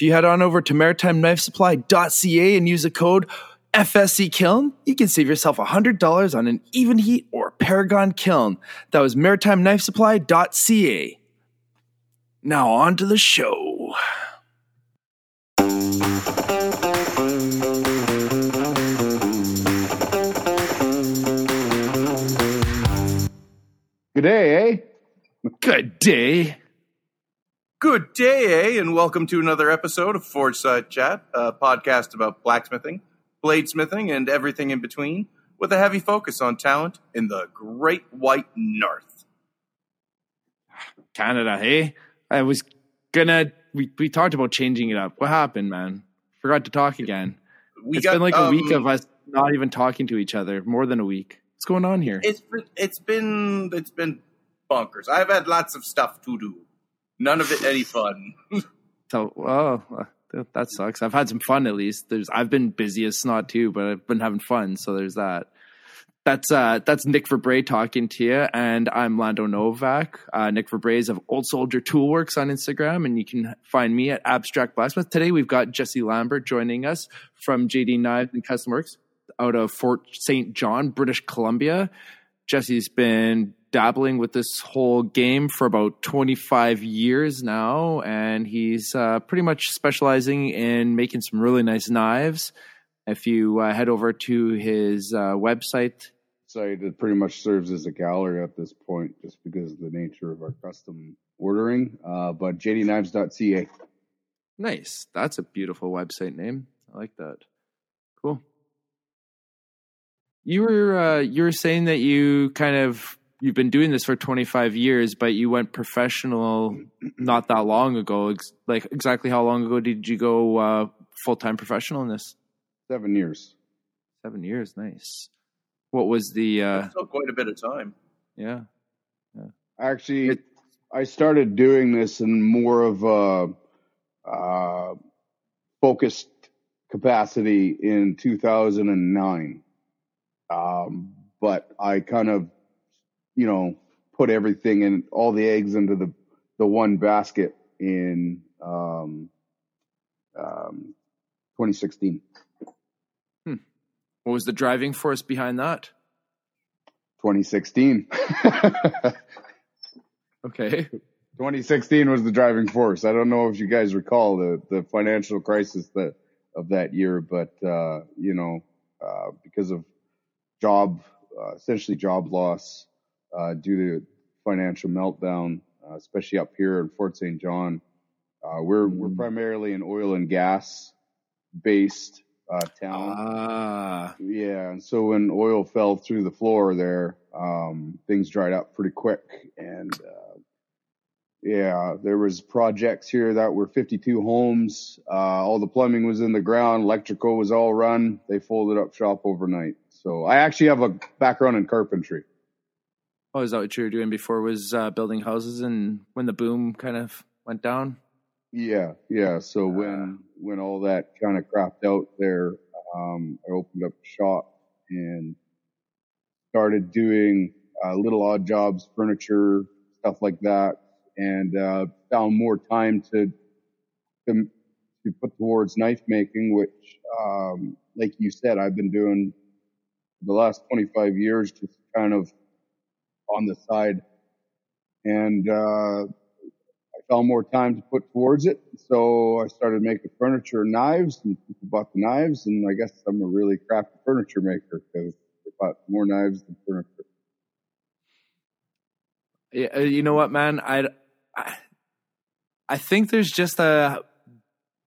If you head on over to maritimeknifesupply.ca and use the code FSC Kiln, you can save yourself $100 on an Evenheat or Paragon kiln. That was maritimeknifesupply.ca. Now on to the show. Good day, eh? Good day. Good day, eh? And welcome to another episode of Forge Side Chat, a podcast about blacksmithing, bladesmithing, and everything in between, with a heavy focus on talent in the Great White North. Canada, hey? I was gonna. We, we talked about changing it up. What happened, man? Forgot to talk again. We It's been like a week um, of us not even talking to each other. More than a week. What's going on here? It's been, it's been it's been bonkers. I've had lots of stuff to do. None of it any fun. So, oh, that- sucks. I've had some fun at least. There's I've been busy as snot too, but I've been having fun. So there's that. That's uh that's Nick Verbrey talking to you, and I'm Lando Novak. Uh, Nick Verbrey is of Old Soldier Toolworks on Instagram, and you can find me at Abstract Blacksmith. Today we've got Jesse Lambert joining us from JD Knives and Custom Works out of Fort St. John, British Columbia. Jesse's been dabbling with this whole game for about 25 years now, and he's uh, pretty much specializing in making some really nice knives. If you uh, head over to his uh, website, Site it pretty much serves as a gallery at this point, just because of the nature of our custom ordering. Uh, but jdknives.ca. nice. That's a beautiful website name. I like that. Cool. You were uh, you were saying that you kind of you've been doing this for 25 years, but you went professional not that long ago. Like exactly how long ago did you go uh, full time professional in this? Seven years. Seven years. Nice. What was the? Uh, Still quite a bit of time. yeah. yeah. Actually, I started doing this in more of a uh, focused capacity in 2009. Um, but I kind of, you know, put everything in, all the eggs into the, the one basket in um, um, 2016. What was the driving force behind that? 2016. Okay. 2016 was the driving force. I don't know if you guys recall the, the financial crisis that of that year, but uh, you know, uh, because of job, uh, essentially job loss uh, due to financial meltdown, uh, especially up here in Fort St. John, uh, we're we're Mm. primarily an oil and gas based uh, town. Ah. Yeah, and so when oil fell through the floor there, um, things dried up pretty quick, and uh, yeah, there was projects here that were 52 homes. Uh, all the plumbing was in the ground, electrical was all run. They folded up shop overnight. So I actually have a background in carpentry. Oh, is that what you were doing before? Was uh, building houses and when the boom kind of went down? Yeah, yeah. So when when all that kind of crapped out there, um, I opened up a shop and started doing uh, little odd jobs, furniture, stuff like that, and uh, found more time to to, to put towards knife making, which, um, like you said, I've been doing the last 25 years, just kind of on the side, and. Uh, I found more time to put towards it. So I started making furniture knives and people bought the knives and I guess I'm a really crafty furniture maker because they bought more knives than furniture. Yeah, uh, you know what, man? I, I, I think there's just a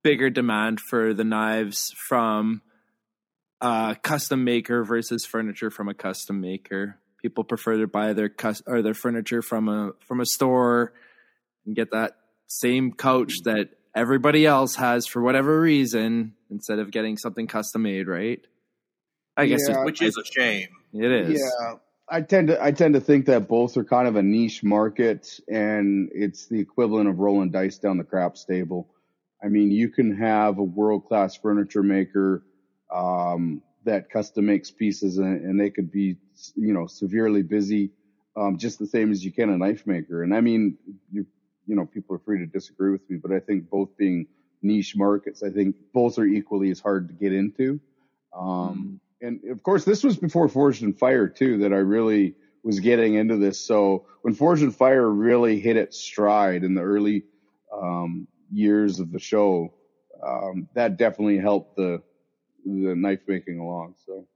bigger demand for the knives from a custom maker versus furniture from a custom maker. People prefer to buy their cus- or their furniture from a from a store and get that same couch that everybody else has for whatever reason instead of getting something custom made, right? I guess Yeah. Which is a shame. it is. Yeah. I tend to I tend to think that both are kind of a niche market and it's the equivalent of rolling dice down the craps table. I mean, you can have a world class furniture maker um, that custom makes pieces and, and they could be, you know, severely busy, um, just the same as you can a knife maker. And I mean, you, you know, people are free to disagree with me, but I think both being niche markets. I think both are equally as hard to get into. Um, mm. and of course, this was before Forged in Fire too, that I really was getting into this. So when Forged in Fire really hit its stride in the early, um, years of the show, um, that definitely helped the, the knife making along. So.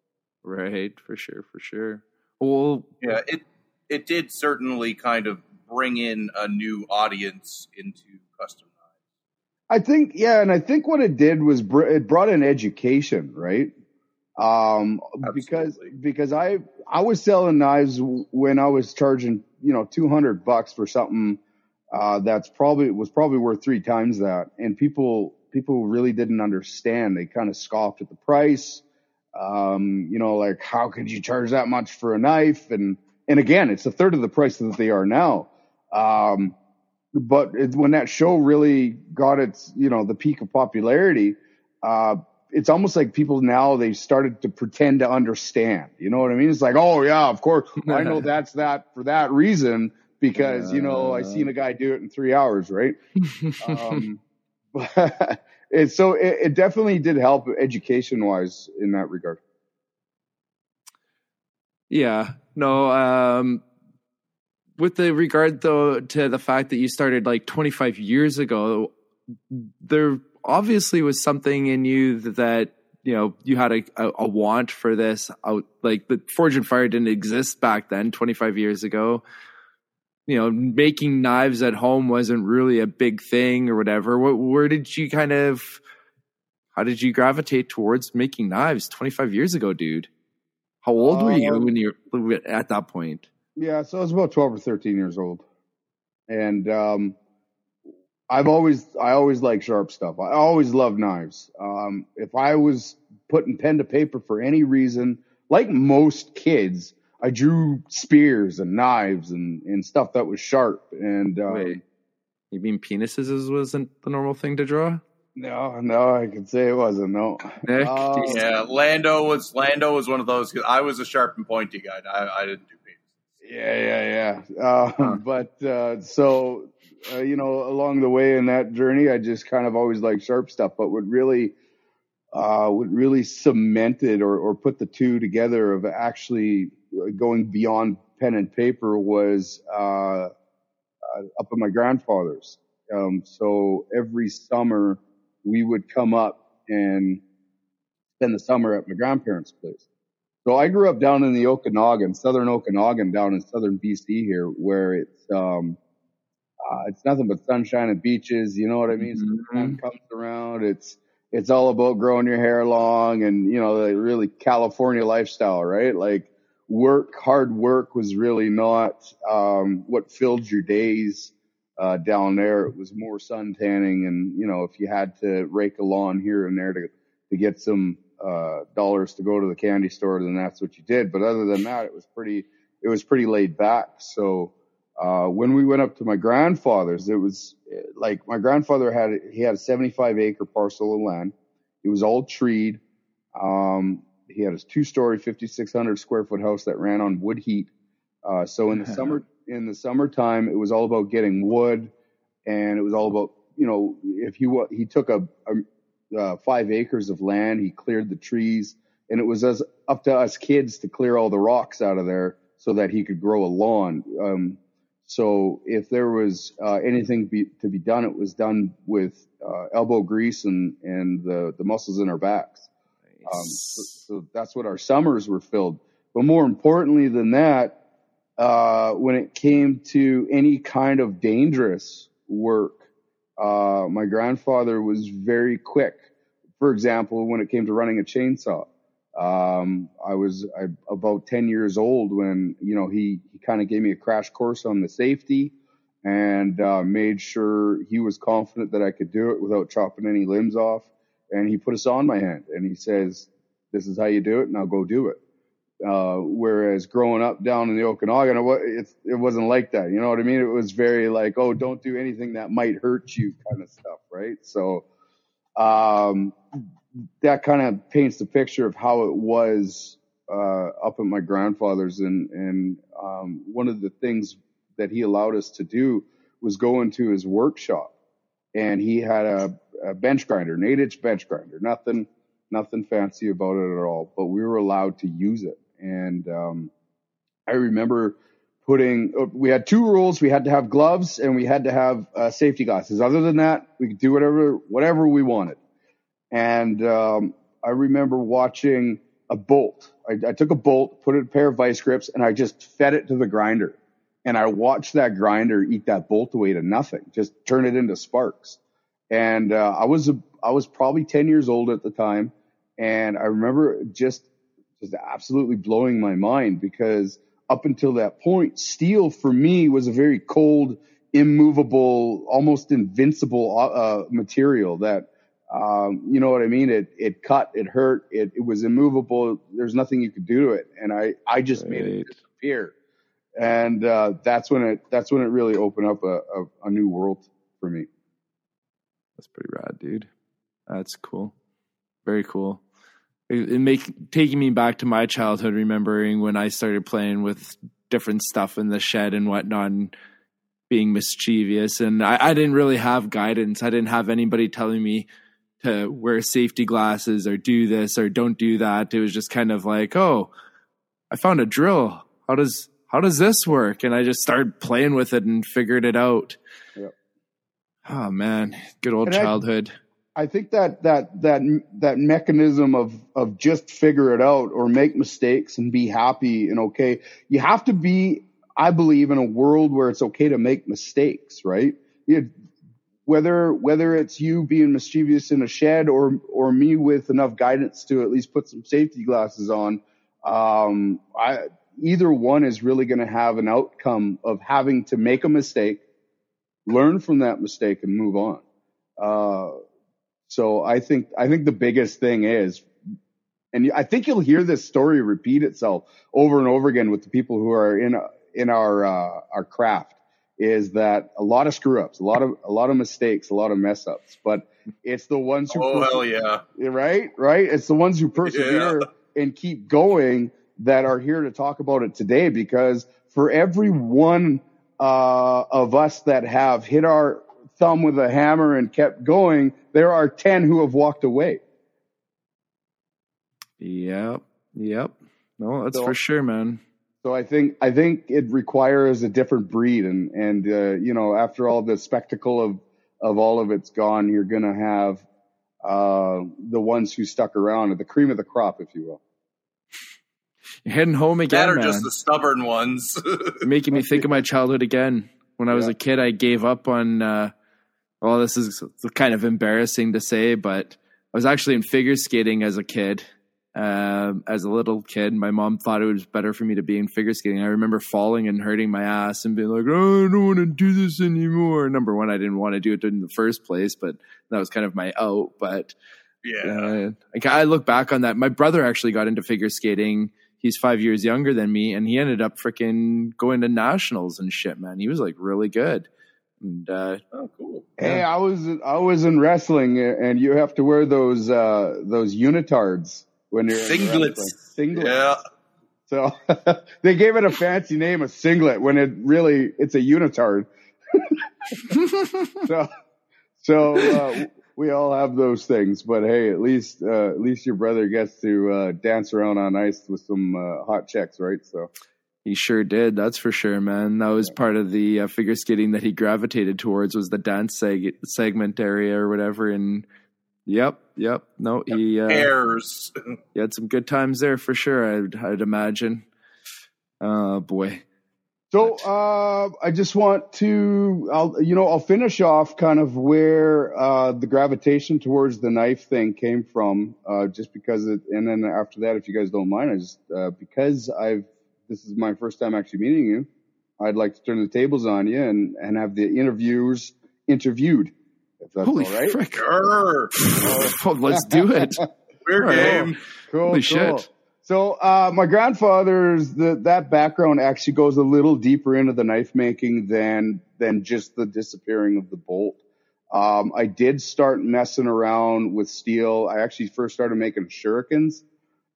Right. For sure. For sure. Well, yeah, it, it did certainly kind of bring in a new audience into custom knives. I think, yeah, and I think what it did was br- it brought in education, right? Um, because because I I was selling knives when I was charging you know two hundred bucks for something uh, that's probably was probably worth three times that, and people people really didn't understand. They kind of scoffed at the price. Um, you know, like how could you charge that much for a knife? And and again, it's a third of the price that they are now. Um, but it, when that show really got its, you know, the peak of popularity, uh, it's almost like people now they started to pretend to understand. You know what I mean? It's like, oh yeah, of course, I know that's that for that reason because you know I seen a guy do it in three hours, right? um, it, so it, it definitely did help education wise in that regard. Yeah, no, um, with the regard though to the fact that you started like 25 years ago, there obviously was something in you that, you know you had a, a, a, want for this out like the Forged in Fire didn't exist back then 25 years ago you know making knives at home wasn't really a big thing or whatever what, where did you kind of how did you gravitate towards making knives 25 years ago dude how old were you um, when you were at that point yeah, so I was about 12 or 13 years old. And, um, I've always, I always like sharp stuff. I always love knives. Um, if I was putting pen to paper for any reason, like most kids, I drew spears and knives and, and stuff that was sharp. And, um, Wait, you mean penises wasn't the normal thing to draw? No, no, I can say it wasn't. No. Uh, yeah, Lando was Lando was one of those. Cause I was a sharp and pointy guy. I, I didn't do penises. yeah, yeah, yeah. Uh, but uh, so uh, you know, along the way in that journey, I just kind of always liked sharp stuff. But what really, uh, what really cemented or or put the two together of actually going beyond pen and paper was uh, uh, up at my grandfather's. Um, so every summer we would come up and spend the summer at my grandparents' place. So I grew up down in the Okanagan, southern Okanagan, down in southern BC here, where it's um, uh, it's nothing but sunshine and beaches. You know what I mean? Mm-hmm. Sun comes around. It's it's all about growing your hair long and you know the really California lifestyle, right? Like work, hard work was really not um, what filled your days uh, down there. It was more sun tanning, and you know if you had to rake a lawn here and there to to get some uh, dollars to go to the candy store, then that's what you did. But other than that, it was pretty, it was pretty laid back. So, uh, when we went up to my grandfather's, it was like my grandfather had, he had a 75 acre parcel of land. It was all treed. Um, he had a two story, 5,600 square foot house that ran on wood heat. Uh, so in the summer, in the summertime, it was all about getting wood and it was all about, you know, if he, he took a, a uh, five acres of land. He cleared the trees, and it was as up to us kids to clear all the rocks out of there so that he could grow a lawn. Um, so if there was uh, anything be, to be done, it was done with uh, elbow grease and and the the muscles in our backs. Um, so, so, that's what our summers were filled. But more importantly than that, uh, when it came to any kind of dangerous work, uh, my grandfather was very quick. For example, when it came to running a chainsaw, um, I was I, about 10 years old when, you know, he, he kind of gave me a crash course on the safety and, uh, made sure he was confident that I could do it without chopping any limbs off. And he put a saw in my hand and he says, this is how you do it. Now go do it. Uh, whereas growing up down in the Okanagan, it, it wasn't like that. You know what I mean? It was very like, oh, don't do anything that might hurt you kind of stuff, right? So, um, that kind of paints the picture of how it was, uh, up at my grandfather's. And, and, um, one of the things that he allowed us to do was go into his workshop and he had a, a bench grinder, an eight inch bench grinder, nothing, nothing fancy about it at all, but we were allowed to use it. And, um, I remember putting, uh, we had two rules. We had to have gloves and we had to have uh, safety glasses. Other than that, we could do whatever, whatever we wanted. And, um, I remember watching a bolt. I, I took a bolt, put a pair of vice grips and I just fed it to the grinder and I watched that grinder eat that bolt away to nothing, just turn it into sparks. And uh, I was a, I was probably ten years old at the time, and I remember just just absolutely blowing my mind because up until that point, steel for me was a very cold, immovable, almost invincible uh, material that. Um, you know what I mean? It, it cut, it hurt, it, it was immovable. There's nothing you could do to it. And I, I just right. made it disappear and uh, that's when it that's when it really opened up a, a, a new world for me. That's pretty rad, dude. That's cool. Very cool. It, it make taking me back to my childhood, remembering when I started playing with different stuff in the shed and whatnot, and being mischievous. And I, I didn't really have guidance. I didn't have anybody telling me to wear safety glasses or do this or don't do that. It was just kind of like, oh, I found a drill. How does how does this work? And I just started playing with it and figured it out. Oh man, good old and childhood. I, I, think that that that that mechanism of of just figure it out or make mistakes and be happy and okay. You have to be, I believe, in a world where it's okay to make mistakes, right? You, whether whether it's you being mischievous in a shed or or me with enough guidance to at least put some safety glasses on, um, I either one is really going to have an outcome of having to make a mistake, learn from that mistake and move on. Uh, so I think, I think the biggest thing is, and I think you'll hear this story repeat itself over and over again with the people who are in, in our, uh, our craft is that a lot of screw ups, a lot of, a lot of mistakes, a lot of mess ups, but it's the ones who, oh, hell yeah. Right. Right. It's the ones who persevere yeah. and keep going that are here to talk about it today because for every one uh, of us that have hit our thumb with a hammer and kept going, there are 10 who have walked away. Yep. Yep. No, that's so, for sure, man. So I think I think it requires a different breed, and and uh, you know after all the spectacle of of all of it's gone, you're gonna have uh, the ones who stuck around, the cream of the crop, if you will. You're heading home again. That man. just the stubborn ones. making me think of my childhood again. When I was yeah. a kid, I gave up on. Uh, well, this is kind of embarrassing to say, but I was actually in figure skating as a kid. Uh, as a little kid, my mom thought it was better for me to be in figure skating. I remember falling and hurting my ass and being like, "Oh, I don't want to do this anymore." Number one, I didn't want to do it in the first place, but that was kind of my out. But yeah, uh, I look back on that. My brother actually got into figure skating he's five years younger than me, and he ended up freaking going to nationals and shit. Man, he was like really good. And uh, oh, cool. Hey, I was I was in wrestling, and you have to wear those uh, those unitards when you're singlets. Singlets. Yeah. So they gave it a fancy name, a singlet, when it really it's a unitard. so so uh, we all have those things, but hey, at least uh, at least your brother gets to uh, dance around on ice with some uh, hot checks, right? So he sure did. That's for sure, man. That was part of the uh, figure skating that he gravitated towards was the dance seg- segment area or whatever. And yep, yep. No, he uh, airs. he had some good times there for sure. I'd, I'd imagine. Oh boy. So uh, I just want to, I'll, you know, I'll finish off kind of where uh, the gravitation towards the knife thing came from, uh, just because, it, and then after that, if you guys don't mind, I just uh, because I've this is my first time actually meeting you, I'd like to turn the tables on you and and have the interviewers interviewed. If that's Holy all right. frick! oh, let's do it. Weird right. game. Cool. Holy cool. shit. So uh, my grandfather's the, that background actually goes a little deeper into the knife making than than just the disappearing of the bolt. Um, I did start messing around with steel. I actually first started making shurikens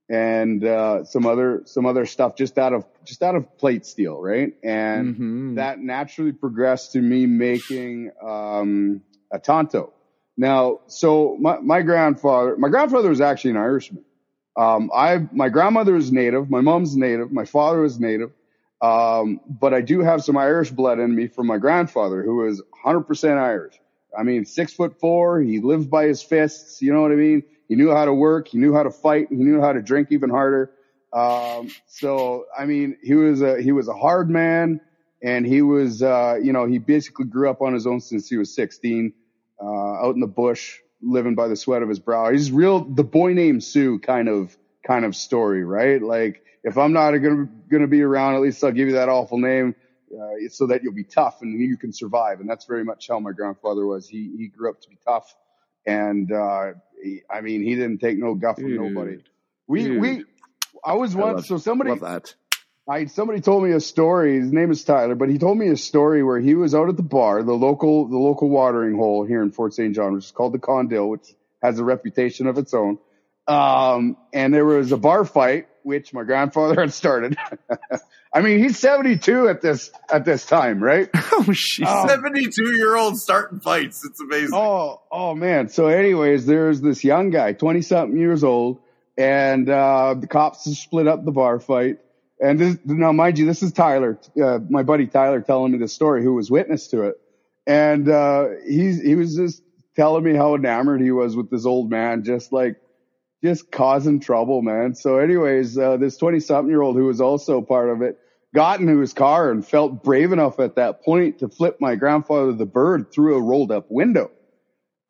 and uh, some other some other stuff just out of just out of plate steel, right? And mm-hmm. that naturally progressed to me making um, a tanto Now, so my, my grandfather, my grandfather was actually an Irishman. Um, I, my grandmother is native. My mom's native. My father was native. Um, but I do have some Irish blood in me from my grandfather who is 100% Irish. I mean, six foot four. He lived by his fists. You know what I mean? He knew how to work. He knew how to fight. He knew how to drink even harder. Um, so, I mean, he was a, he was a hard man and he was, uh, you know, he basically grew up on his own since he was 16, uh, out in the bush, living by the sweat of his brow. He's real, the boy named Sue kind of, kind of story, right? Like, if I'm not gonna, gonna be around, at least I'll give you that awful name uh, so that you'll be tough and you can survive. And that's very much how my grandfather was. He he grew up to be tough, and uh, he, I mean he didn't take no guff from nobody. We Dude. we I was once so somebody. I somebody told me a story. His name is Tyler, but he told me a story where he was out at the bar, the local the local watering hole here in Fort St. John, which is called the Condil, which has a reputation of its own. Um, and there was a bar fight, which my grandfather had started. I mean, he's 72 at this at this time, right? Oh shit. Oh. 72 year old starting fights. It's amazing. Oh, oh man. So anyways, there's this young guy, 20 something years old, and, uh, the cops have split up the bar fight. And this, now mind you, this is Tyler, uh, my buddy Tyler telling me the story who was witness to it. And, uh, he was just telling me how enamored he was with this old man, just like, just causing trouble, man. So anyways, uh, this 20 something year old who was also part of it got into his car and felt brave enough at that point to flip my grandfather the bird through a rolled up window.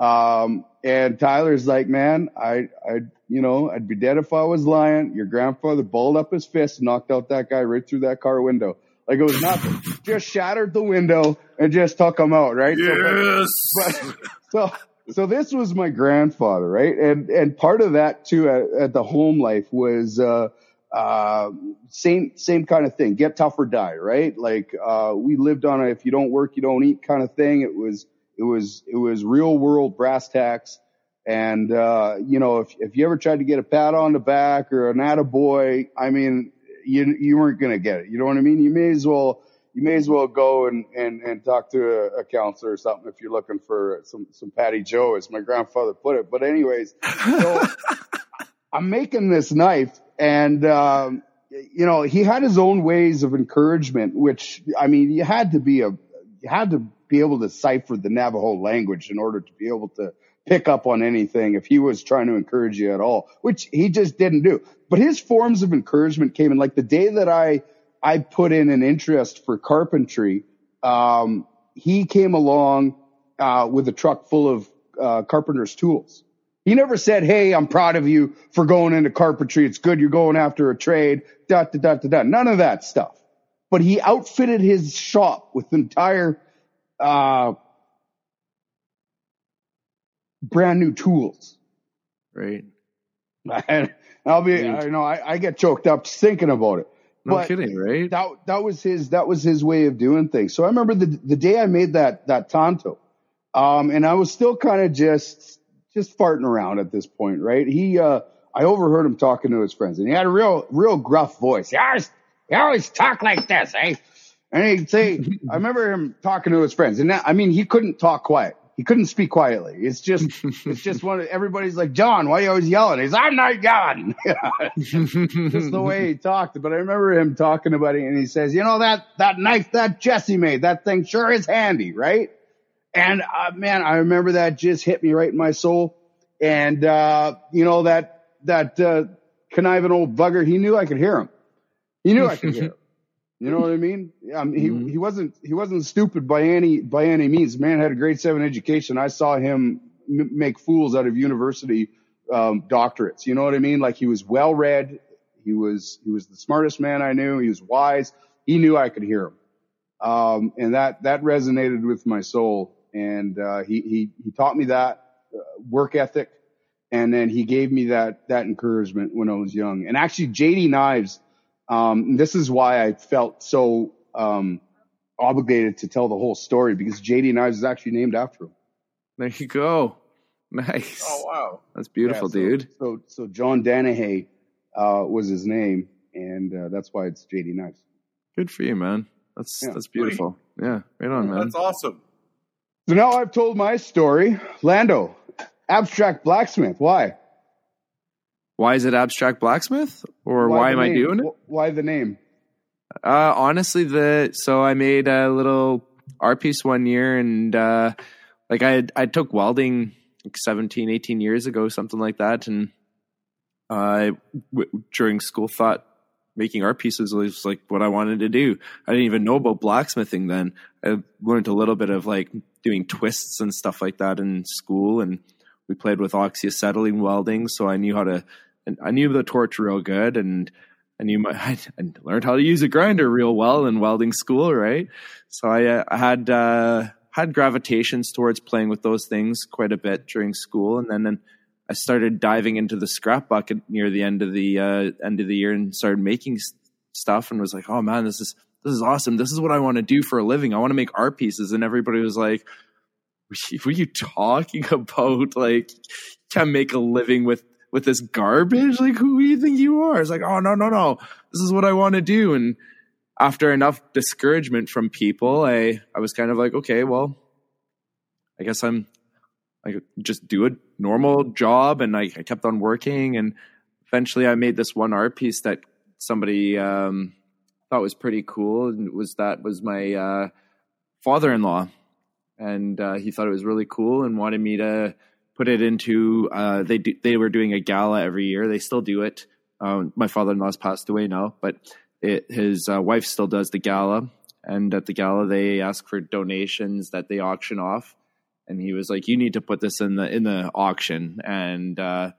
Um, and Tyler's like, man, I, I, you know, I'd be dead if I was lying. Your grandfather balled up his fist and knocked out that guy right through that car window. Like it was nothing. just shattered the window and just took him out, right? So, yes. but so so this was my grandfather, right? And and part of that too at, at the home life was uh uh same same kind of thing. Get tough or die, right? Like uh we lived on a if you don't work you don't eat kind of thing. It was it was it was real world brass tacks. And uh you know if if you ever tried to get a pat on the back or an attaboy, I mean you you weren't gonna get it. You know what I mean? You may as well you may as well go and, and, and talk to a, a counselor or something if you're looking for some, some Patty Joe, as my grandfather put it. But anyways, so I'm making this knife and, um, you know, he had his own ways of encouragement, which, I mean, you had to be a, you had to be able to cipher the Navajo language in order to be able to pick up on anything if he was trying to encourage you at all, which he just didn't do. But his forms of encouragement came in like the day that I, I put in an interest for carpentry. Um, he came along, uh, with a truck full of, uh, carpenter's tools. He never said, Hey, I'm proud of you for going into carpentry. It's good. You're going after a trade. Da, da, da, da, da. None of that stuff. But he outfitted his shop with entire, uh, brand new tools. Right. And I'll be. I know I, I get choked up thinking about it. No But- kidding, right? that that was his that was his way of doing things. So I remember the the day I made that that tanto, um, and I was still kind of just just farting around at this point, right? He uh, I overheard him talking to his friends, and he had a real real gruff voice. He always he always talk like this, eh? And he'd say, I remember him talking to his friends, and that, I mean, he couldn't talk quiet. He couldn't speak quietly. It's just, it's just one of, everybody's like, John, why are you always yelling? He's, I'm not yelling. just the way he talked. But I remember him talking about it and he says, you know, that, that knife that Jesse made, that thing sure is handy, right? And, uh, man, I remember that just hit me right in my soul. And, uh, you know, that, that, uh, conniving old bugger, he knew I could hear him. He knew I could hear him. You know what I mean? I mean, Mhm. he, he wasn't, he wasn't stupid by any, by any means. Man had a grade seven education. I saw him m- make fools out of university, um, doctorates. You know what I mean? Like he was well read. He was, he was the smartest man I knew. He was wise. He knew I could hear him. Um, and that, that resonated with my soul. And, uh, he, he, he taught me that uh, work ethic. And then he gave me that, that encouragement when I was young. And actually JD Knives, um, this is why I felt so, um, obligated to tell the whole story because JD Knives is actually named after him. there you go. Nice. Oh wow. That's beautiful, Yeah, so- dude. So, so John Danahay, uh, was his name and, uh, that's why it's JD Knives. Good for you, man. That's Yeah. that's beautiful. Yeah, right on, man. That's awesome. So now I've told my story. Lando, abstract blacksmith. Why? Why is it abstract blacksmith, or why, why am I doing it? Why the name? Uh, honestly, the so I made a little art piece one year, and uh, like I I took welding like 17, 18 years ago, something like that, and I w- during school thought making art pieces was like what I wanted to do. I didn't even know about blacksmithing then. I learned a little bit of like doing twists and stuff like that in school, and we played with oxyacetylene welding, so I knew how to. And I knew the torch real good, and I knew my I learned how to use a grinder real well in welding school, right? So I, uh, I had uh, had gravitations towards playing with those things quite a bit during school, and then, then I started diving into the scrap bucket near the end of the uh, end of the year and started making stuff, and was like, oh man, this is this is awesome. This is what I want to do for a living. I want to make art pieces, and everybody was like. What are you talking about? Like, can't make a living with with this garbage? Like, who do you think you are? It's like, oh, no, no, no. This is what I want to do. And after enough discouragement from people, I, I was kind of like, okay, well, I guess I'm, like, just do a normal job. And I, I kept on working. And eventually I made this one art piece that somebody um, thought was pretty cool. And it was that was my uh, father in law. And uh, he thought it was really cool and wanted me to put it into uh, they do, they were doing a gala every year. They still do it. Um, my father in law's passed away now, but it, his uh, wife still does the gala. And at the gala, they ask for donations that they auction off. And he was like, "You need to put this in the in the auction." And uh,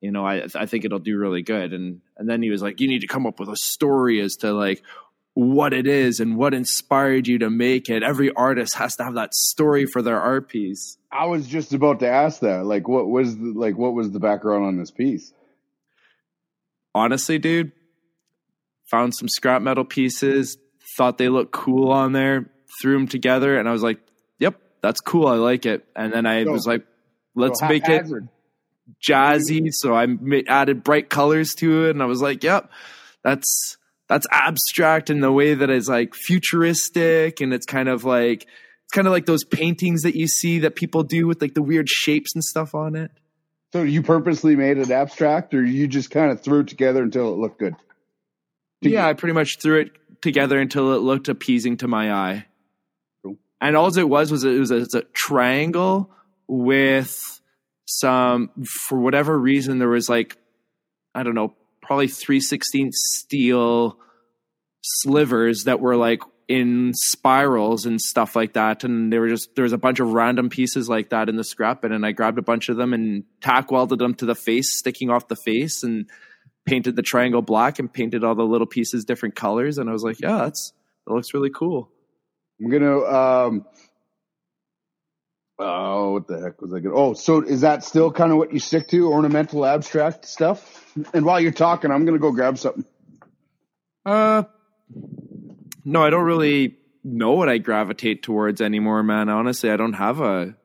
you know, I I think it'll do really good. And and then he was like, "You need to come up with a story as to like." what it is and what inspired you to make it. Every artist has to have that story for their art piece. I was just about to ask that. Like, what was the, like what was the background on this piece? Honestly, dude, found some scrap metal pieces, thought they looked cool on there, threw them together, and I was like, "Yep, that's cool. I like it." And then I so, was like, "Let's so make it jazzy." So I added bright colors to it, and I was like, "Yep, that's." that's abstract in the way that is like futuristic and it's kind of like it's kind of like those paintings that you see that people do with like the weird shapes and stuff on it. So you purposely made it abstract or you just kind of threw it together until it looked good? yeah, I pretty much threw it together until it looked appeasing to my eye. Cool. And all it was was it was a, was a triangle with some for whatever reason there was like I don't know probably 316 steel slivers that were like in spirals and stuff like that. And there were just there was a bunch of random pieces like that in the scrap bin, and I grabbed a bunch of them and tack welded them to the face, sticking off the face, and painted the triangle black and painted all the little pieces different colors. And I was like, yeah, that's that looks really cool. I'm gonna um Oh, what the heck was I going? To Oh, so is that still kind of what you stick to, ornamental, abstract stuff? And while you're talking, I'm going to go grab something. Uh, no, I don't really know what I gravitate towards anymore, man. Honestly, I don't have a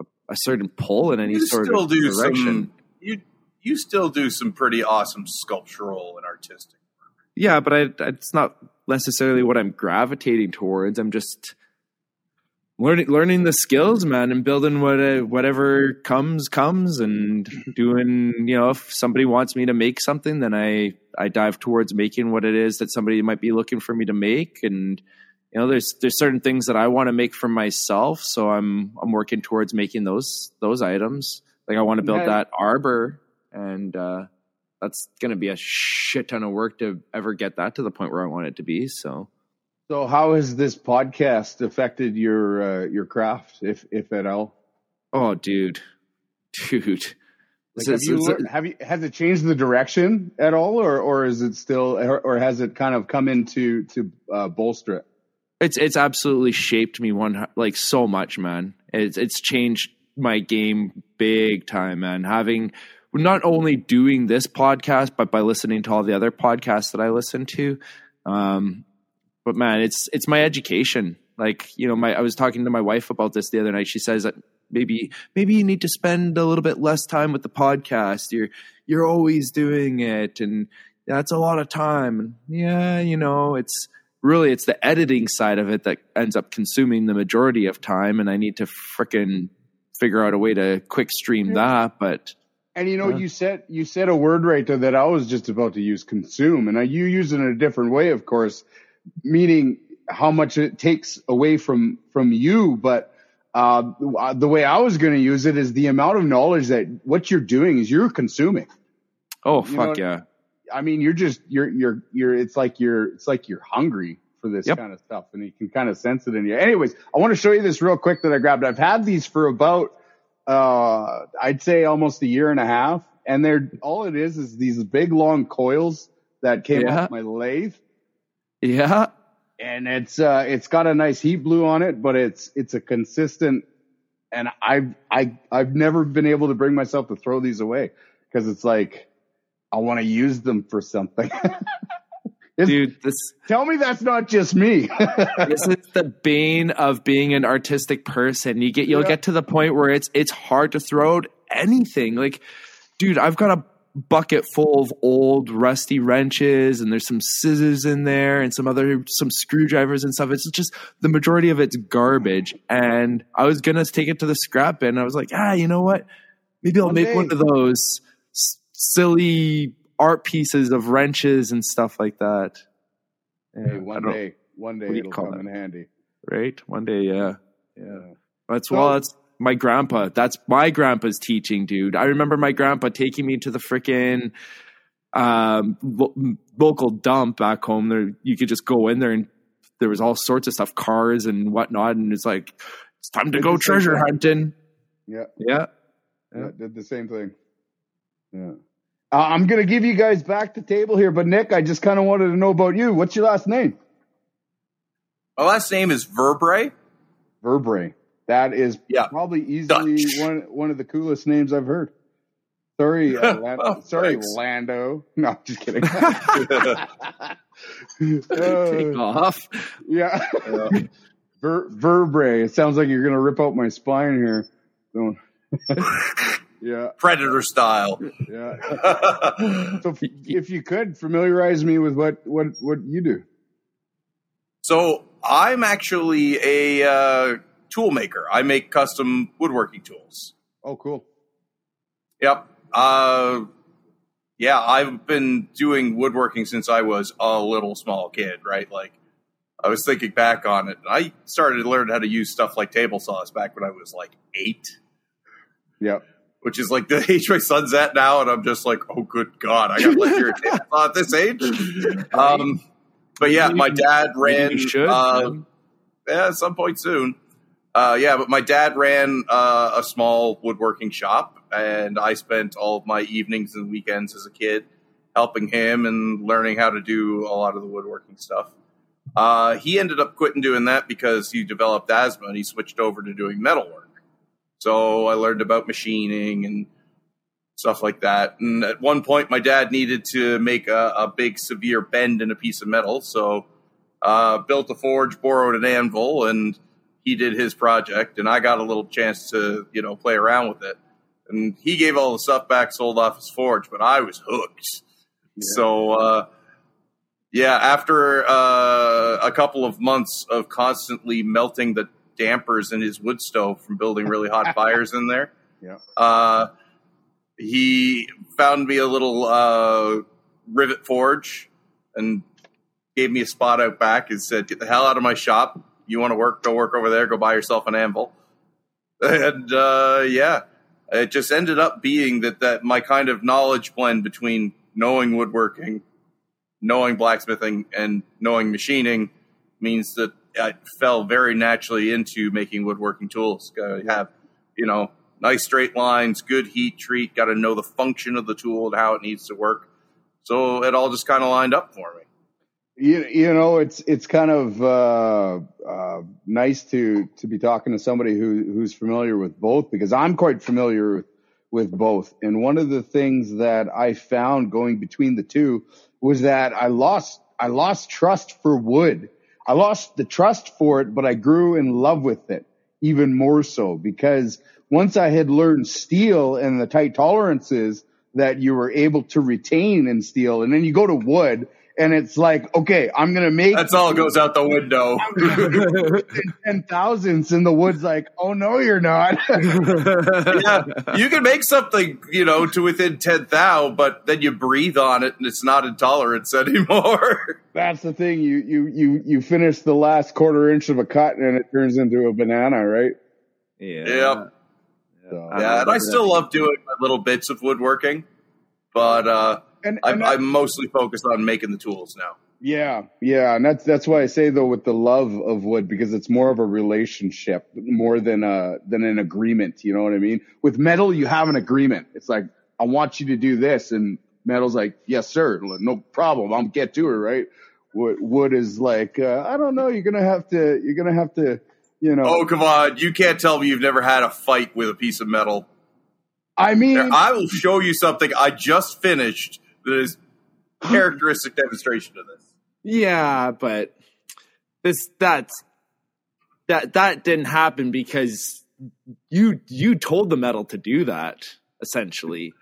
a, a certain pull in any you sort still of do direction. Some, you you still do some pretty awesome sculptural and artistic work. Yeah, but I, it's not necessarily what I'm gravitating towards. I'm just learning learning the skills, man, and building what uh, whatever comes comes, and doing. You know, if somebody wants me to make something, then I I dive towards making what it is that somebody might be looking for me to make, and you know, there's there's certain things that I want to make for myself, so I'm I'm working towards making those those items. Like I want to build yeah. that arbor, and uh, that's going to be a shit ton of work to ever get that to the point where I want it to be. So so, how has this podcast affected your uh, your craft, if if at all? Oh, dude, dude. Like, have, you, learned, have you has it changed the direction at all, or or is it still, or, or has it kind of come into to uh, bolster it? It's it's absolutely shaped me one like so much, man. It's it's changed my game big time, man. Having not only doing this podcast, but by listening to all the other podcasts that I listen to. Um, but man, it's it's my education. Like you know, my I was talking to my wife about this the other night. She says that maybe maybe you need to spend a little bit less time with the podcast. You're you're always doing it, and that's a lot of time. yeah, you know, it's really it's the editing side of it that ends up consuming the majority of time, and I need to fricking figure out a way to quick stream that. But And you know, Yeah. you said you said a word right there that I was just about to use consume, and I, you use it in a different way, of course, meaning how much it takes away from from you. But uh, the way I was going to use it is the amount of knowledge that what you're doing is you're consuming. oh You know fuck yeah, I mean, you're just you're you're you're. It's like you're it's like you're hungry for this Yep. kind of stuff, and you can kind of sense it in you. Anyways, I want to show you this real quick that I grabbed. I've had these for about uh, I'd say almost a year and a half, and they're all it is is these big long coils that came Yeah. off my lathe, yeah. and it's uh it's got a nice heat blue on it, but it's it's a consistent. And I've I I've never been able to bring myself to throw these away because it's like I want to use them for something. Dude, this Tell me that's not just me. this is the bane of being an artistic person. You get you'll Yeah. get to the point where it's it's hard to throw out anything. Like, dude, I've got a bucket full of old rusty wrenches and there's some scissors in there and some other some screwdrivers and stuff. It's just the majority of it's garbage. And I was gonna take it to the scrap bin. I was like, ah, you know what? Maybe I'll One make day. one of those s- silly art pieces of wrenches and stuff like that. Hey, one day, one day it'll come that? in handy. right? One day, yeah. Yeah. That's well, that's my grandpa. That's my grandpa's teaching, dude. I remember my grandpa taking me to the freaking um, lo- local dump back home. There, you could just go in there and there was all sorts of stuff, cars and whatnot, and it's like it's time to Did go treasure thing. hunting. Yeah. Yeah, Yeah. Did the same thing. Yeah. Uh, I'm going to give you guys back the table here, but Nick, I just kind of wanted to know about you. What's your last name? My last name is Verbre. Verbre. That is Yeah. probably easily Dutch. one one of the coolest names I've heard. Sorry, uh, Lan- Oh, sorry, thanks. Lando. No, I'm just kidding. take Uh, off. yeah. Ver- verbre. It sounds like you're gonna rip out my spine here. Don't. yeah, Predator style. yeah. So if, if you could familiarize me with what what what you do. so I'm actually a uh, tool maker. I make custom woodworking tools. Oh, cool. Yep. Uh, yeah, I've been doing woodworking since I was a little small kid, right? Like, I was thinking back on it. I started to learn how to use stuff like table saws back when I was like eight, Yep. which is like the age my son's at now. And I'm just like, oh, good God, I got to live here a table saw at this age. Um, but yeah, my dad ran. Maybe should. uh, yeah, at some point soon. Uh, yeah, but my dad ran uh, a small woodworking shop, and I spent all of my evenings and weekends as a kid helping him and learning how to do a lot of the woodworking stuff. Uh, he ended up quitting doing that because he developed asthma and he switched over to doing metalwork. So I learned about machining and stuff like that. And at one point, my dad needed to make a, a big, severe bend in a piece of metal. So uh, built a forge, borrowed an anvil, and he did his project. And I got a little chance to, you know, play around with it. And he gave all the stuff back, sold off his forge, but I was hooked. So, uh, yeah, after uh, a couple of months of constantly melting the dampers in his wood stove from building really hot fires in there, Yeah. uh, he found me a little uh, rivet forge and gave me a spot out back and said, "Get the hell out of my shop. You want to work? Go work over there. Go buy yourself an anvil." And uh, yeah, it just ended up being that that my kind of knowledge blend between knowing woodworking, knowing blacksmithing, and knowing machining means that I fell very naturally into making woodworking tools. To have, you know, nice straight lines, good heat treat. Got to know the function of the tool and how it needs to work. So it all just kind of lined up for me. You, you know, it's it's kind of uh, uh, nice to to be talking to somebody who who's familiar with both because I'm quite familiar with, with both. And one of the things that I found going between the two was that I lost I lost trust for wood. I lost the trust for it, but I grew in love with it even more so because once I had learned steel and the tight tolerances that you were able to retain in steel, and then you go to wood and it's like, okay, I'm gonna make That's all goes out the window. ten thousandths, and the wood's like, oh no, you're not. yeah, you can make something, you know, to within ten thou, but then you breathe on it and it's not intolerance anymore. That's the thing. You you you you finish the last quarter inch of a cut, and it turns into a banana, right? yeah. Yep. So, Yeah, and I still love doing my little bits of woodworking, but uh, and, I'm, and that- I'm mostly focused on making the tools now. Yeah, yeah, and that's that's why I say though with the love of wood because it's more of a relationship more than a than an agreement. You know what I mean? With metal, you have an agreement. It's like I want you to do this, and metal's like, yes, sir, no problem. I'll get to it, right? Wood, wood is like, uh, I don't know. You're gonna have to. You're gonna have to. You know. Oh, come on. You can't tell me you've never had a fight with a piece of metal. I mean, I will show you something I just finished that is characteristic demonstration of this. Yeah, but this that's that that didn't happen because you you told the metal to do that essentially.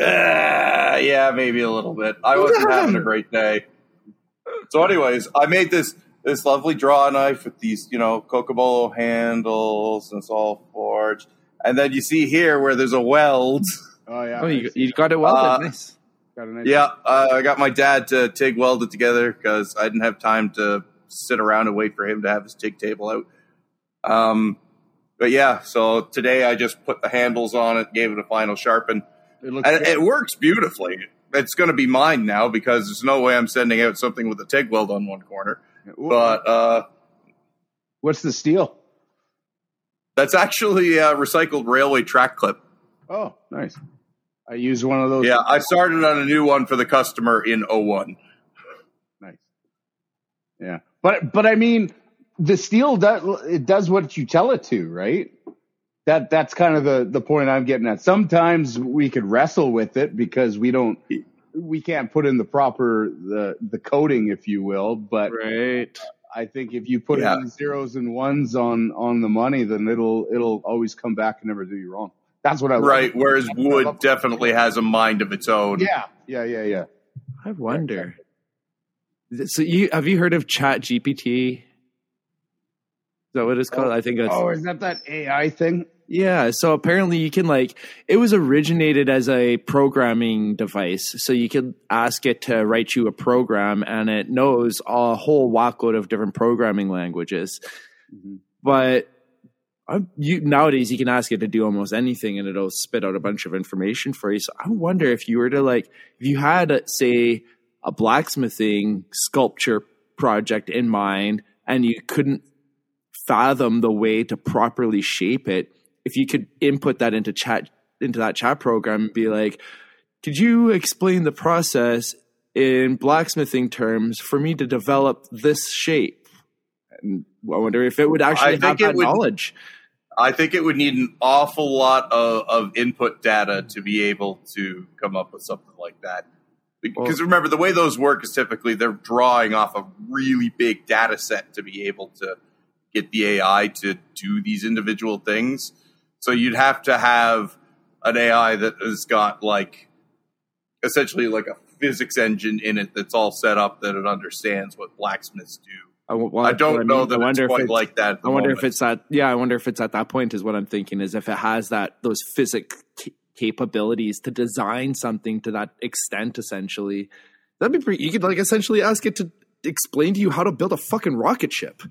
Uh, yeah, maybe a little bit. I wasn't having a great day. So, anyways, I made this this lovely draw knife with these, you know, Cocobolo handles, and it's all forged. And then you see here where there's a weld. oh yeah, Oh, you, you got it well. Uh, nice. Got a nice- Yeah, uh, I got my dad to TIG weld it together because I didn't have time to sit around and wait for him to have his TIG table out. Um, but yeah, so today I just put the handles on it, gave it a final sharpen. It looks And good. it works beautifully. It's going to be mine now because there's no way I'm sending out something with a TIG weld on one corner. But uh, what's the steel? that's actually a recycled railway track clip. Oh, nice. I use one of those. Yeah, I started on a new one for the customer in O1. Nice. Yeah, but but I mean, the steel does it does what you tell it to, right? That that's kind of the the point I'm getting at. Sometimes we could wrestle with it because we don't we can't put in the proper the the coding, if you will. But Right. I think if you put Yeah. in zeros and ones on on the money, then it'll it'll always come back and never do you wrong. That's what I love. Right, whereas That's what love. wood definitely has a mind of its own. Yeah, yeah, yeah, yeah. I wonder. So you have you heard of Chat GPT? Is that what it's called? I think that's Oh, is that that AI thing? Yeah, so apparently you can like it was originated as a programming device. So you could ask it to write you a program and it knows a whole whackload of different programming languages. Mhm. But I, you nowadays you can ask it to do almost anything and it'll spit out a bunch of information for you. So I wonder if you were to like if you had say a blacksmithing sculpture project in mind and you couldn't fathom the way to properly shape it if you could input that into chat into that chat program and be like could you explain the process in blacksmithing terms for me to develop this shape and i wonder if it would actually I have that would- knowledge I think it would need an awful lot of, of input data to be able to come up with something like that. Because remember, the way those work is typically they're drawing off a really big data set to be able to get the AI to do these individual things. So you'd have to have an AI that has got like essentially like a physics engine in it that's all set up that it understands what blacksmiths do. I, w- I don't what know that I wonder it's if it's, like that. I wonder if it's at yeah. I wonder if it's at that point is what I'm thinking is if it has that those physic ca- capabilities to design something to that extent. Essentially, that'd be pretty. You could like essentially ask it to explain to you how to build a fucking rocket ship.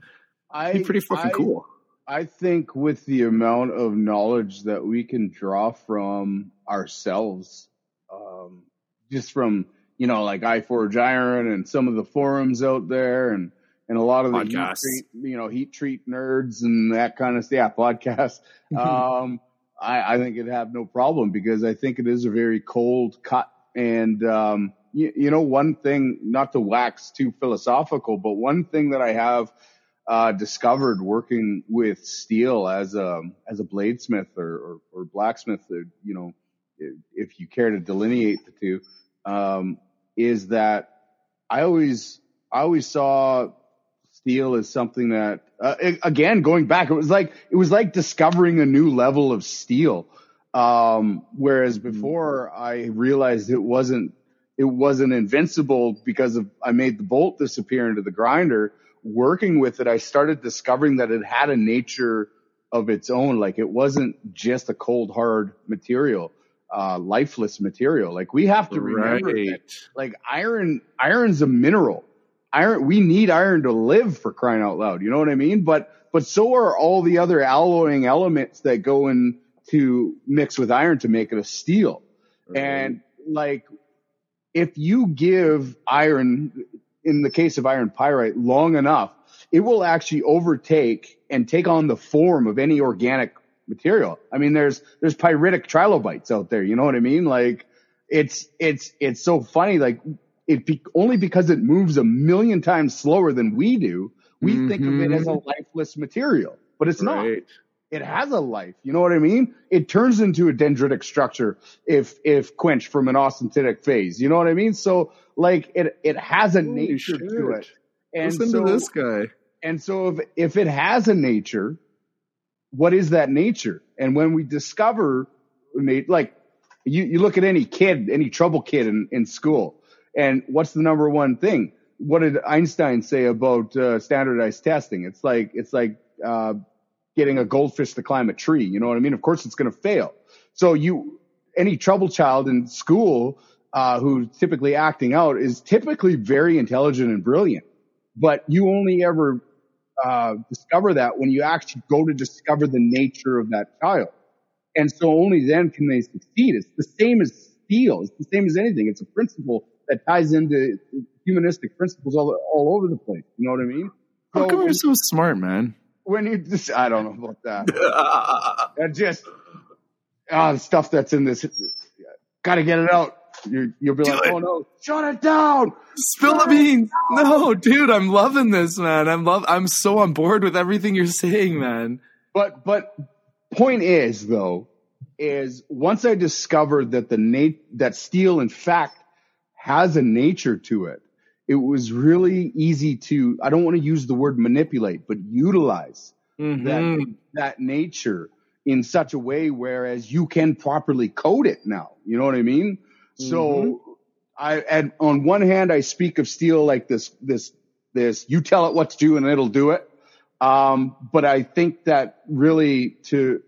I, It'd be pretty fucking I- cool. I think with the amount of knowledge that we can draw from ourselves, um, just from you know like IForgeIron and some of the forums out there, and and a lot of the heat treat, you know heat treat nerds and that kind of stuff. Yeah, podcasts. um, I, I think it'd have no problem because I think it is a very cold cut. And um, you, you know, one thing, not to wax too philosophical, but one thing that I have uh, discovered working with steel as a as a bladesmith or, or, or blacksmith, or, you know, if, if you care to delineate the two, um, is that I always I always saw steel as something that uh, again going back it was like it was like discovering a new level of steel um whereas before i realized it wasn't it wasn't invincible because of I made the bolt disappear into the grinder. Working with it, I started discovering that it had a nature of its own. Like it wasn't just a cold hard material, uh, lifeless material. Like we have to remember Right. that like iron, iron's a mineral. Iron, we need iron to live for crying out loud. You know what I mean? But, but so are all the other alloying elements that go in to mix with iron to make it a steel. And like, if you give iron, in the case of iron pyrite, long enough, it will actually overtake and take on the form of any organic material. I mean, there's, there's pyritic trilobites out there. You know what I mean? Like it's, it's, it's so funny. Like it be, only because it moves a million times slower than we do, we think of it as a mm-hmm. lifeless material, but it's not it has a life. You know what I mean? It turns into a dendritic structure if if quenched from an austenitic phase. You know what I mean? So like it it has a Holy nature to it. And Listen so to this guy. and so if if it has a nature, what is that nature? And when we discover like you, you look at any kid, any trouble kid in, in school, and what's the number one thing? What did Einstein say about uh, standardized testing? It's like it's like uh, getting a goldfish to climb a tree. You know what I mean? Of course, it's going to fail. So you, any trouble child in school uh, who's typically acting out is typically very intelligent and brilliant, but you only ever uh, discover that when you actually go to discover the nature of that child. And so only then can they succeed. It's the same as steel. It's the same as anything. It's a principle that ties into humanistic principles all, all over the place. You know what I mean? How come you're so smart, man? when you just, I don't know about that. That just, ah, the stuff that's in this, gotta get it out. You, you'll be Do like, it. oh no, shut it down. Spill the beans. No, dude, I'm loving this, man. I'm love. I'm so on board with everything you're saying, man. But but point is though, is once I discovered that the nat- that steel in fact has a nature to it, it was really easy to I don't want to use the word manipulate, but utilize Mhm. that that nature in such a way whereas you can properly code it now. You know what I mean? So I and on one hand I speak of steel like this this this you tell it what to do and it'll do it. Um, but I think that really to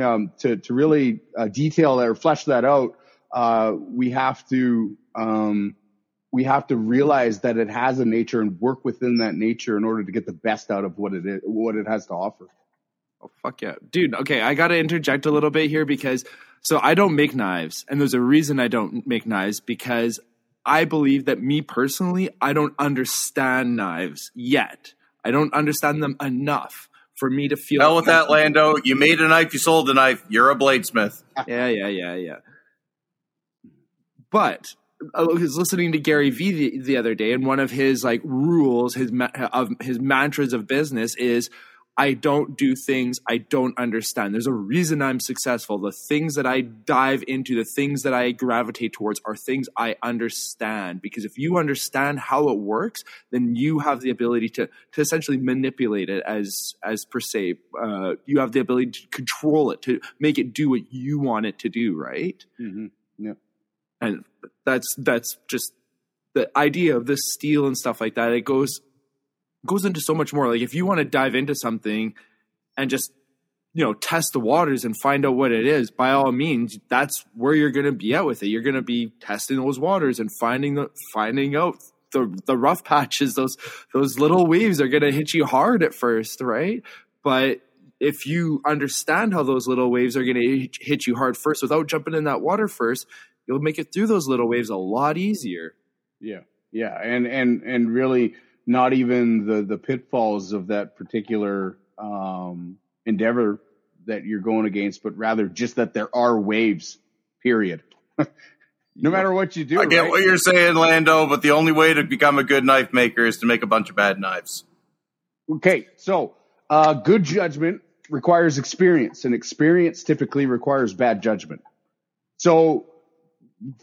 um, to to really uh, detail that or flesh that out, uh, we have to um, we have to realize that it has a nature and work within that nature in order to get the best out of what it is, what it has to offer. Oh, fuck yeah. Dude, okay, I got to interject a little bit here because so I don't make knives, and there's a reason I don't make knives because I believe that me personally, I don't understand knives yet. I don't understand them enough for me to feel. Hell with that, Lando. You made a knife, you sold a knife. You're a bladesmith. Yeah, yeah, yeah, yeah. But I was listening to Gary Vee the, the other day, and one of his like rules, his ma- of his mantras of business is, "I don't do things I don't understand." There's a reason I'm successful. The things that I dive into, the things that I gravitate towards, are things I understand. Because if you understand how it works, then you have the ability to to essentially manipulate it as as per se. Uh, you have the ability to control it, to make it do what you want it to do. Right Mm-hmm. And that's that's just the idea of this steel and stuff like that. It goes goes into so much more. Like if you want to dive into something and just you know test the waters and find out what it is by all means that's where you're going to be at with it. You're going to be testing those waters and finding the finding out the the rough patches. Those those little waves are going to hit you hard at first right? But if you understand how those little waves are going to hit you hard first without jumping in that water first you'll make it through those little waves a lot easier. Yeah, yeah, and and and really not even the the pitfalls of that particular um, endeavor that you're going against, but rather just that there are waves. Period. no matter what you do, I get right? what you're saying, Lando, but the only way to become a good knife maker is to make a bunch of bad knives. Okay, so uh, good judgment requires experience, and experience typically requires bad judgment. So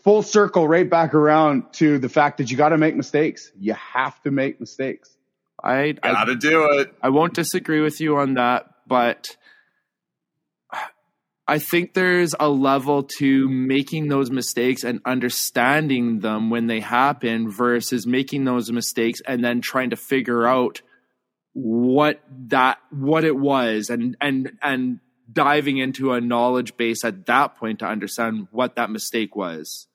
full circle right back around to the fact that you got to make mistakes. You have to make mistakes. I, I Gotta do it. I won't disagree with you on that, but I think there's a level to making those mistakes and understanding them when they happen versus making those mistakes and then trying to figure out what that what it was and and and diving into a knowledge base at that point to understand what that mistake was.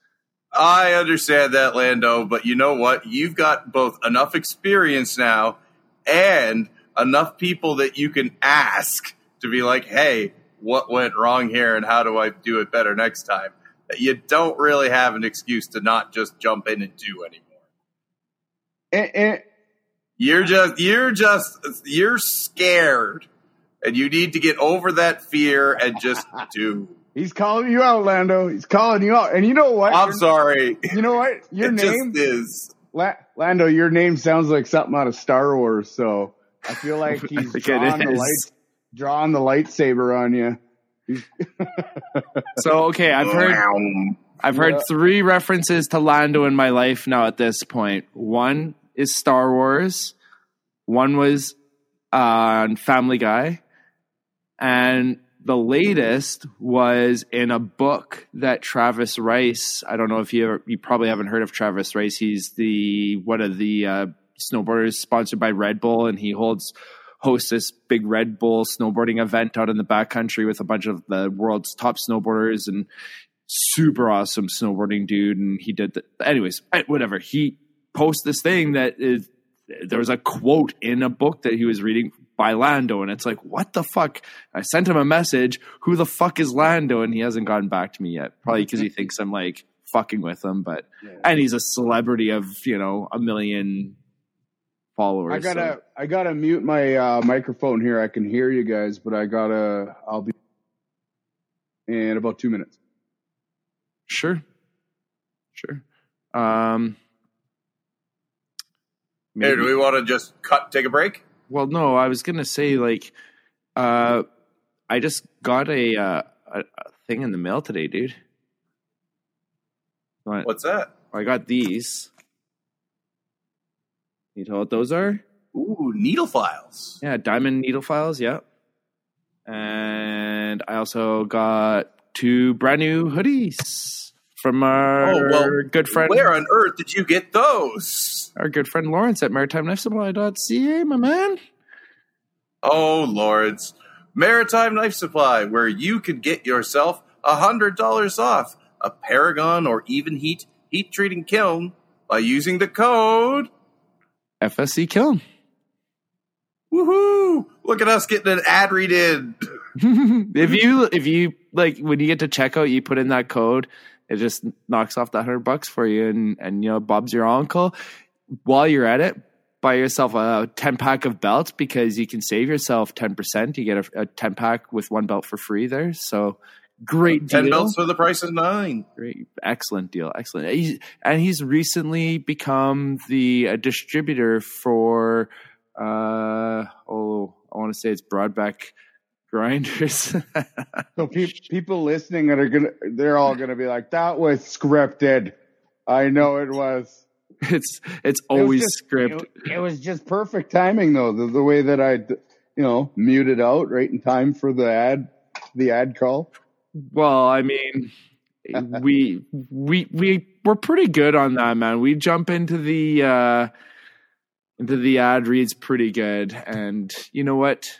I understand that, Lando, but you know what? You've got both enough experience now and enough people that you can ask to be like, hey, what went wrong here and how do I do it better next time? That you don't really have an excuse to not just jump in and do anymore. And, and You're just, you're just, you're scared and you need to get over that fear and just do. he's calling you out, Lando. He's calling you out. And you know what? I'm Your- sorry. You know what? Your it name, just is. La- Lando, your name sounds like something out of Star Wars. So I feel like he's drawing the light, drawing the lightsaber on you. So okay, I've heard I've heard Yeah. three references to Lando in my life now at this point. One is Star Wars, one was uh, on Family Guy, and the latest was in a book that Travis Rice. I don't know if you ever, you probably haven't heard of Travis Rice. He's the one of the uh, snowboarders sponsored by Red Bull, and he holds hosts this big Red Bull snowboarding event out in the backcountry with a bunch of the world's top snowboarders and super awesome snowboarding dude. And he did, the, anyways, whatever. He posts this thing that is, there was a quote in a book that he was reading by Lando, and it's like, what the fuck? I sent him a message. Who the fuck is Lando? And he hasn't gotten back to me yet. Probably because he thinks I'm like fucking with him, but and he's a celebrity of you know a million followers. I gotta, I gotta mute my uh, microphone here. I can hear you guys, but I gotta, I'll be in about two minutes. Sure. Sure. Um Here, do we want to just cut, take a break? Well no, I was gonna say like uh I just got a uh a, a thing in the mail today, dude. What? What's that? I got these. You know what those are? Ooh, needle files. Yeah, diamond needle files, yeah. And I also got two brand new hoodies from our Oh, well, good friend Where on earth did you get those? our good friend Lawrence at maritimeknifesupply.ca, my man. Oh, lords. Maritime Knife Supply, where you could get yourself a $100 off a Paragon or Evenheat heat treating kiln by using the code. FSC Kiln. Woohoo! Look at us getting an ad read in. if you if you like when you get to checkout, you put in that code, it just knocks off that hundred bucks for you, and and you know Bob's your uncle. While you're at it, buy yourself a ten pack of belts because you can save yourself ten percent. You get a, a ten pack with one belt for free there. So great deal. 10 belts for the price of nine. Great, excellent deal, excellent. He's, and he's recently become the uh, distributor for uh oh, I want to say it's Broadback Grinders. So pe- people listening that are gonna, they're all gonna be like, "That was scripted." I know it was. it's it's It always just- script. It, it was just perfect timing, though. The, the way that I, you know, muted out right in time for the ad, the ad call. Well, I mean, we we we we're pretty good on that, man. We jump into the uh into the ad reads pretty good, and you know what?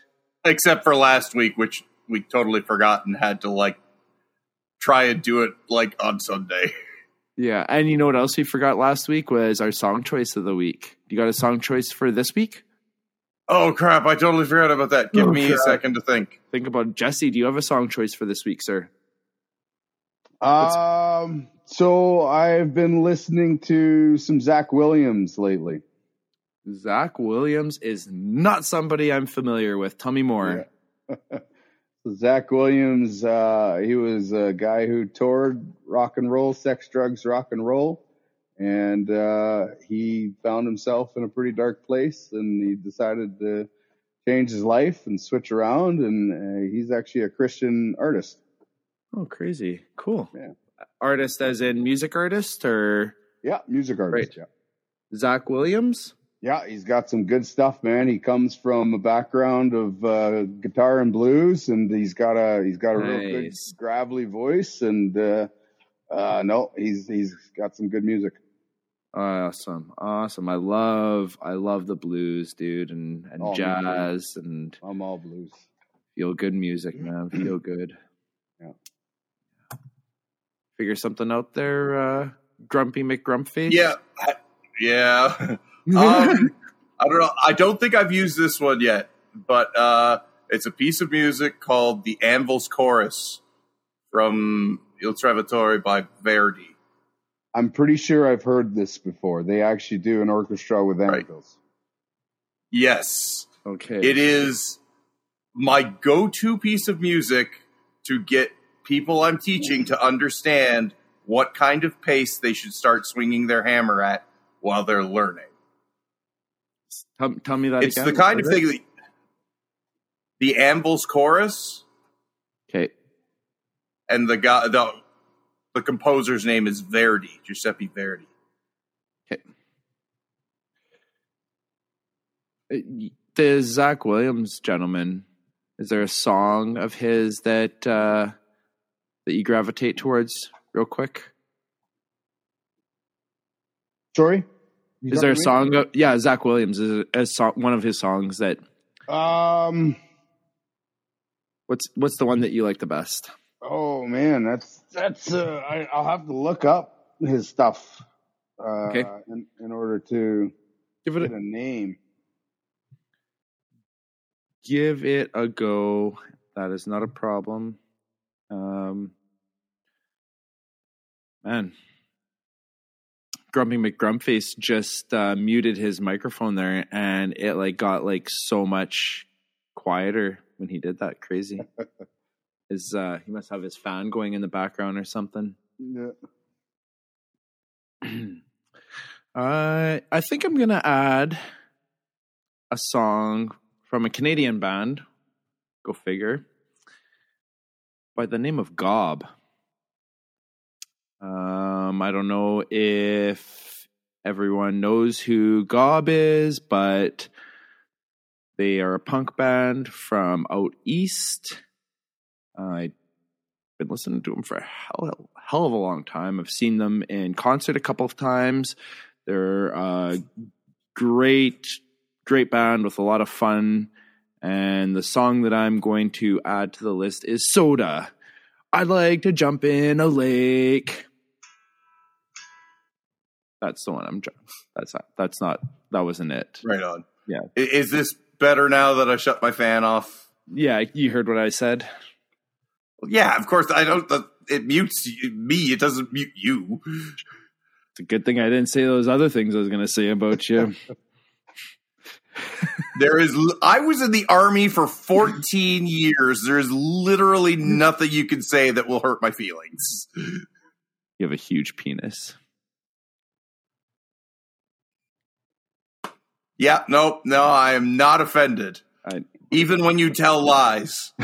Except for last week, which we totally forgot and had to like try and do it like on Sunday. Yeah, and you know what else we forgot last week was our song choice of the week. You got a song choice for this week? Oh crap, I totally forgot about that. Give Oh, me a second to think. Think about it. Jesse. Do you have a song choice for this week, sir? Um, so I've been listening to some Zach Williams lately. Zach Williams is not somebody I'm familiar with. Tell me more. So Zach Williams, uh, he was a guy who toured rock and roll, sex, drugs, rock and roll. And, uh, he found himself in a pretty dark place and he decided to change his life and switch around. And uh, he's actually a Christian artist. Oh, crazy. Cool. Yeah. Artist as in music artist or Yeah. Music artist. Right. Zach Williams? Yeah, he's got some good stuff, man. He comes from a background of uh, guitar and blues, and he's got a he's got a real good Nice. gravelly voice, and uh, uh, no, he's he's got some good music. Awesome, awesome. I love, I love the blues, dude, and and Oh, me too. jazz and I'm all blues. feel good music, man. Feel good. Yeah. Figure something out there, uh, Grumpy McGrumpface. Yeah, I- yeah. um, I don't know. I don't think I've used this one yet, but uh, it's a piece of music called the Anvil's Chorus from Il Trovatore by Verdi. I'm pretty sure I've heard this before. They actually do an orchestra with Right. anvils. Yes, okay. it is my go-to piece of music to get people I'm teaching to understand what kind of pace they should start swinging their hammer at while they're learning. Tell, tell me that It's again. the kind of thing it? that the Anvil's Chorus Okay. and the guy the the composer's name is Verdi, Giuseppe Verdi. Okay. Uh, The Zach Williams gentleman. Is there a song of his that uh, that you gravitate towards, real quick? Sorry, You Is there a song? Of, yeah, Zach Williams is a, a song, one of his songs that. Um. What's what's the one that you like the best? Oh man, that's that's. Uh, I, I'll have to look up his stuff. Uh, Okay. In, in order to Give it a, a name. give it a go. That is not a problem. Um, man, Grumpy McGrumpface just uh, muted his microphone there, and it like got like so much quieter when he did that. Crazy. His uh, he must have his fan going in the background or something. Yeah. Uh, I think I'm gonna add a song from a Canadian band. Go figure. By the name of Gob. Um, I don't know if everyone knows who Gob is, but they are a punk band from out east. I've been listening to them for a hell, hell of a long time. I've seen them in concert a couple of times. They're a great, great band with a lot of fun. And the song that I'm going to add to the list is Soda. I'd like to jump in a lake. That's the one I'm. That's not. That's not. That wasn't it. Right on. Yeah. Is this better now that I shut my fan off? Yeah, you heard what I said. Yeah, of course. I don't. the- It mutes me. It doesn't mute you. It's a good thing I didn't say those other things I was going to say about you. There is. I was in the army for 14 years. There is literally nothing you can say that will hurt my feelings. you have a huge penis. Yeah. No. No. I am not offended. I, Even when you tell lies.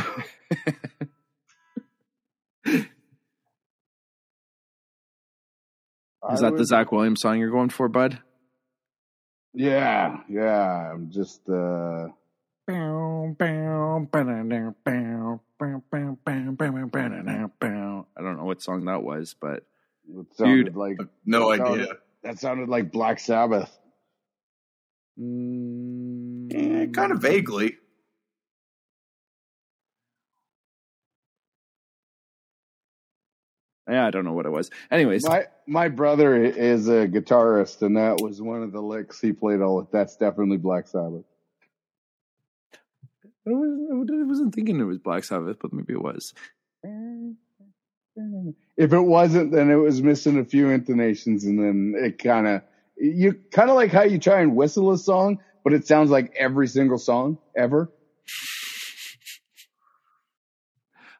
is I that the Zach Williams song you're going for, bud? Yeah, yeah. I'm just. uh I don't know what song that was, but It sounded Dude. like No that sounded- idea. that sounded like Black Sabbath. Mm, Eh, kind of vaguely. Yeah, I don't know what it was. Anyways, My my brother is a guitarist, and that was one of the licks he played. All that's definitely Black Sabbath. I wasn't, I wasn't thinking it was Black Sabbath, but maybe it was. If it wasn't, then it was missing a few intonations, and then it kind of you kind of like how you try and whistle a song, but it sounds like every single song ever.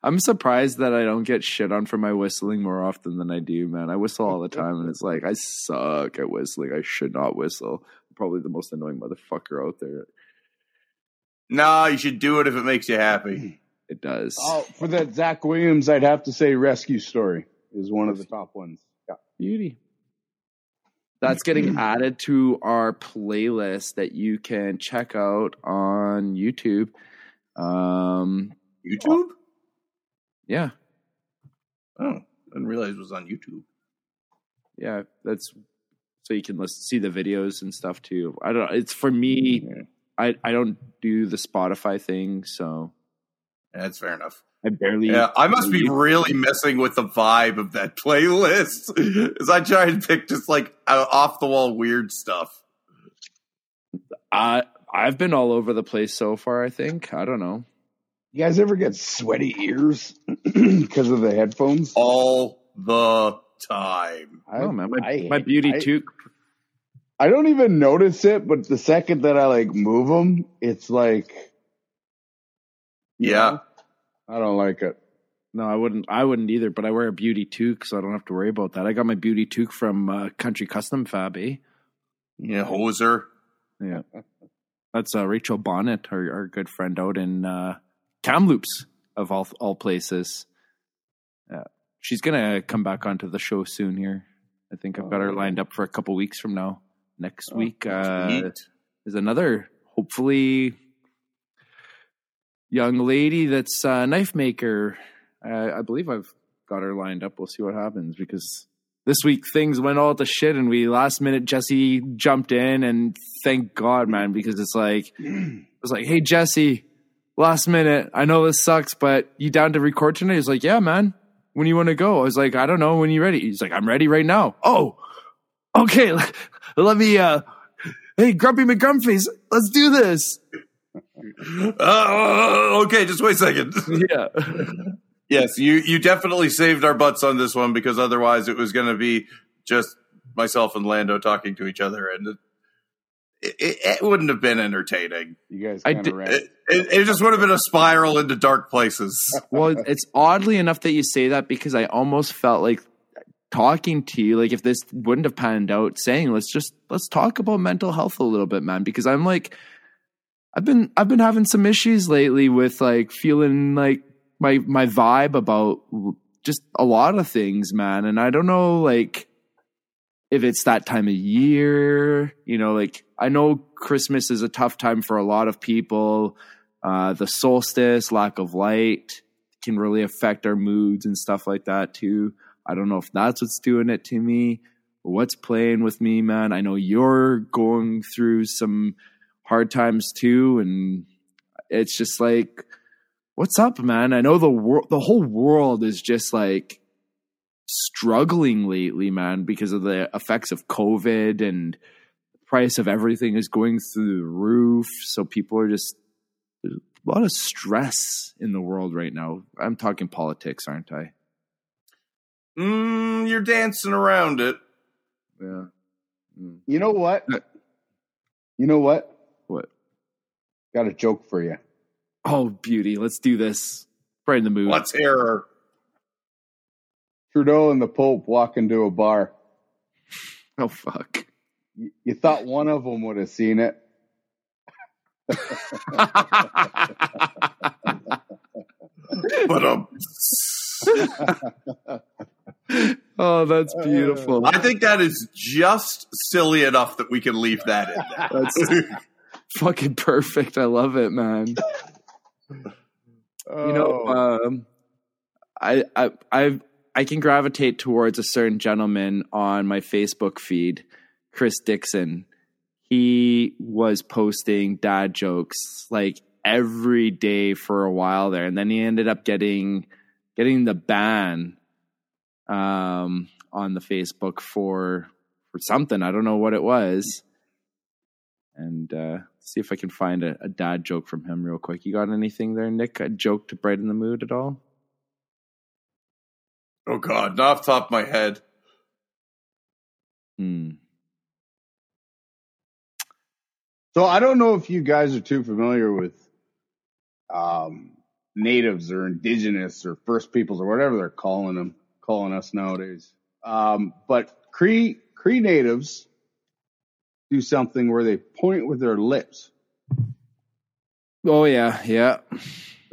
I'm surprised that I don't get shit on for my whistling more often than I do, man. I whistle all the time, and it's like I suck at whistling. I should not whistle. I'm probably the most annoying motherfucker out there. Nah, you should do it if it makes you happy. It does. Oh, for that Zach Williams, I'd have to say "Rescue Story" is one of the top ones. Yeah. Beauty. That's getting added to our playlist that you can check out on YouTube. Um, YouTube? yeah, Oh, I didn't realize it was on YouTube. yeah, that's so you can listen, see the videos and stuff too. I don't. It's for me. I I don't do the Spotify thing, so That's fair enough. I barely. Yeah, I must be really messing with the vibe of that playlist as I try and pick just like off the wall weird stuff. I I've been all over the place so far. I think I don't know. You guys ever get sweaty ears because of the headphones? All the time. I don't know, man. My, I- my beauty I- toque. I don't even notice it, but the second that I like move them, it's like, Yeah. know, I don't like it. No, I wouldn't. I wouldn't either. But I wear a beauty toque, so I don't have to worry about that. I got my beauty toque from uh, Country Custom Fab. Eh? Yeah, hoser. Yeah, that's uh, Rachel Bonnet, our, our good friend out in uh, Kamloops of all all places. Yeah, she's gonna come back onto the show soon. Here, I think I've got her lined up for a couple weeks from now. Next Oh, week uh, is another hopefully young lady that's a knife maker. Uh, I believe I've got her lined up. We'll see what happens because this week things went all to shit and we last minute Jesse jumped in and thank God, man, because it's like it was like, hey Jesse, last minute, I know this sucks, but you down to record tonight? He's like, yeah, man. When you want to go? I was like, I don't know. When you ready? He's like, I'm ready right now. Oh, okay. Let me. uh Hey, Grumpy McGrumpface, let's do this. Uh, okay, just wait a second. Yeah. yes, you you definitely saved our butts on this one because otherwise it was going to be just myself and Lando talking to each other, and it, it, it wouldn't have been entertaining. You guys I kind did- of ran. It, it, it just would have been a spiral into dark places. well, it's oddly enough that you say that because I almost felt like talking to you, like if this wouldn't have panned out, saying let's just let's talk about mental health a little bit, man. Because I'm like, I've been I've been having some issues lately with like feeling like my my vibe about just a lot of things, man. And I don't know like if it's that time of year, you know, like I know Christmas is a tough time for a lot of people. Uh, the solstice, lack of light can really affect our moods and stuff like that too. I don't know if that's what's doing it to me what's playing with me, man. I know you're going through some hard times too, and it's just like, what's up, man? I know the world, the whole world is just like struggling lately, man, because of the effects of COVID and the price of everything is going through the roof. So people are just there's a lot of stress in the world right now. I'm talking politics, aren't I? Mm, you're dancing around it. Yeah. Mm. You know what? Uh, You know what? What? Got a joke for you. Oh, beauty. Let's do this. Right in the mood. Let's hear her. Trudeau and the Pope walk into a bar. Oh, fuck. You, you thought one of them would have seen it. But um, oh, that's beautiful. I think that is just silly enough that we can leave that in. There. Fucking perfect. I love it, man. You know, Oh. um, I, I, I, I can gravitate towards a certain gentleman on my Facebook feed, Chris Dixon. He was posting dad jokes like every day for a while there, and then he ended up getting getting the ban um, on the Facebook for for something. I don't know what it was. And uh, see if I can find a, a dad joke from him real quick. You got anything there, Nick? A joke to brighten the mood at all? oh God, not off the top of my head. Hmm. So I don't know if you guys are too familiar with um, natives or indigenous or first peoples or whatever they're calling them, calling us nowadays. Um, but Cree Cree natives do something where they point with their lips. Oh yeah, yeah.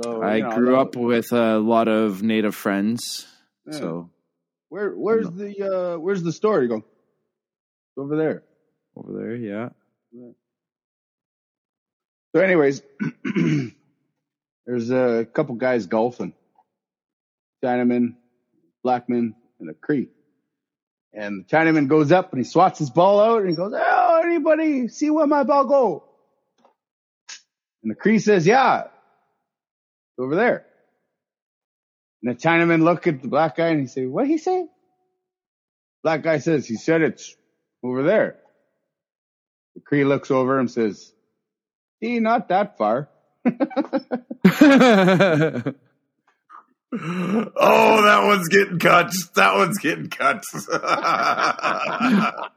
So I know, grew up with a lot of native friends, Yeah. so Where where's the uh, where's the story? You go. over there. Over there, yeah. So, anyways, there's a couple guys golfing. Chinaman, Blackman, and a Cree. And the Chinaman goes up and he swats his ball out and he goes, Oh, anybody see where my ball go? And the Cree says, Yeah, over there. And the Chinaman look at the black guy and he say, What he say? Black guy says, He said it's over there. The Cree looks over and says, See, not that far. Oh, that one's getting cut. That one's getting cut.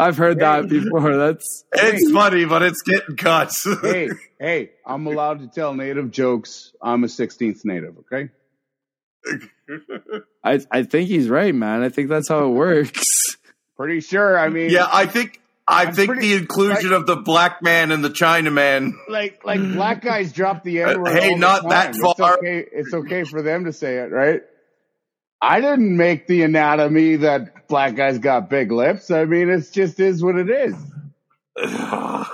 I've heard that before. That's it's funny, but it's getting cut. hey, hey, I'm allowed to tell native jokes. I'm a 16th native, okay? I I think he's right, man. I think that's how it works. Pretty sure. I mean, yeah, I think I I'm think pretty- the inclusion of the black man and the Chinaman. like like black guys drop the N word. Uh, hey, all the not that time. It's far. okay. It's okay for them to say it, right? I didn't make the anatomy that black guys got big lips. I mean, it's just is what it is.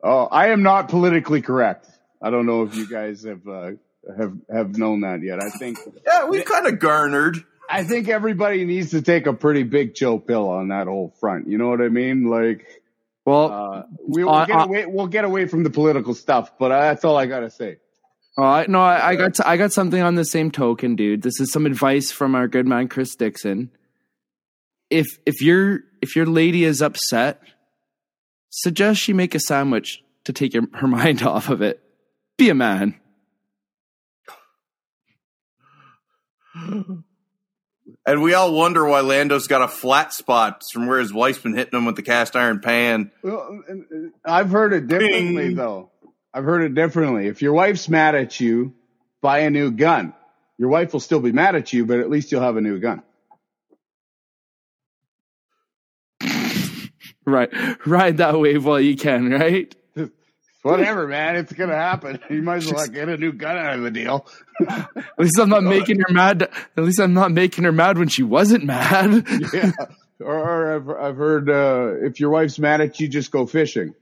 Oh, I am not politically correct. I don't know if you guys have uh, have have known that yet. I think yeah, we've kind of garnered. I think everybody needs to take a pretty big chill pill on that whole front. You know what I mean? Like, Well, uh, we, we'll Uh, get uh, away. We'll get away from the political stuff, but uh, that's all I gotta say. Oh, I, no, I, I got I got something on the same token, dude. This is some advice from our good man Chris Dixon. If if your if your lady is upset, suggest she make a sandwich to take your, her mind off of it. Be a man. And we all wonder why Lando's got a flat spot from where his wife's been hitting him with the cast iron pan. Well, and- and I've heard it differently Bing. though. I've heard it differently. If your wife's mad at you, buy a new gun. Your wife will still be mad at you, but at least you'll have a new gun. Right, ride that wave while you can. Right. Whatever, man. It's gonna happen. You might as well get a new gun out of the deal. At least I'm not making her mad. At least I'm not making her mad when she wasn't mad. yeah. Or, or I've, I've heard uh, if your wife's mad at you, just go fishing.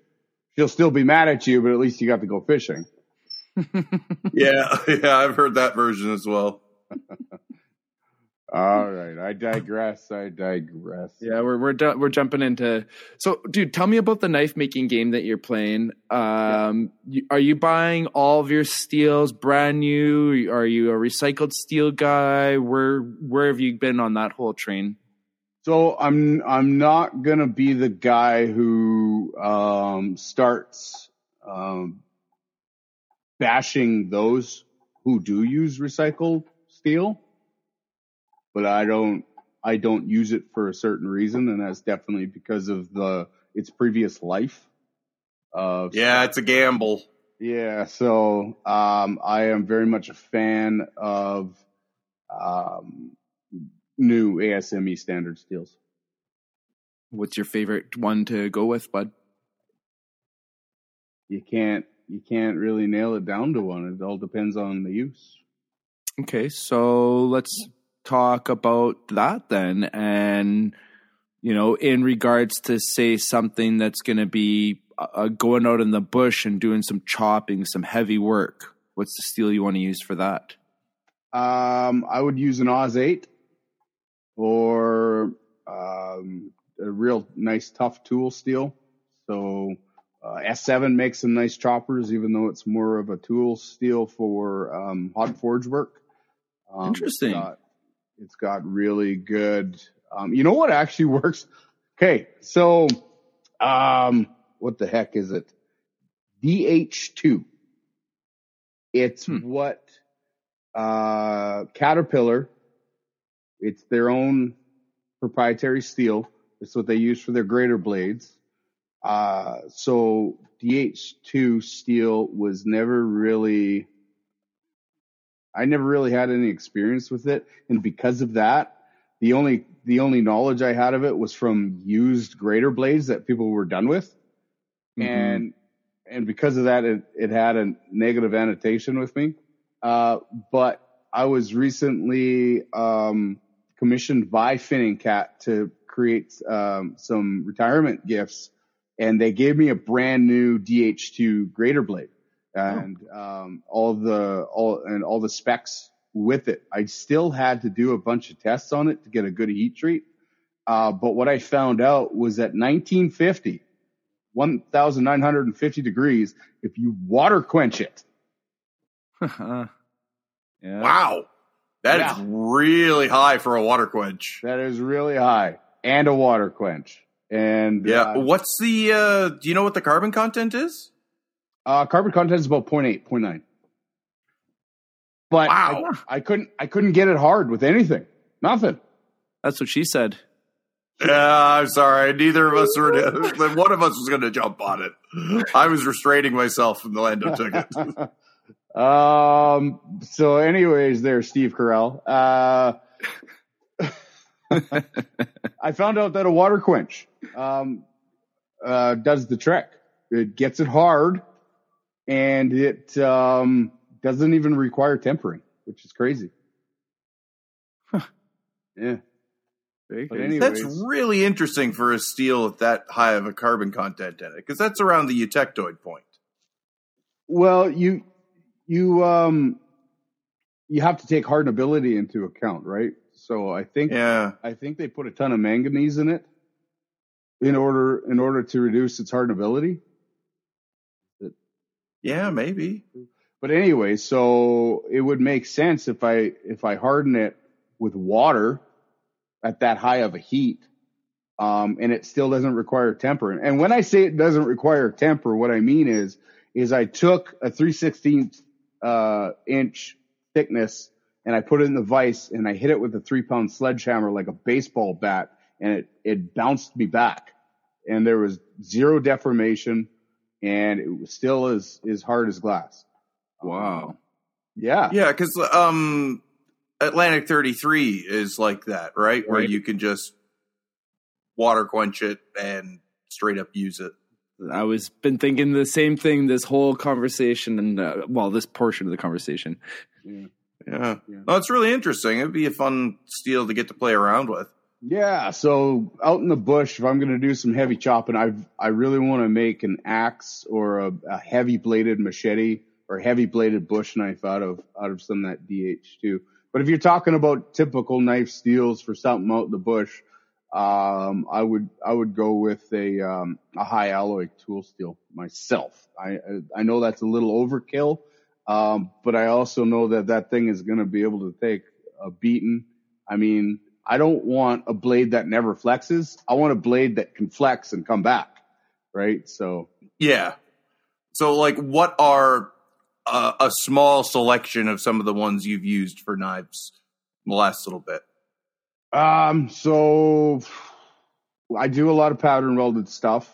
She'll still be mad at you, but at least you got to go fishing. Yeah, yeah, I've heard that version as well. All right. I digress. I digress. Yeah, we're we're du- we're jumping into. So, dude, tell me about the knife making game that you're playing. Um, you, are you buying all of your steels brand new? Are you a recycled steel guy? Where where have you been on that whole train? So I'm I'm not gonna be the guy who um, starts um, bashing those who do use recycled steel, but I don't I don't use it for a certain reason, and that's definitely because of the its previous life. Uh, Yeah, it's a gamble. yeah, so um, I am very much a fan of um, new ASME standard steels. What's your favorite one to go with, bud? You can't you can't really nail it down to one. It all depends on the use. Okay, so let's talk about that then. And, you know, in regards to say something that's going to be uh, going out in the bush and doing some chopping, some heavy work, what's the steel you want to use for that? Um, I would use an Oz eight or um, a real nice tough tool steel. So uh, S7 makes some nice choppers, even though it's more of a tool steel for um, hot forge work. Um, Interesting. It's got, it's got really good. Um, you know what actually works? Okay, so um, what the heck is it? DH2. It's Hmm. what uh, Caterpillar. It's their own proprietary steel. It's what they use for their grader blades. Uh, so DH2 steel was never really, I never really had any experience with it. And because of that, the only, the only knowledge I had of it was from used grader blades that people were done with. Mm-hmm. And, and because of that, it, it had a negative annotation with me. Uh, but I was recently, um, commissioned by Finning Cat to create um, some retirement gifts, and they gave me a brand new DH2 grader blade and oh. um, all the all and all the specs with it. I still had to do a bunch of tests on it to get a good heat treat. Uh, but what I found out was that 1950, 1,950 degrees, if you water quench it. yeah. Wow. that yeah. is really high for a water quench. That is really high. And a water quench. And yeah, uh, what's the, uh, do you know what the carbon content is? Uh, carbon content is about 0.8, 0.9. But wow. I, I, couldn't I couldn't get it hard with anything. Nothing. That's what she said. Yeah, I'm sorry. Neither of us were. one of us was going to jump on it. I was restraining myself from the Lando ticket. um. So, anyways, there, Steve Carell. Uh, I found out that a water quench um, uh, does the trick. It gets it hard, and it um, doesn't even require tempering, which is crazy. Huh. Yeah. Anyways, that's really interesting for a steel with that high of a carbon content in it, because that's around the eutectoid point. Well, you you um you have to take hardenability into account, right? So I think yeah. I think they put a ton of manganese in it in order in order to reduce its hardenability. Yeah, maybe. But anyway, so it would make sense if I if I harden it with water at that high of a heat, um, and it still doesn't require temper. And when I say it doesn't require temper, what I mean is is I took a 316th uh, inch thickness and I put it in the vise and I hit it with a three pound sledgehammer like a baseball bat, and it it bounced me back, and there was zero deformation, and it was still as as hard as glass. Wow. Yeah. Yeah, because um, Atlantic 33 is like that, right? right? Where you can just water quench it and straight up use it. I was been thinking the same thing this whole conversation and uh, well, this portion of the conversation. Yeah. Yeah. yeah. No, it's really interesting. It'd be a fun steel to get to play around with. Yeah. So out in the bush, if I'm going to do some heavy chopping, I I really want to make an axe or a, a heavy bladed machete or heavy bladed bush knife out of out of some of that DH2. But if you're talking about typical knife steels for something out in the bush, um, I would I would go with a um, a high alloy tool steel myself. I I know that's a little overkill, um, but I also know that that thing is going to be able to take a beating. I mean, I don't want a blade that never flexes. I want a blade that can flex and come back, right? So yeah. So like, what are a, a small selection of some of the ones you've used for knives in the last little bit? Um, so I do a lot of pattern welded stuff.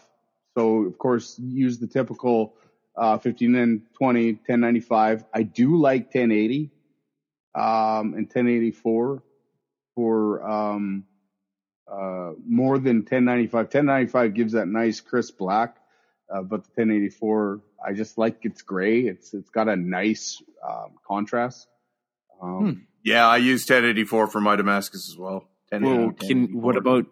So of course, use the typical uh, 15 and 20, 1095. I do like 1080 um, and 1084 for um, uh, more than 1095. 1095 gives that nice crisp black, uh, but the 1084 I just like it's gray. It's it's got a nice um, contrast. Um, hmm. Yeah, I use 1084 for my Damascus as well. Well, can, what about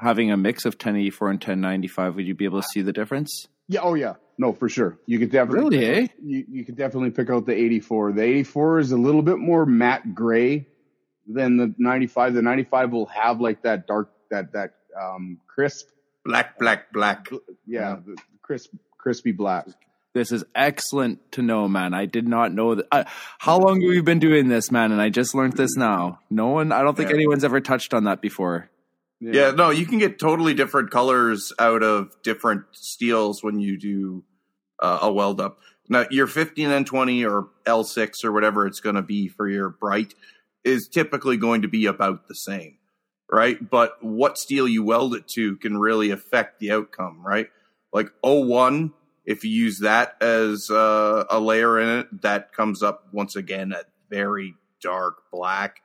having a mix of 1084 and 1095? Would you be able to see the difference? Yeah. Oh, yeah. No, for sure. You could definitely. Really? Eh? You, you could definitely pick out the 84. The 84 is a little bit more matte gray than the 95. The 95 will have like that dark, that that um, crisp, black, black, black. Yeah, yeah. crisp, crispy black. This is excellent to know, man. I did not know that. Uh, how long have you been doing this, man? And I just learned this now. No one, I don't think yeah. anyone's ever touched on that before. Yeah. yeah. no, you can get totally different colors out of different steels when you do uh, a weld up. Now, your 15N20 or L6 or whatever it's going to be for your bright is typically going to be about the same, right? But what steel you weld it to can really affect the outcome, right? Like O1 if you use that as uh, a layer in it, that comes up once again at very dark black.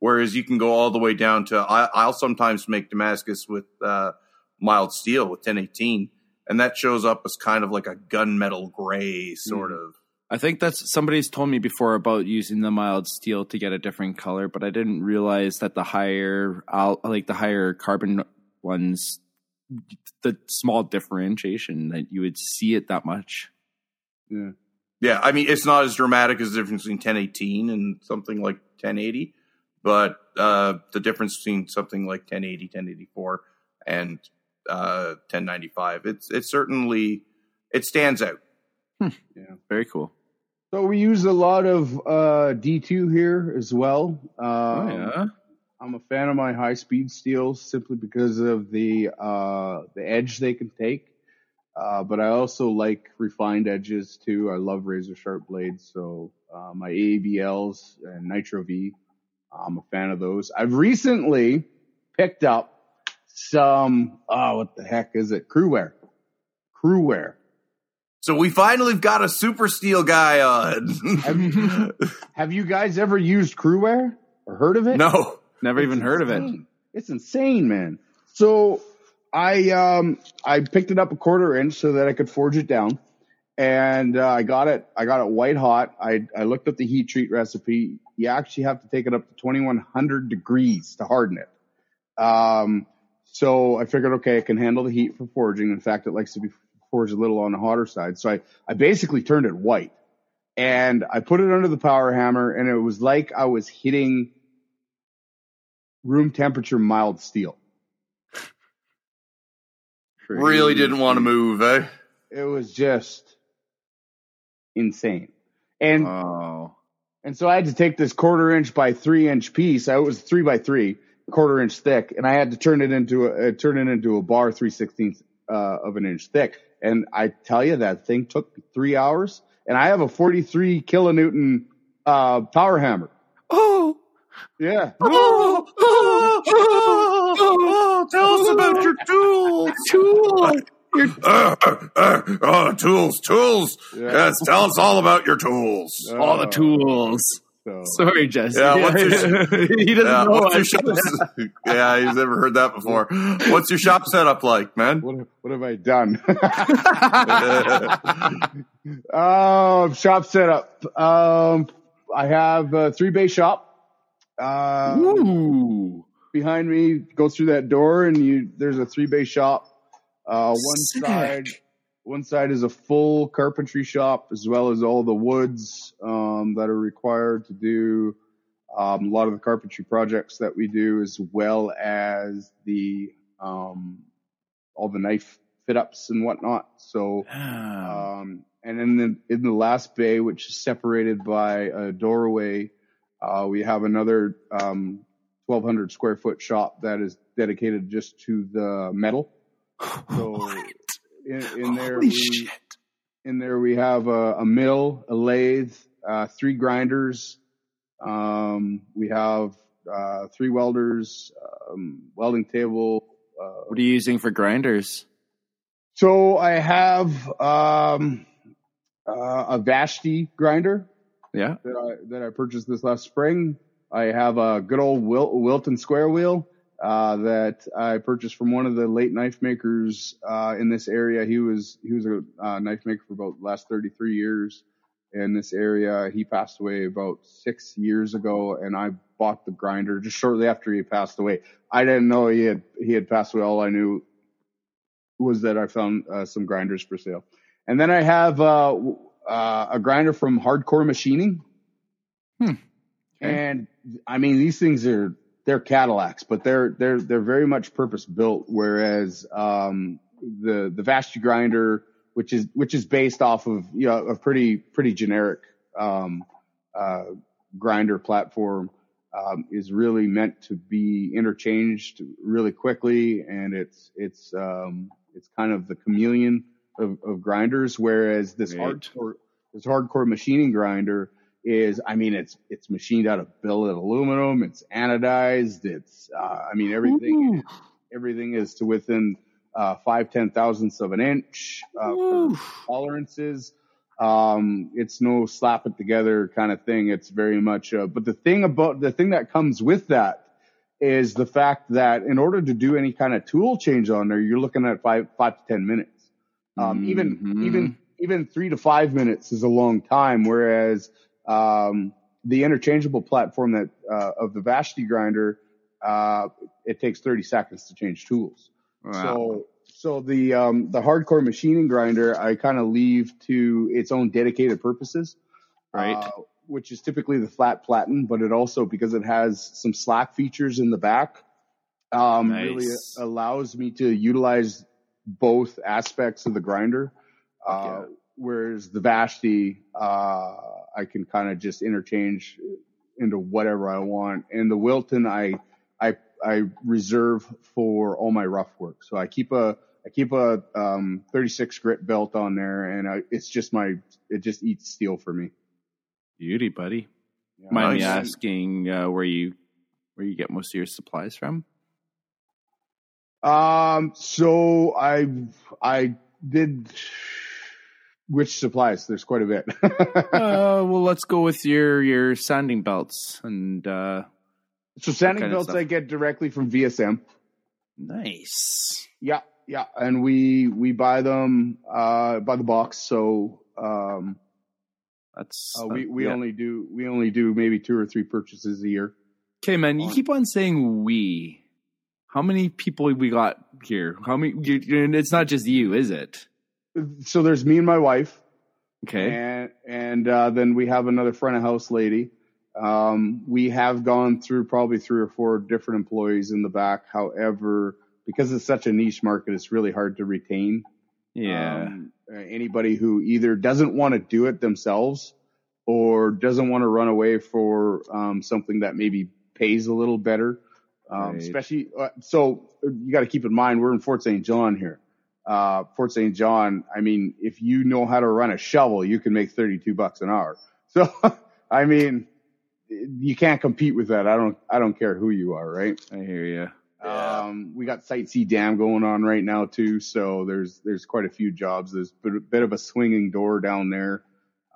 Whereas you can go all the way down to, I, will sometimes make Damascus with uh, mild steel with 1018, and that shows up as kind of like a gunmetal gray sort mm. of I think that's somebody's told me before about using the mild steel to get a different color, but I didn't realize that the higher, like the higher carbon ones, the small differentiation that you would see it that much. Yeah. Yeah, I mean it's not as dramatic as the difference between 1018 and something like 1080, but uh, the difference between something like 1080, 1084, and uh, 1095, it's it's certainly it stands out. Hmm. Yeah, very cool. So we use a lot of uh, D2 here as well. Um, oh, yeah. I'm a fan of my high speed steels simply because of the uh, the edge they can take. Uh, but I also like refined edges too. I love razor sharp blades. So uh, my AEBLs and Nitro V, I'm a fan of those. I've recently picked up some, oh, what the heck is it? Cruwear. Cruwear. So we finally got a super steel guy on. have, you, have you guys ever used Cruwear or heard of it? No, never it's even heard of it. It's insane, man. So I um I picked it up a quarter inch so that I could forge it down, and uh, I got it. I got it white hot. I I looked up the heat treat recipe. You actually have to take it up to 2100 degrees to harden it. Um, so I figured, okay, it can handle the heat for forging. In fact, it likes to be forged a little on the hotter side. So I I basically turned it white, and I put it under the power hammer, and it was like I was hitting room temperature mild steel really didn't want to move, eh? It was just insane. And oh. and so I had to take this quarter inch by three inch piece. I was three by three, quarter inch thick, and I had to turn it into a uh, turn it into a bar three sixteenths uh, of an inch thick. And I tell you, that thing took three hours. And I have a forty three kilonewton uh, power hammer. Oh, yeah. Oh, oh, oh, oh, tell us about your tools. Tools. Your uh, uh, uh, tools, tools. Yeah. Yes, tell us all about your tools. all the tools. So. Sorry, Jesse. Yeah, what's your, he doesn't yeah, know. What's your shop, yeah, he's never heard that before. What's your shop setup like, man? What, what have I done? um, shop setup. Um, I have a three bay shop. Uh, Ooh. Behind me, go through that door, and you there's a three bay shop. Uh, one Sick. side, one side is a full carpentry shop, as well as all the woods um, that are required to do um, a lot of the carpentry projects that we do, as well as the um, all the knife fit ups and whatnot. So, um, and in the in the last bay, which is separated by a doorway uh, we have another um, 1,200 square foot shop that is dedicated just to the metal. So in, in there, Holy we, shit. in there we have a, a mill, a lathe, uh, three grinders. Um, we have uh, three welders, um, welding table. Uh, What are you using for grinders? so I have um, uh, a Vashti grinder Yeah. that I that I purchased this last spring. I have a good old Wil- Wilton square wheel uh, that I purchased from one of the late knife makers uh, in this area. He was he was a uh, knife maker for about the last 33 years in this area. He passed away about six years ago, and I bought the grinder just shortly after he passed away. I didn't know he had he had passed away. All I knew was that I found uh, some grinders for sale, and then I have uh, uh, a grinder from Hardcore Machining. Hmm. Okay. And I mean, these things are they're Cadillacs, but they're they're they're very much purpose built. Whereas um, the the Vashti grinder, which is which is based off of you know a pretty pretty generic um, uh, grinder platform, um, is really meant to be interchanged really quickly, and it's it's um, it's kind of the chameleon of, of grinders. Whereas this Right. hardcore this hardcore machining grinder is, I mean, it's it's machined out of billet aluminum. It's anodized. It's, uh, I mean, everything everything is to within uh, five ten thousandths of an inch uh, tolerances. Um, it's no slap it together kind of thing. It's very much, uh, but the thing about the thing that comes with that is the fact that in order to do any kind of tool change on there, you're looking at five five to ten minutes. Um, even Mhm. even even three to five minutes is a long time. Whereas um, the interchangeable platform that uh, of the Vashti grinder, uh, it takes 30 seconds to change tools. Wow. So so the um, the hardcore machining grinder I kind of leave to its own dedicated purposes, Right. uh, which is typically the flat platen, but it also because it has some slack features in the back, um, really allows me to utilize both aspects of the grinder. Uh, yeah. Whereas the Vashti, uh, I can kind of just interchange into whatever I want, and the Wilton I I I reserve for all my rough work. So I keep a I keep a um, 36 grit belt on there, and I, it's just my it just eats steel for me. Beauty, buddy. Yeah. Mind me asking uh, where you where you get most of your supplies from? Um, so I I did which supplies? There's quite a bit. uh, well, let's go with your your sanding belts and uh, so sanding belts? I get directly from VSM. nice. Yeah, yeah, and we we buy them uh by the box. So um That's uh, we we yeah. only do we only do maybe two or three purchases a year. Okay, man, you keep on saying we. How many people we got here? How many? You, it's not just you, is it? So there's me and my wife, Okay. and and uh, then we have another front of house lady. Um, we have gone through probably three or four different employees in the back. However, because it's such a niche market, it's really hard to retain. yeah. um, anybody who either doesn't want to do it themselves or doesn't want to run away for um, something that maybe pays a little better. Um, Right. Especially, uh, so you got to keep in mind we're in Fort St. John here. Uh, Fort St. John. I mean, if you know how to run a shovel, you can make thirty-two bucks an hour. So, I mean, you can't compete with that. I don't. I don't care who you are, right? I hear you. Yeah. Um, we got Site C Dam going on right now too, so there's there's quite a few jobs. There's a bit, bit of a swinging door down there.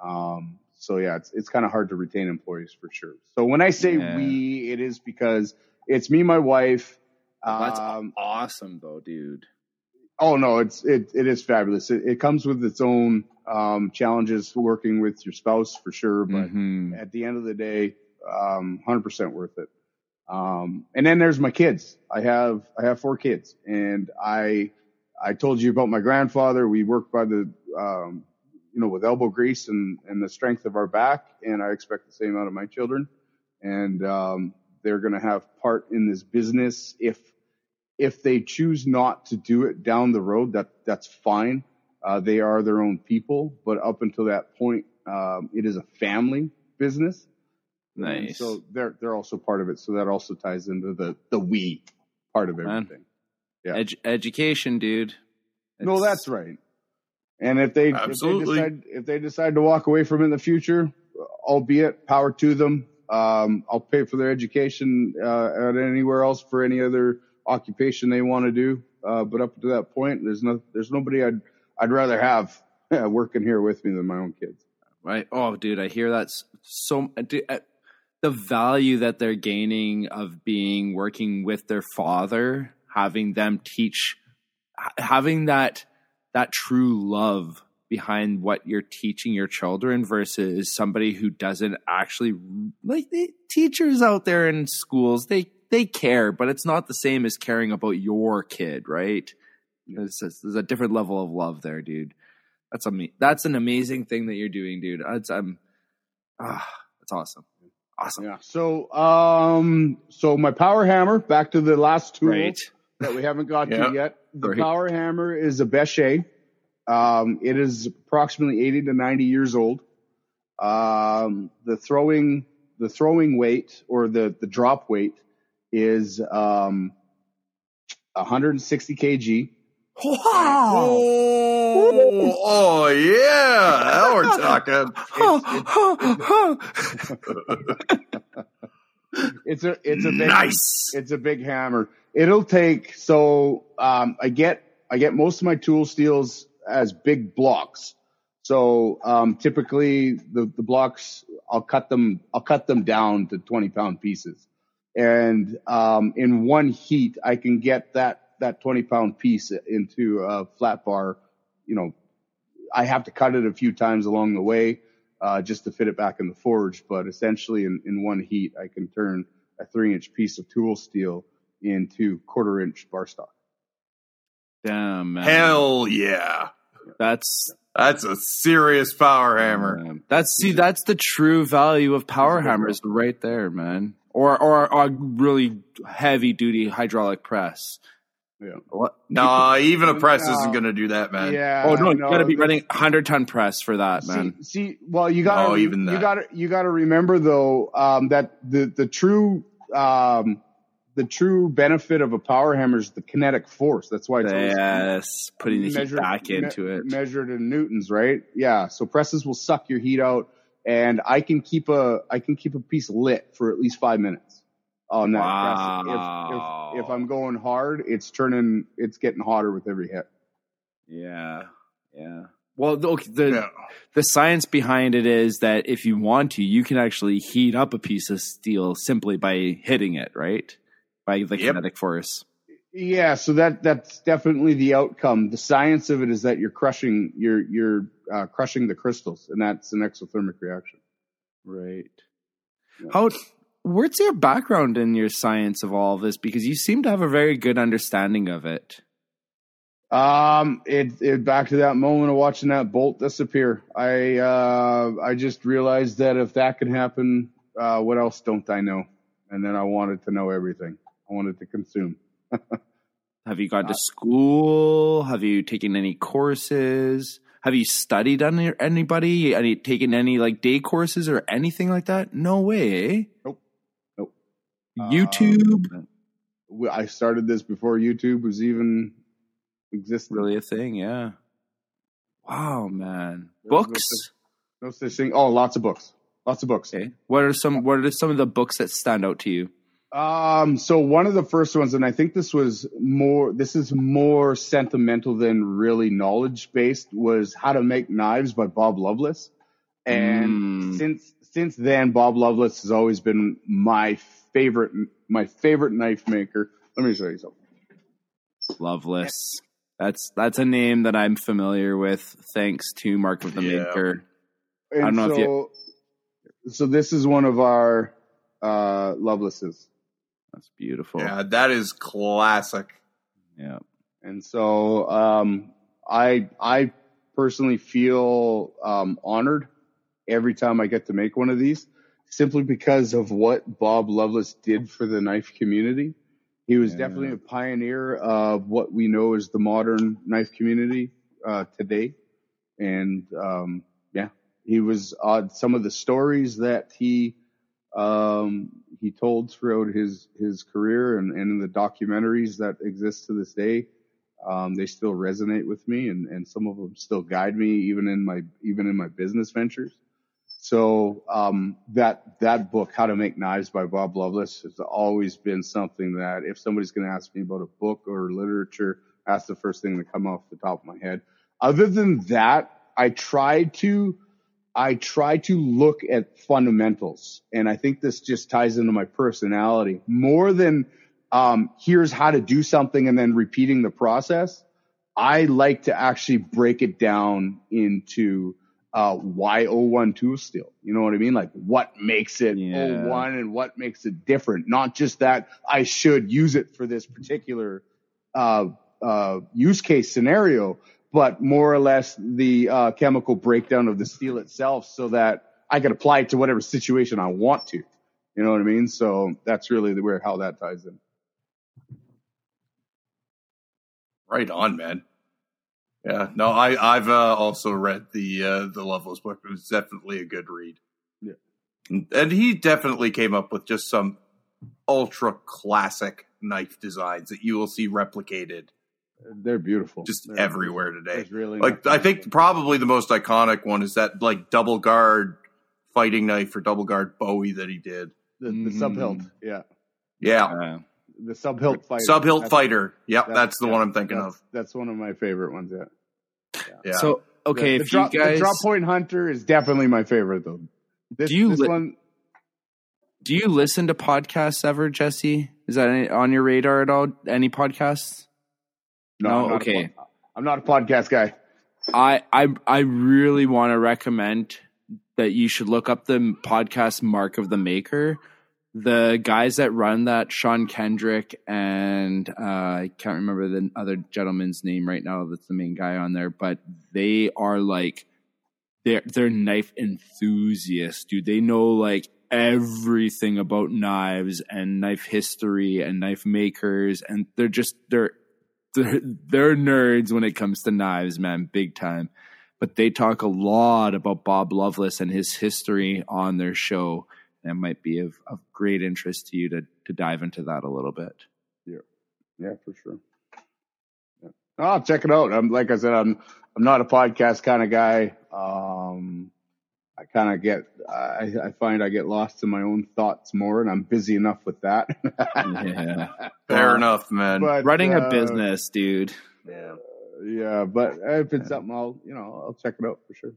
Um, so yeah, it's it's kind of hard to retain employees for sure. So when I say Yeah. we, it is because it's me, my wife. That's Um, awesome, though, dude. Oh no, it's it it is fabulous. It, it comes with its own um, challenges working with your spouse for sure, but Mhm. at the end of the day, um, 100% worth it. Um, and then there's my kids. I have, I have four kids and I, I told you about my grandfather. We work by the, um, you know, with elbow grease and, and the strength of our back. And I expect the same out of my children. And, um, they're going to have part in this business. If, if they choose not to do it down the road, that, that's fine. Uh, they are their own people, but up until that point, um, it is a family business. And Nice. so they're they're also part of it. So that also ties into the the we part of everything. Yeah. Edu- education, dude. no, that's right. And if they Absolutely. if they decide if they decide to walk away from it in the future, albeit power to them, um, I'll pay for their education uh, at anywhere else for any other occupation they want to do. Uh, but up to that point, there's no there's nobody I'd I'd rather have working here with me than my own kids. Right. Oh, dude, I hear that s- so. dude, uh, the value that they're gaining of being working with their father, having them teach, having that that true love behind what you're teaching your children versus somebody who doesn't actually like the teachers out there in schools they they care but it's not the same as caring about your kid right there's, there's a different level of love there dude that's ama- that's an amazing thing that you're doing, dude. That's um ah, that's awesome. Awesome. Yeah. So um so my power hammer, back to the last tool Right. that we haven't got Yeah. to yet. The Right. power hammer is a Beche. Um it is approximately 80 to 90 years old. Um the throwing the throwing weight or the the drop weight is um 160 kg. Oh, oh yeah. Now we're talking. It's a it's a big Nice. It's a big hammer. It'll take so um, I get I get most of my tool steels as big blocks. So um, typically the the blocks I'll cut them I'll cut them down to twenty pound pieces, and um, in one heat I can get that that twenty pound piece into a flat bar, you know, I have to cut it a few times along the way uh, just to fit it back in the forge. But essentially, in, in one heat, I can turn a three inch piece of tool steel into quarter inch bar stock. Damn, man. Hell yeah. That's That's a serious power hammer. man. That's see, that's the true value of power That's a good hammers right there, man. Or or a really heavy duty hydraulic press. Yeah. What? Nah, even a press No. isn't going to do that, man. Yeah. Oh no, you gotta be the- running hundred ton press for that, man. See, see, well, you got Oh, to even you got to you got to remember though um, that the the true um, the true benefit of a power hammer is the kinetic force. That's why it's yes, putting the heat measured- back me- into it. measured in newtons, right? Yeah. So presses will suck your heat out, and I can keep a I can keep a piece lit for at least five minutes on that Wow. press. If, if if I'm going hard, it's turning it's getting hotter with every hit. Yeah, yeah. Well, the- okay, the Yeah. the science behind it is that if you want to, you can actually heat up a piece of steel simply by hitting it, right? By the Yep. kinetic force. Yeah, so that that's definitely the outcome. The science of it is that you're crushing you're you're uh, crushing the crystals, and that's an exothermic reaction. Right. Yeah. How? What's your background in your science of all of this? Because you seem to have a very good understanding of it. Um, it, it back to that moment of watching that bolt disappear. I uh, I just realized that if that can happen, uh, what else don't I know? And then I wanted to know everything. I wanted to consume. Have you gone to Uh, school? Have you taken any courses? Have you studied under anybody? Any taken any like day courses or anything like that? No way. eh? Nope. Nope. YouTube, We- I started this before YouTube was even existed. really a thing? Yeah. Wow, man. There's no Books. such- No such thing. Oh, lots of books. Lots of books. Okay. What are some? What are some of the books that stand out to you? Um, so one of the first ones, and I think this was more, this is more sentimental than really knowledge based, was How to Make Knives by Bob Loveless. And Mm. since, since then, Bob Loveless has always been my favorite, my favorite knife maker. Let me show you something. Loveless. That's that's a name that I'm familiar with, thanks to Mark of the Yeah. Maker. And don't know so, if you- so this is one of our, uh, Lovelesses. That's beautiful. Yeah, that is classic. yeah. And so um, I I personally feel um, honored every time I get to make one of these, simply because of what Bob Loveless did for the knife community. He was Yeah. definitely a pioneer of what we know as the modern knife community uh, today, and um, yeah, he was uh, some of the stories that he um, he told throughout his his career and, and in the documentaries that exist to this day. Um, they still resonate with me, and, and some of them still guide me even in my even in my business ventures. So um, that that book, How to Make Knives by Bob Loveless, has always been something that if somebody's going to ask me about a book or literature, that's the first thing that come off the top of my head. Other than that, I try to I try to look at fundamentals, and I think this just ties into my personality more than um, here's how to do something and then repeating the process. I like to actually break it down into uh, why O1 tool steel. You know what I mean? Like what makes it Yeah. O1 and what makes it different. Not just that I should use it for this particular uh, uh, use case scenario, but more or less the uh, chemical breakdown of the steel itself so that I can apply it to whatever situation I want to. You know what I mean? So that's really the, where how that ties in. Right on, man. Yeah, no, I I've uh, also read the uh, the Loveless book. It was definitely a good read. Yeah. and, and he definitely came up with just some ultra classic knife designs that you will see replicated They're beautiful. just They're everywhere beautiful. today. There's really Like I think probably the most iconic one is that like double guard fighting knife or double guard Bowie that he did. the, the Mm. sub hilt. Yeah, Yeah, Uh, the sub hilt fighter. sub hilt That's- fighter. Yep, that's- that's, the yeah, one I'm thinking that's, of. That's one of my favorite ones. Yeah. Yeah. So okay, the, if the drop, you guys the drop point hunter is definitely my favorite though. This, Do you this li- one? do you listen to podcasts ever, Jesse? Is that any, on your radar at all? Any podcasts? No, No? I'm Okay. pod- I'm not a podcast guy. I I I really want to recommend that you should look up the podcast Mark of the Maker. The guys that run that, Sean Kendrick and uh, I can't remember the other gentleman's name right now. That's the main guy on there, but they are like they're they're knife enthusiasts, dude. They know like everything about knives and knife history and knife makers, and they're just they're they're, they're nerds when it comes to knives, man, big time. But they talk a lot about Bob Loveless and his history on their show. It might be of, of great interest to you to to dive into that a little bit. Yeah, yeah, for sure. Yeah. I'll check it out. I'm like I said, I'm I'm not a podcast kind of guy. Um, I kind of get, I, I find I get lost in my own thoughts more, and I'm busy enough with that. yeah, Fair enough, man. But, running uh, a business, dude. yeah. yeah, but if it's something, I'll you know I'll check it out for sure.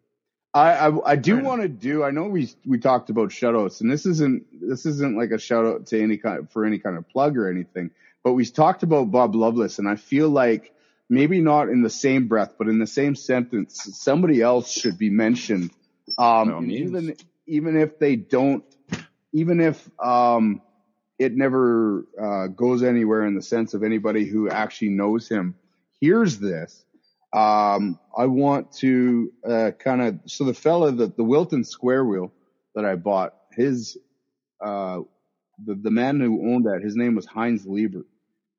I I, I do want to do. I know we we talked about shoutouts, and this isn't this isn't like a shout out to any kind for any kind of plug or anything. But we talked about Bob Loveless, and I feel like maybe not in the same breath, but in the same sentence, somebody else should be mentioned. Um, By all and means. even even if they don't, even if um, it never uh, goes anywhere in the sense of anybody who actually knows him hears this. Um, I want to uh, kind of so the fella that the Wilton Square Wheel that I bought, his uh, the the man who owned that, his name was Heinz Lieber,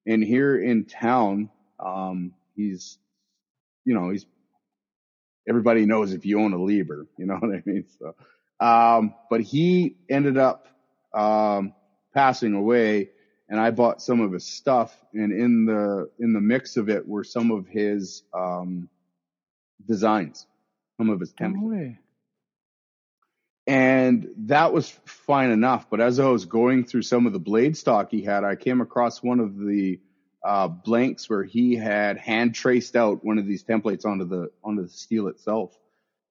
and here in town, um, he's you know he's everybody knows if you own a Lieber, you know what I mean. So, um, but he ended up um, passing away, and I bought some of his stuff, and in the in the mix of it were some of his um, designs, some of his templates and that was fine enough. But as I was going through some of the blade stock he had, I came across one of the uh, blanks where he had hand traced out one of these templates onto the onto the steel itself,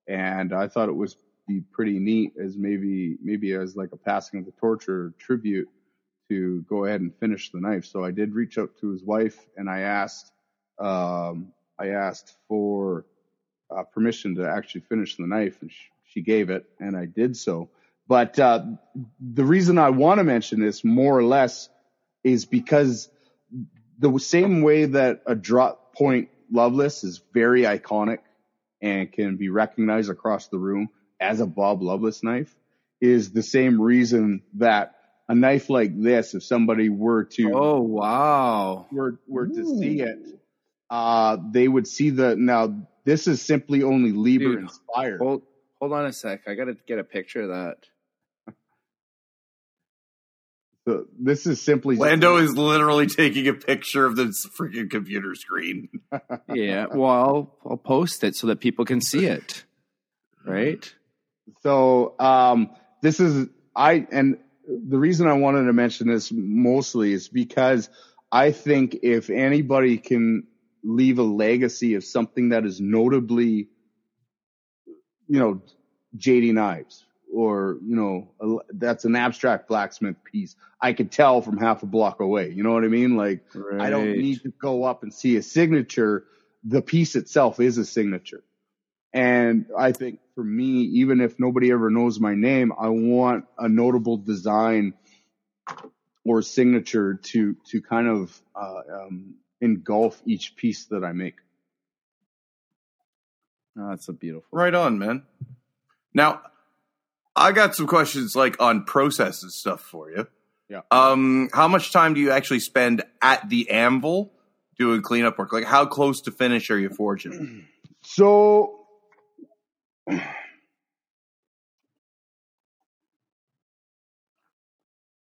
and I thought it was be pretty neat as maybe maybe as like a passing of the torch or tribute to go ahead and finish the knife. So I did reach out to his wife and I asked um, I asked for uh, permission to actually finish the knife, and she, she gave it, and I did so. But uh, the reason I want to mention this more or less is because the same way that a drop point Loveless is very iconic and can be recognized across the room as a Bob Loveless knife is the same reason that a knife like this, if somebody were to Oh wow! were were to see it, uh, they would see the now. This is simply only Lieber Dude, inspired. Hold hold on a sec. I gotta get a picture of that. So this is simply just- Lando is literally taking a picture of this freaking computer screen. Yeah, well, I'll, I'll post it so that people can see it. Right? So um, this is I and the reason I wanted to mention this mostly is because I think if anybody can leave a legacy of something that is notably, you know, JD knives or you know a, that's an abstract blacksmith piece, I could tell from half a block away. You know what I mean? Like I don't need to go up and see a signature. The piece itself is a signature. And I think for me, even if nobody ever knows my name, I want a notable design or signature to, to kind of, uh, um, engulf each piece that I make. Oh, that's a beautiful. Right on, man. Now, I got some questions like on process and stuff for you. Yeah. Um, how much time do you actually spend at the anvil doing cleanup work? Like, how close to finish are you forging? So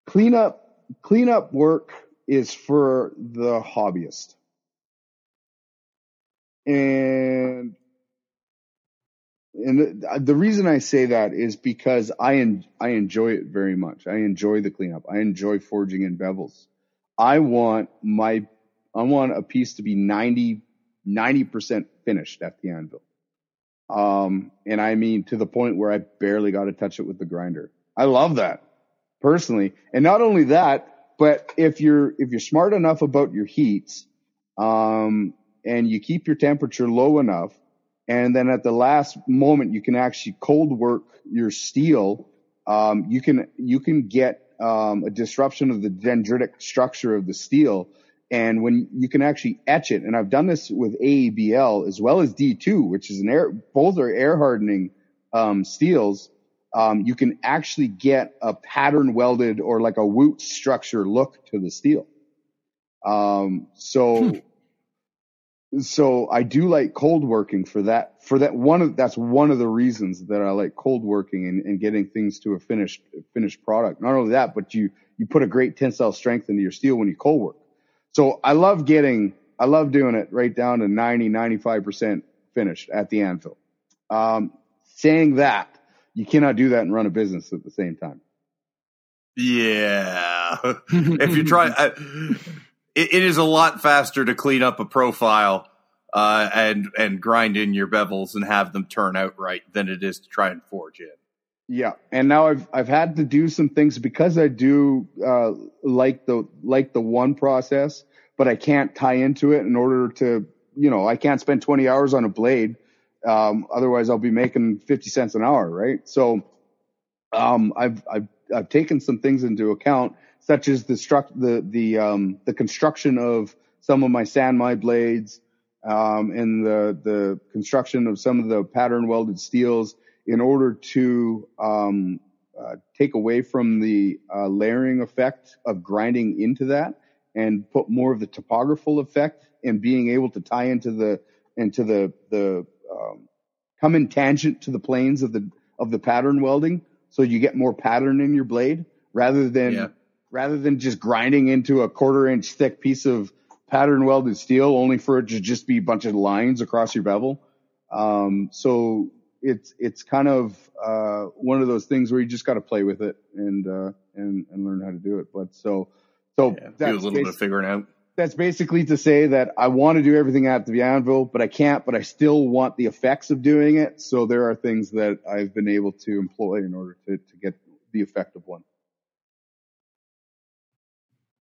cleanup cleanup work is for the hobbyist. And and the, the reason I say that is because I en- I enjoy it very much. I enjoy the cleanup. I enjoy forging in bevels. I want my I want a piece to be 90 90% finished at the anvil. Um, and I mean to the point where I barely got to touch it with the grinder. I love that personally. And not only that, but if you're, if you're smart enough about your heats, um, and you keep your temperature low enough, And then at the last moment, you can actually cold work your steel. Um, you can, you can get, um, a disruption of the dendritic structure of the steel. And when you can actually etch it, and I've done this with AEBL as well as D2, which is an air, both are air hardening, um, steels. Um, you can actually get a pattern welded or like a wootz structure look to the steel. Um, so, hmm. So I do like cold working for that, for that one of, that's one of the reasons that I like cold working and, and getting things to a finished, finished product. Not only that, but you, you put a great tensile strength into your steel when you cold work. So I love getting, I love doing it right down to 90, 95% finished at the anvil. Um, saying that, you cannot do that and run a business at the same time. Yeah. if you try, I, it, it is a lot faster to clean up a profile uh, and and grind in your bevels and have them turn out right than it is to try and forge in. Yeah, and now I've I've had to do some things because I do uh, like the like the one process, but I can't tie into it in order to you know I can't spend twenty hours on a blade, um, otherwise I'll be making fifty cents an hour, right? So um, I've I've I've taken some things into account such as the struct the the um, the construction of some of my sand my blades um, and the the construction of some of the pattern welded steels in order to um, uh, take away from the uh, layering effect of grinding into that and put more of the topographical effect and being able to tie into the into the the um, come in tangent to the planes of the of the pattern welding so you get more pattern in your blade rather than yeah rather than just grinding into a quarter inch thick piece of pattern welded steel only for it to just be a bunch of lines across your bevel. Um, so it's, it's kind of, uh, one of those things where you just got to play with it and, uh, and, and learn how to do it. But so, so yeah, that's a little bit of figuring out. That's basically to say that I want to do everything at the anvil, but I can't, but I still want the effects of doing it. So there are things that I've been able to employ in order to, to get the effective one.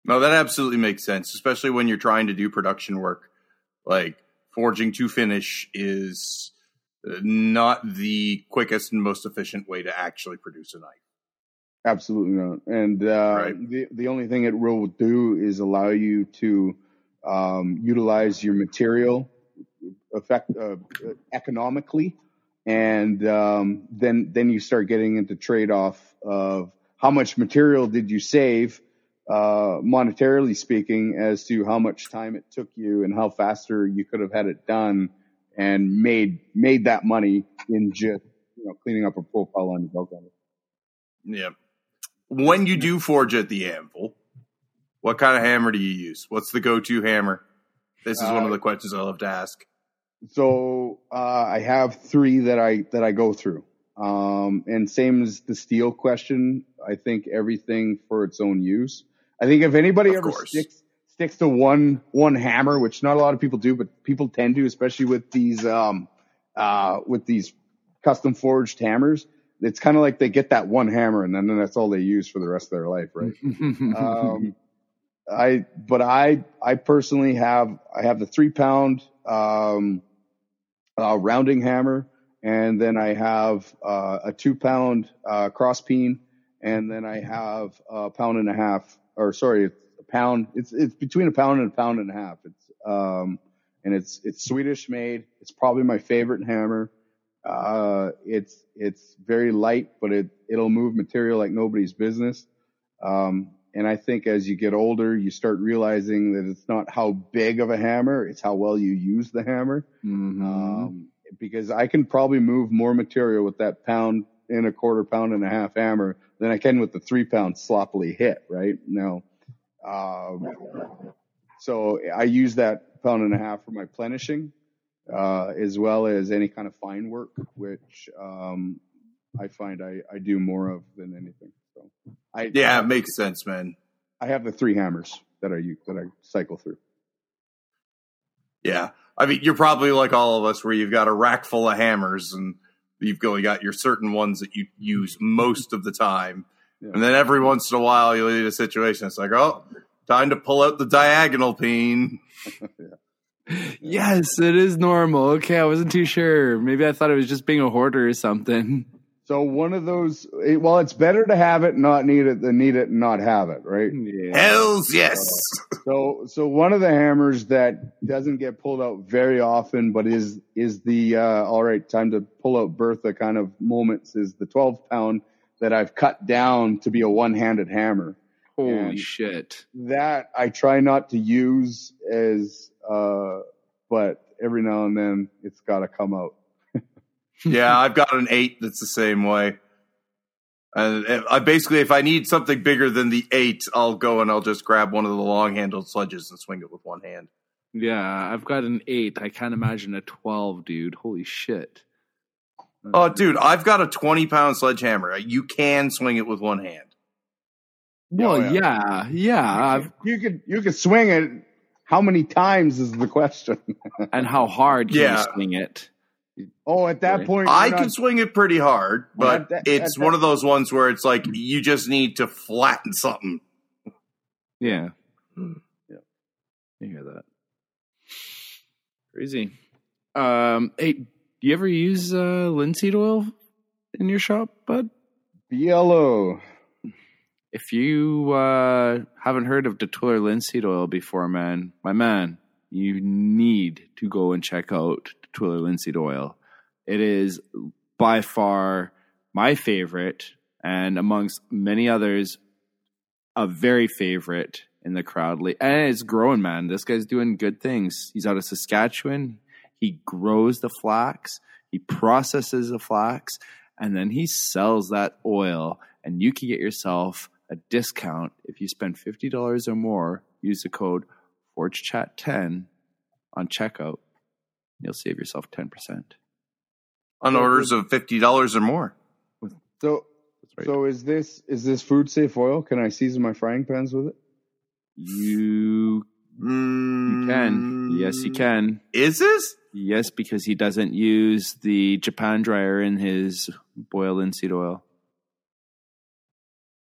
No, that absolutely makes sense, especially when you're trying to do production work. Like forging to finish is uh, not the quickest and most efficient way to actually produce a knife. Absolutely not. And uh, right. the the only thing it will do is allow you to um, utilize your material effect uh, economically, and um, then then you start getting into trade off of how much material did you save uh, monetarily speaking, as to how much time it took you and how faster you could have had it done and made made that money in just you know cleaning up a profile on your belt. Yeah. When you do forge at the anvil, what kind of hammer do you use? What's the go-to hammer? This is uh, one of the uh, questions I love to ask. So uh, I have three that I that I go through. Um, and same as the steel question, I think everything for its own use. I think if anybody of ever course. sticks sticks to one one hammer, which not a lot of people do, but people tend to, especially with these um uh with these custom forged hammers, it's kind of like they get that one hammer and then that's all they use for the rest of their life, right? um, I but I I personally have I have the three pound um, uh, rounding hammer, and then I have uh, a two pound uh, cross peen, and then I have a pound and a half or sorry, it's a pound. It's it's between a pound and a pound and a half. It's um, and it's it's Swedish made. It's probably my favorite hammer. Uh, it's it's very light, but it it'll move material like nobody's business. Um, and I think as you get older, you start realizing that it's not how big of a hammer, it's how well you use the hammer. Mm-hmm. Um, because I can probably move more material with that pound and a quarter pound and a half hammer than I can with the three pound sloppily hit, right? Now, um, so I use that pound and a half for my planishing, uh, as well as any kind of fine work, which, um, I find I, I do more of than anything. So I, yeah, it makes sense, man. I have the three hammers that I use, that I cycle through. Yeah. I mean, you're probably like all of us where you've got a rack full of hammers and you've got your certain ones that you use mm-hmm. most of the time. Yeah. And then every once in a while you'll need a situation. It's like, oh, time to pull out the diagonal peen. yeah. Yes, it is normal. Okay, I wasn't too sure. Maybe I thought it was just being a hoarder or something. So one of those, it- well, it's better to have it, and not need it, than need it and not have it, right? Yeah. Hells yes. So, so one of the hammers that doesn't get pulled out very often, but is is the uh, all right time to pull out Bertha kind of moments is the 12 pound that I've cut down to be a one handed hammer. Holy And- shit. That I try not to use as, uh, but every now and then it's got to come out. Yeah, I've got an eight that's the same way. And I basically, if I need something bigger than the eight, I'll go and I'll just grab one of the long handled sledges and swing it with one hand. Yeah, I've got an eight. I can't imagine a 12, dude. Holy shit. Oh, dude, I've got a 20 pound sledgehammer. You can swing it with one hand. Oh, well, Oh, yeah. yeah, yeah. I've, You could you could swing it. How many times is the question? and how hard can Yeah. you swing it? Oh, at that point, I you're can swing it pretty hard, but At that- it's at one that- of those ones where it's like you just need to flatten something. Yeah. Hmm. Yeah. You hear that. Crazy. Um, hey, do you ever use uh, linseed oil in your shop, bud? yellow. If you uh, haven't heard of Datuller linseed oil before, man, my man, you need to go and check out Datuller linseed oil. It is by far my favorite, and amongst many others, a very favorite in the crowd. And it's growing, man. This guy's doing good things. He's out of Saskatchewan. He grows the flax, he processes the flax, and then he sells that oil. And you can get yourself a discount if you spend $50 or more. Use the code ForgeChat10 on checkout. You'll save yourself 10%. On orders of $50 or more. So right. so is this is this food safe oil? Can I season my frying pans with it? you You can. Yes, you mm. can. Is this? Yes, because he doesn't use the Japan dryer in his boiled linseed oil.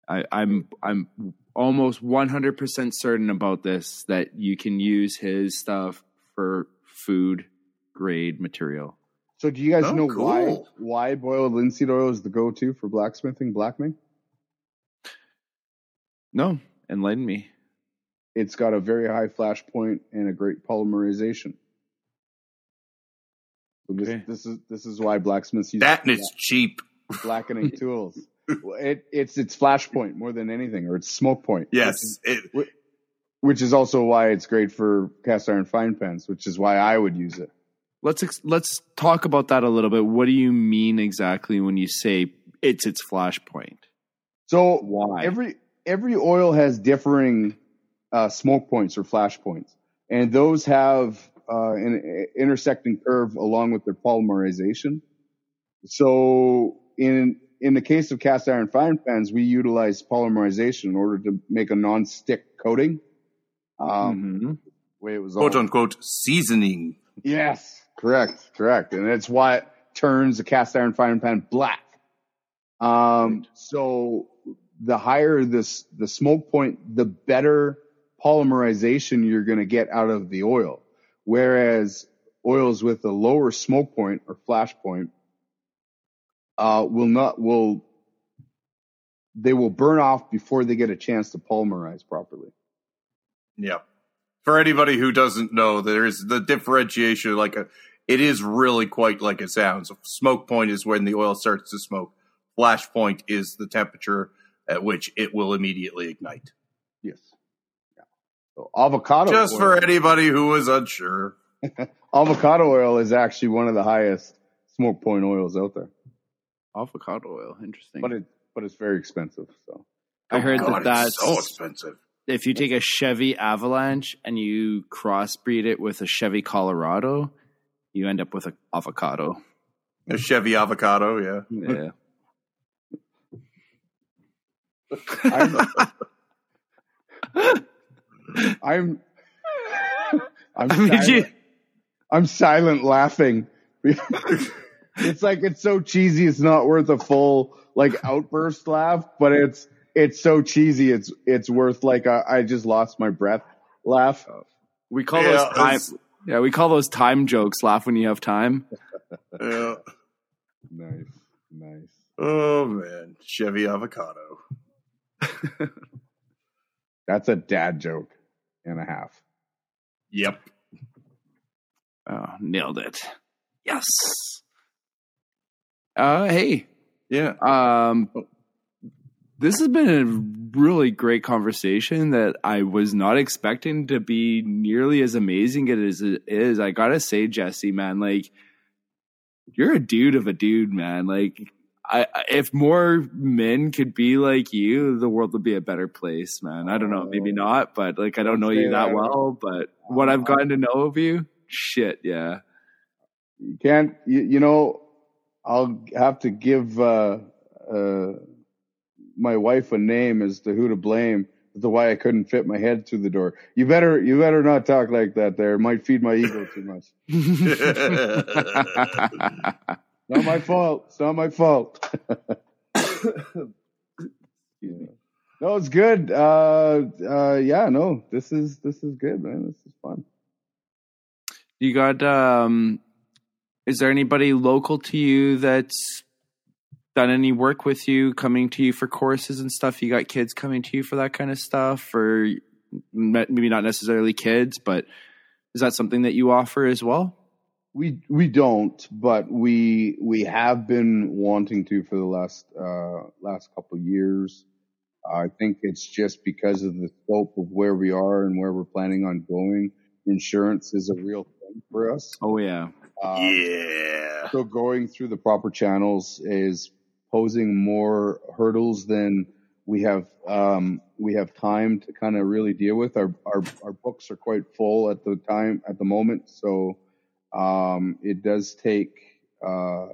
I, I'm I'm almost 100% certain about this that you can use his stuff for food grade material. So do you guys Oh, know why cool. why boiled linseed oil is the go to for blacksmithing, blackmaking? No, enlighten me. It's got a very high flash point and a great polymerization. So this, Okay. this is this is why blacksmiths use That and it's cheap. blackening tools. It, it's its flash point more than anything, or its smoke point. Yes. It, which is also why it's great for cast iron fine pans, which is why I would use it. Let's ex- let's talk about that a little bit. What do you mean exactly when you say it's its flashpoint? So Why? every every oil has differing uh, smoke points or flash points, and those have uh, an intersecting curve along with their polymerization. So in in the case of cast iron fine pans, we utilize polymerization in order to make a non-stick coating. Um, Mhm. way it was quote all- unquote seasoning. Yes, correct, correct, and it's what turns the cast iron frying pan black. Um, so the higher this the smoke point, the better polymerization you're going to get out of the oil. Whereas oils with a lower smoke point or flash point uh, will not will they will burn off before they get a chance to polymerize properly. Yeah. For anybody who doesn't know, there's the differentiation. Like a, it is really quite like it sounds. Smoke point is when the oil starts to smoke. Flash point is the temperature at which it will immediately ignite. Yes. Yeah. So avocado Just oil- for anybody who was unsure. avocado oil is actually one of the highest smoke point oils out there, Avocado oil, interesting. but it but it's very expensive. So I heard oh, God, that that's so expensive. if you take a Chevy Avalanche and you crossbreed it with a Chevy Colorado, you end up with an avocado. A Chevy avocado, yeah. Yeah. I'm I'm I'm I mean, silent, you- I'm silent laughing. it's like it's so cheesy. It's not worth a full like outburst laugh, but it's it's so cheesy. It's it's worth like a, I just lost my breath laugh. we call Yeah, those time, it's- Yeah, we call those time jokes. Laugh when you have time. Yeah. Nice, nice. Oh man, Chevy avocado. That's a dad joke and a half. Yep. Oh, nailed it. Yes. Uh, hey, Yeah. um, this has been a really great conversation that I was not expecting to be nearly as amazing as it is. I gotta say, Jesse, man, like you're a dude of a dude, man. Like, I if more men could be like you, the world would be a better place, man. I don't know, maybe Oh. not, but like I don't know you that that. well, but what I've gotten to know of you, shit, yeah. You can't, you, you know, I'll have to give uh, uh, my wife a name as to who to blame as to why I couldn't fit my head through the door. You better, you better not talk like that. There, it might feed my ego too much. Not my fault. It's not my fault. yeah. No, it's good. Uh, uh, yeah, no, this is this is good, man. This is fun. You got um is there anybody local to you that's done any work with you coming to you for courses and stuff? You got kids coming to you for that kind of stuff or maybe not necessarily kids, but is that something that you offer as well? We we don't, but we we have been wanting to for the last uh, last couple of years. I think it's just because of the scope of where we are and where we're planning on going. Insurance is a real thing for us. Oh yeah. Um, yeah. So going through the proper channels is posing more hurdles than we have um, we have time to kind of really deal with. Our, our our books are quite full at the time at the moment, so um, it does take uh,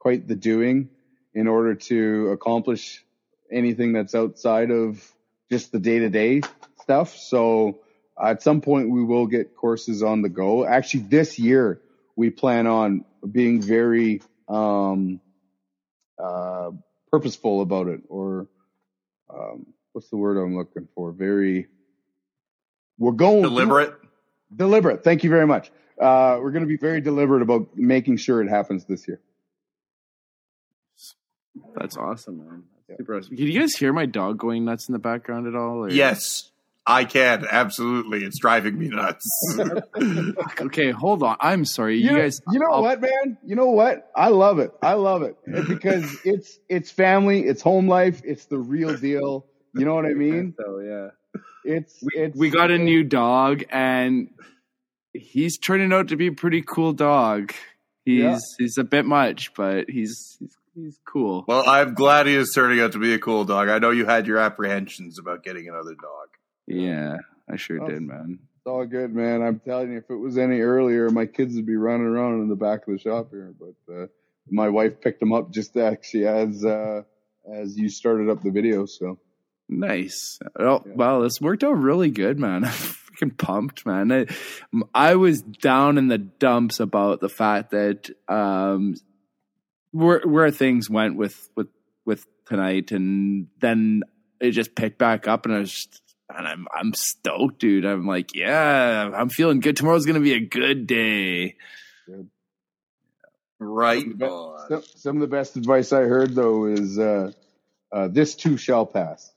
quite the doing in order to accomplish anything that's outside of just the day to day stuff. So at some point we will get courses on the go. Actually, this year we plan on being very um, uh, purposeful about it, or um, what's the word I'm looking for? Very. We're going Deliberate. Deliberate. Thank you very much. Uh, we're going to be very deliberate about making sure it happens this year. That's awesome, man. Yeah. Super awesome. Can you guys hear my dog going nuts in the background at all? or- Yes, I can. Absolutely. It's driving me nuts. Okay, hold on. I'm sorry. You, know- guys you know I'll- what, man? You know what? I love it. I love it because it's it's family, it's home life, it's the real deal. You know what I mean? So yeah. It's we, it's we got a new dog and he's turning out to be a pretty cool dog. He's Yeah. he's a bit much, but he's he's, he's cool. well, I'm glad he is turning out to be a cool dog. I know you had your apprehensions about getting another dog. Yeah, I sure Oh. did, man. It's all good, man. I'm telling you, if it was any earlier, my kids would be running around in the back of the shop here. But uh, my wife picked them up just actually as uh, as you started up the video. So Nice. Oh, Yeah. Well, this worked out really good, man. I'm freaking pumped, man. I, I was down in the dumps about the fact that um, where where things went with with with tonight, and then it just picked back up, and I was just, and I'm I'm stoked, dude. I'm like, yeah, I'm feeling good. Tomorrow's gonna be a good day. Right Some of the on. some, of the best advice I heard though is uh, uh, this too shall pass.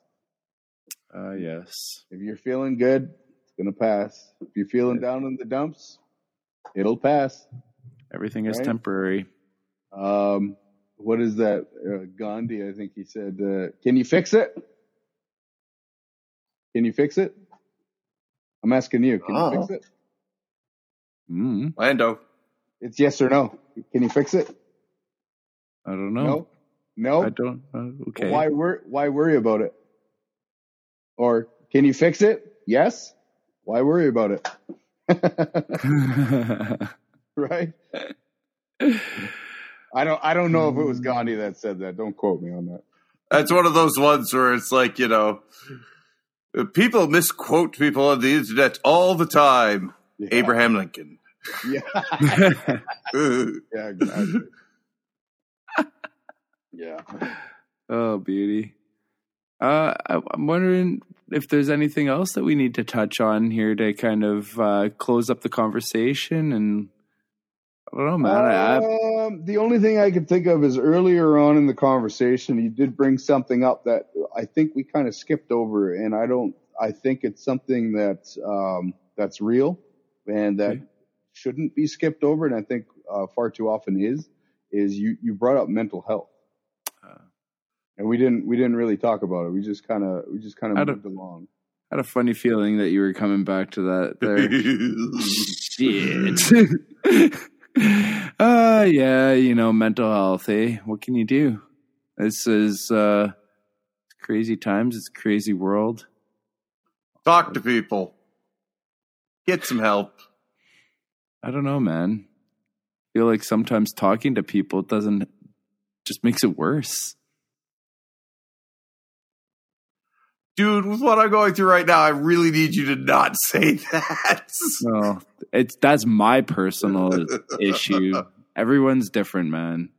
Uh, yes. If you're feeling good, it's gonna pass. If you're feeling down in the dumps, it'll pass. Everything is temporary. Um, what is that? Uh, Gandhi, I think he said, uh, "Can you fix it? Can you fix it?" I'm asking you. Can Oh. you fix it? Mm, Lando. It's yes or no. Can you fix it? I don't know. No. No. I don't. Uh, okay. Why wor- Why worry about it? Or can you fix it? Yes. Why worry about it? right. I don't. I don't know if it was Gandhi that said that. Don't quote me on that. That's one of those ones where it's like, you know, people misquote people on the internet all the time. Yeah. Abraham Lincoln. Yeah. Yeah. Exactly. yeah. oh, beauty. Uh, I, I'm wondering if there's anything else that we need to touch on here to kind of uh, close up the conversation. And I don't know, man. I, I, Um, the only thing I could think of is earlier on in the conversation, you did bring something up that I think we kind of skipped over, and I don't. I think it's something that um, that's real and that Okay. shouldn't be skipped over, and I think uh, far too often is. Is you you brought up mental health, Uh. and we didn't we didn't really talk about it. We just kind of we just kind of don't- moved along. had a funny feeling that you were coming back to that there. Shit. uh yeah, you know, mental health, eh? What can you do? This is uh crazy times, it's a crazy world. Talk to people. Get some help. I don't know, man. I feel like sometimes talking to people doesn't just makes it worse. Dude, with what I'm going through right now, I really need you to not say that. No, it's that's my personal issue. Everyone's different, man.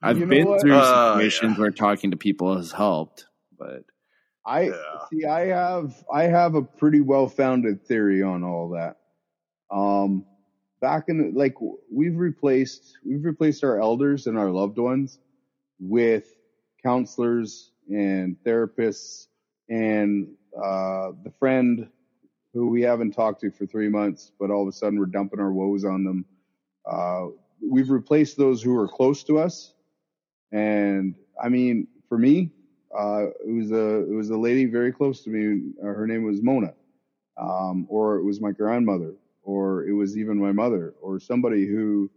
I've You know been what? through Uh, situations yeah. where talking to people has helped, but I Yeah. see. I have I have a pretty well founded theory on all that. Um, back in like we've replaced we've replaced our elders and our loved ones with counselors and therapists and uh, the friend who we haven't talked to for three months, but all of a sudden we're dumping our woes on them. Uh, we've replaced those who are close to us, and I mean, for me, uh, it was a it was a lady very close to me. Uh, her name was Mona, um, or it was my grandmother, or it was even my mother, or somebody who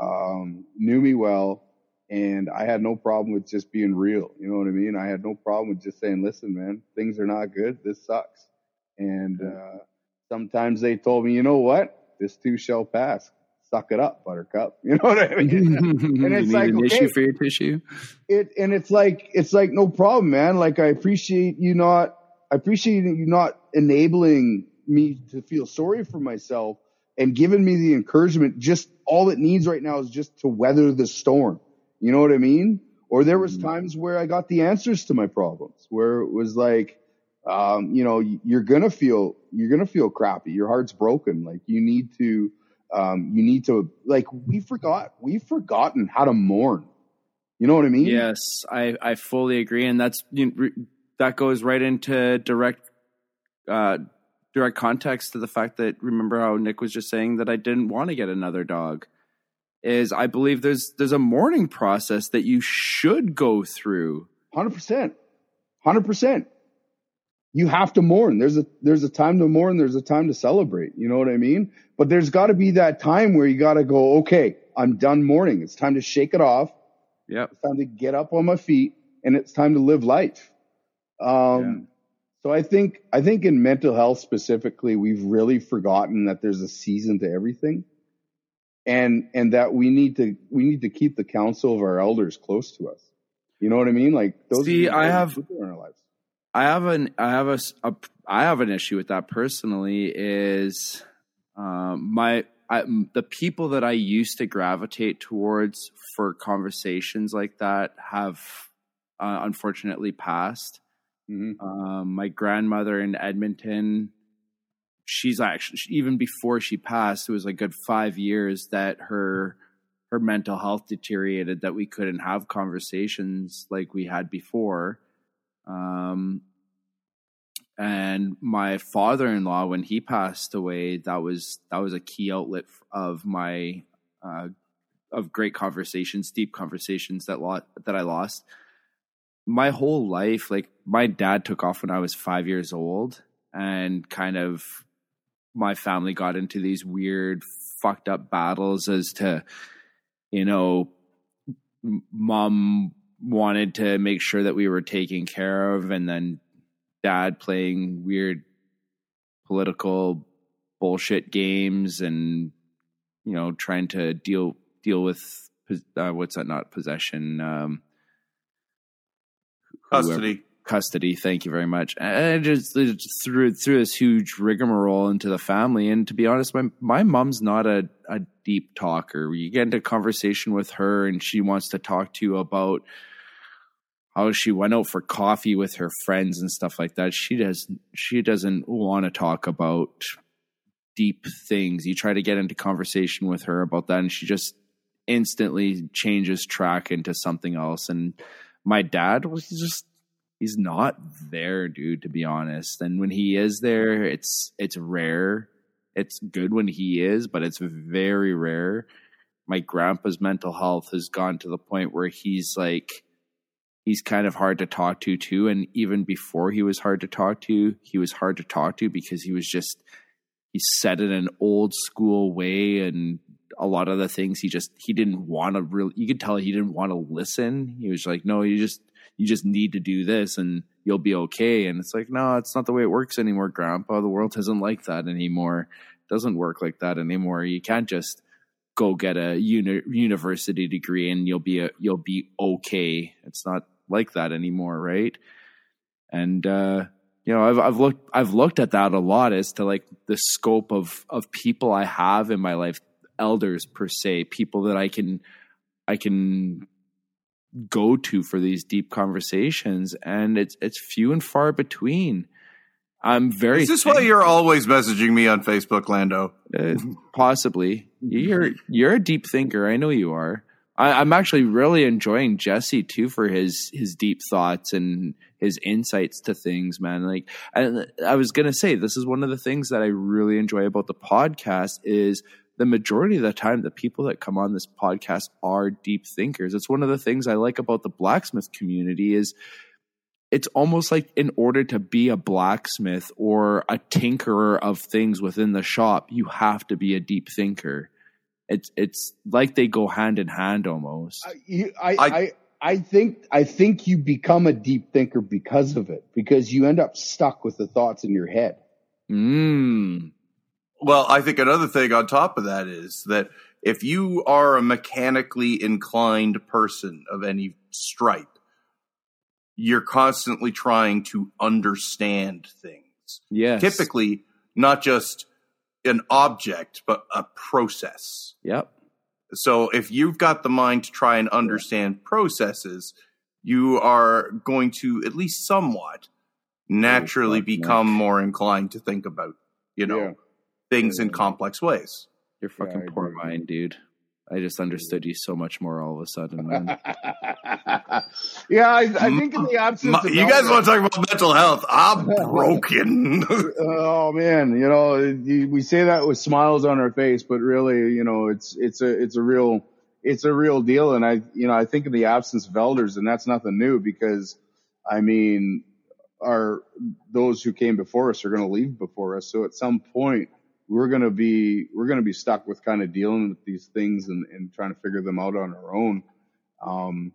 um, knew me well, and I had no problem with just being real. You know what I mean? I had no problem with just saying, "Listen, man, things are not good. This sucks." And uh, sometimes they told me, "You know what? This too shall pass. Suck it up, Buttercup." You know what I mean? and it's like, an okay. issue for your tissue. it and it's like it's like no problem man like i appreciate you not i appreciate you not enabling me to feel sorry for myself and giving me the encouragement just all it needs right now is just to weather the storm you know what i mean or there was Mhm. times where i got the answers to my problems where it was like um, you know you're gonna feel you're gonna feel crappy your heart's broken like you need to um, you need to like we forgot we've forgotten how to mourn you know what I mean? Yes, I, I fully agree, and that's you know, that goes right into direct uh, direct context to the fact that remember how Nick was just saying that I didn't want to get another dog. Is I believe there's there's a mourning process that you should go through. Hundred percent, hundred percent. You have to mourn. There's a there's a time to mourn. There's a time to celebrate. You know what I mean? But there's got to be that time where you got to go. Okay, I'm done mourning. It's time to shake it off. Yeah. It's time to get up on my feet, and it's time to live life. Um, So I think I think in mental health specifically, we've really forgotten that there's a season to everything, and and that we need to we need to keep the counsel of our elders close to us. You know what I mean? Like those. See, I have- in our lives. I have an I have a, a- I have an issue with that personally is um, my I, the people that I used to gravitate towards for conversations like that have uh, unfortunately passed. Mhm. Um, my grandmother in Edmonton, she's actually even before she passed, it was a good five years that her her mental health deteriorated that we couldn't have conversations like we had before. Um, and my father-in-law, when he passed away, that was that was a key outlet of my uh, of great conversations, deep conversations that lot that I lost. My whole life, like my dad took off when I was five years old, and kind of my family got into these weird, fucked up battles as to, you know, mom wanted to make sure that we were taken care of and then dad playing weird political bullshit games and you know trying to deal deal with uh, what's that not possession um Custody. Custody. Thank you very much. And just, just threw threw this huge rigmarole into the family. And to be honest, my my mom's not a a deep talker. You get into conversation with her, and she wants to talk to you about how she went out for coffee with her friends and stuff like that she does she doesn't want to talk about deep things you try to get into conversation with her about that and she just instantly changes track into something else and my dad was just he's not there dude to be honest. And when he is there it's it's rare. It's good when he is but it's very rare. My grandpa's mental health has gone to the point where he's like he's kind of hard to talk to too. And even before he was hard to talk to he was hard to talk to because he was just he said in an old school way and a lot of the things he just he didn't want to really you could tell he didn't want to listen. He was like no you just you just need to do this and you'll be okay. And it's like no it's not the way it works anymore grandpa. The world isn't like that anymore. It doesn't work like that anymore. You can't just go get a uni- university degree and you'll be a, you'll be okay. It's not like that anymore, right? And uh, you know, I've I've looked I've looked at that a lot as to like the scope of of people I have in my life, elders per se, people that I can I can go to for these deep conversations, and it's it's few and far between. I'm very. Is this thankful. why you're always messaging me on Facebook, Lando? Uh, possibly. You're you're a deep thinker. I know you are. I, am actually really enjoying Jesse too for his his deep thoughts and his insights to things, man. Like, and I was gonna say, this is one of the things that I really enjoy about the podcast is the majority of the time the people that come on this podcast are deep thinkers. It's one of the things I like about the blacksmith community is it's almost like in order to be a blacksmith or a tinkerer of things within the shop, you have to be a deep thinker it's it's like they go hand in hand almost. I, I, I, I think I think you become a deep thinker because of it, because you end up stuck with the thoughts in your head. Mm. Well, I think another thing on top of that is that if you are a mechanically inclined person of any stripe, you're constantly trying to understand things. Yes. Typically, not just an object, but a process. Yep. So if you've got the mind to try and understand processes, you are going to at least somewhat naturally become more inclined to think about, you know, yeah. Things in mm-hmm. complex ways. Your fucking yeah, poor mind, dude. I just understood you so much more all of a sudden. yeah, I, I, think in the absence, My, you guys want to talk about mental health? I'm broken. oh man, you know we say that with smiles on our face, but really, you know, it's it's a it's a real it's a real deal. And I you know I think in the absence of elders, and that's nothing new because I mean, our those who came before us are going to leave before us. So at some point we're going to be we're going to be stuck with kind of dealing with these things and, and trying to figure them out on our own. Um,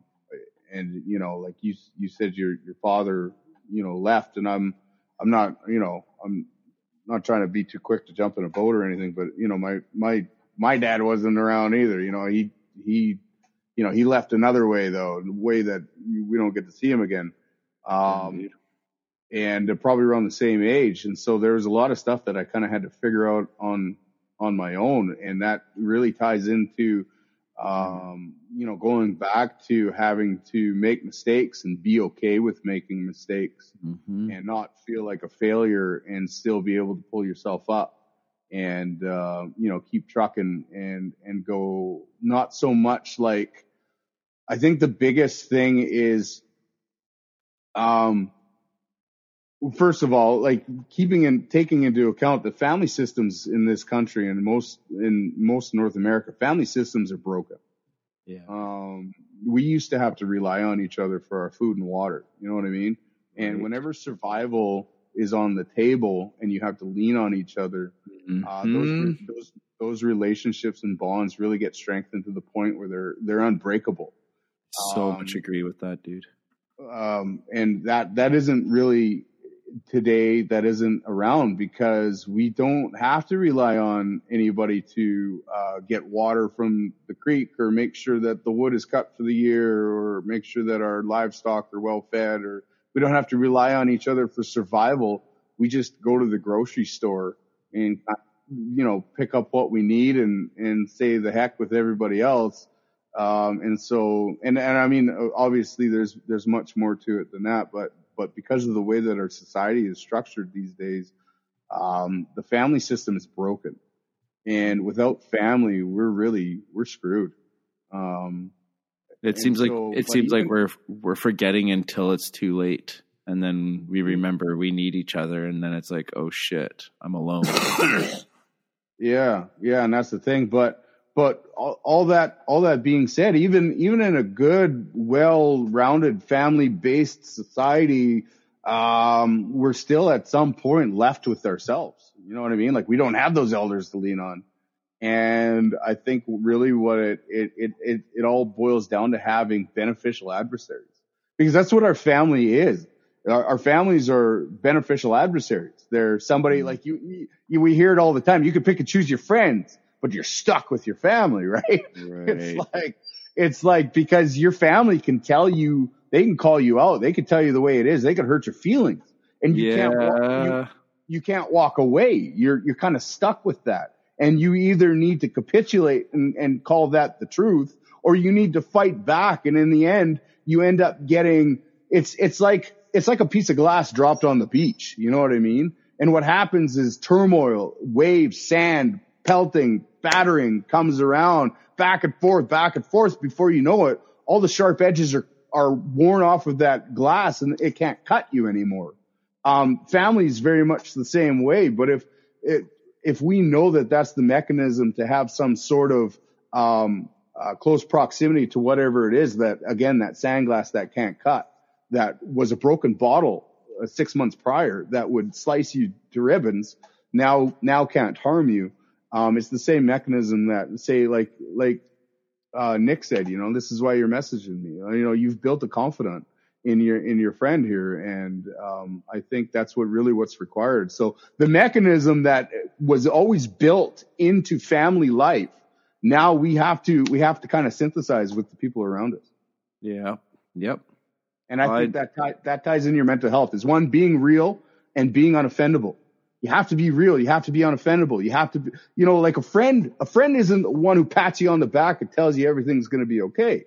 and you know like you you said your your father you know left and i'm i'm not you know i'm not trying to be too quick to jump in a boat or anything but you know my my my dad wasn't around either you know he he you know he left another way though the way that we don't get to see him again. Um, and they're probably around the same age. And so there was a lot of stuff that I kind of had to figure out on on my own, and that really ties into um, you know going back to having to make mistakes and be okay with making mistakes mm-hmm. and not feel like a failure and still be able to pull yourself up and uh, you know keep trucking and and go not so much like I think the biggest thing is um first of all, like keeping and taking into account the family systems in this country and most in most North America, family systems are broken. Yeah. Um, we used to have to rely on each other for our food and water. You know what I mean? And right. whenever survival is on the table and you have to lean on each other, mm-hmm. uh, those, those, those relationships and bonds really get strengthened to the point where they're, they're unbreakable. So um, much agree with that, dude. Um, and that, that isn't really today that isn't around because we don't have to rely on anybody to uh, get water from the creek or make sure that the wood is cut for the year or make sure that our livestock are well fed or we don't have to rely on each other for survival. We just go to the grocery store and you know pick up what we need and and say the heck with everybody else. Um, and so, and, and I mean, obviously there's, there's much more to it than that, but, but because of the way that our society is structured these days, um, the family system is broken. And without family, we're really, we're screwed. Um, it seems so, like, it seems even, like we're, we're forgetting until it's too late. And then we remember we need each other. And then it's like, oh shit, I'm alone. yeah. Yeah. And that's the thing. But, but all, all, that all that being said, even even in a good, well-rounded, family-based society, um, we're still at some point left with ourselves. You know what I mean? Like we don't have those elders to lean on. And I think really what it, it, it, it, it all boils down to having beneficial adversaries because that's what our family is. Our, our families are beneficial adversaries. They're somebody mm-hmm. like you, you, we hear it all the time. You can pick and choose your friends but you're stuck with your family, right? right? It's like, it's like because your family can tell you, they can call you out. They can tell you the way it is. They can hurt your feelings and you yeah. can't, walk, you, you can't walk away. You're, you're kind of stuck with that. And you either need to capitulate and, and call that the truth or you need to fight back. And in the end, you end up getting, it's, it's like, it's like a piece of glass dropped on the beach. You know what I mean? And what happens is turmoil, waves, sand, pelting, battering comes around back and forth, back and forth. Before you know it, all the sharp edges are, are worn off of that glass and it can't cut you anymore. Um, family is very much the same way, but if it, if we know that that's the mechanism to have some sort of, um, uh, close proximity to whatever it is that again, that sandglass that can't cut, that was a broken bottle uh, six months prior that would slice you to ribbons now, now can't harm you. Um, it's the same mechanism that say like, like, uh, Nick said, you know, this is why you're messaging me. You know, you've built a confidant in your, in your friend here. And, um, I think that's what really what's required. So the mechanism that was always built into family life, now we have to, we have to kind of synthesize with the people around us. Yeah. Yep. And I think that, that ties in your mental health is one being real and being unoffendable. You have to be real. You have to be unoffendable. You have to be, you know, like a friend, a friend isn't the one who pats you on the back and tells you everything's going to be okay.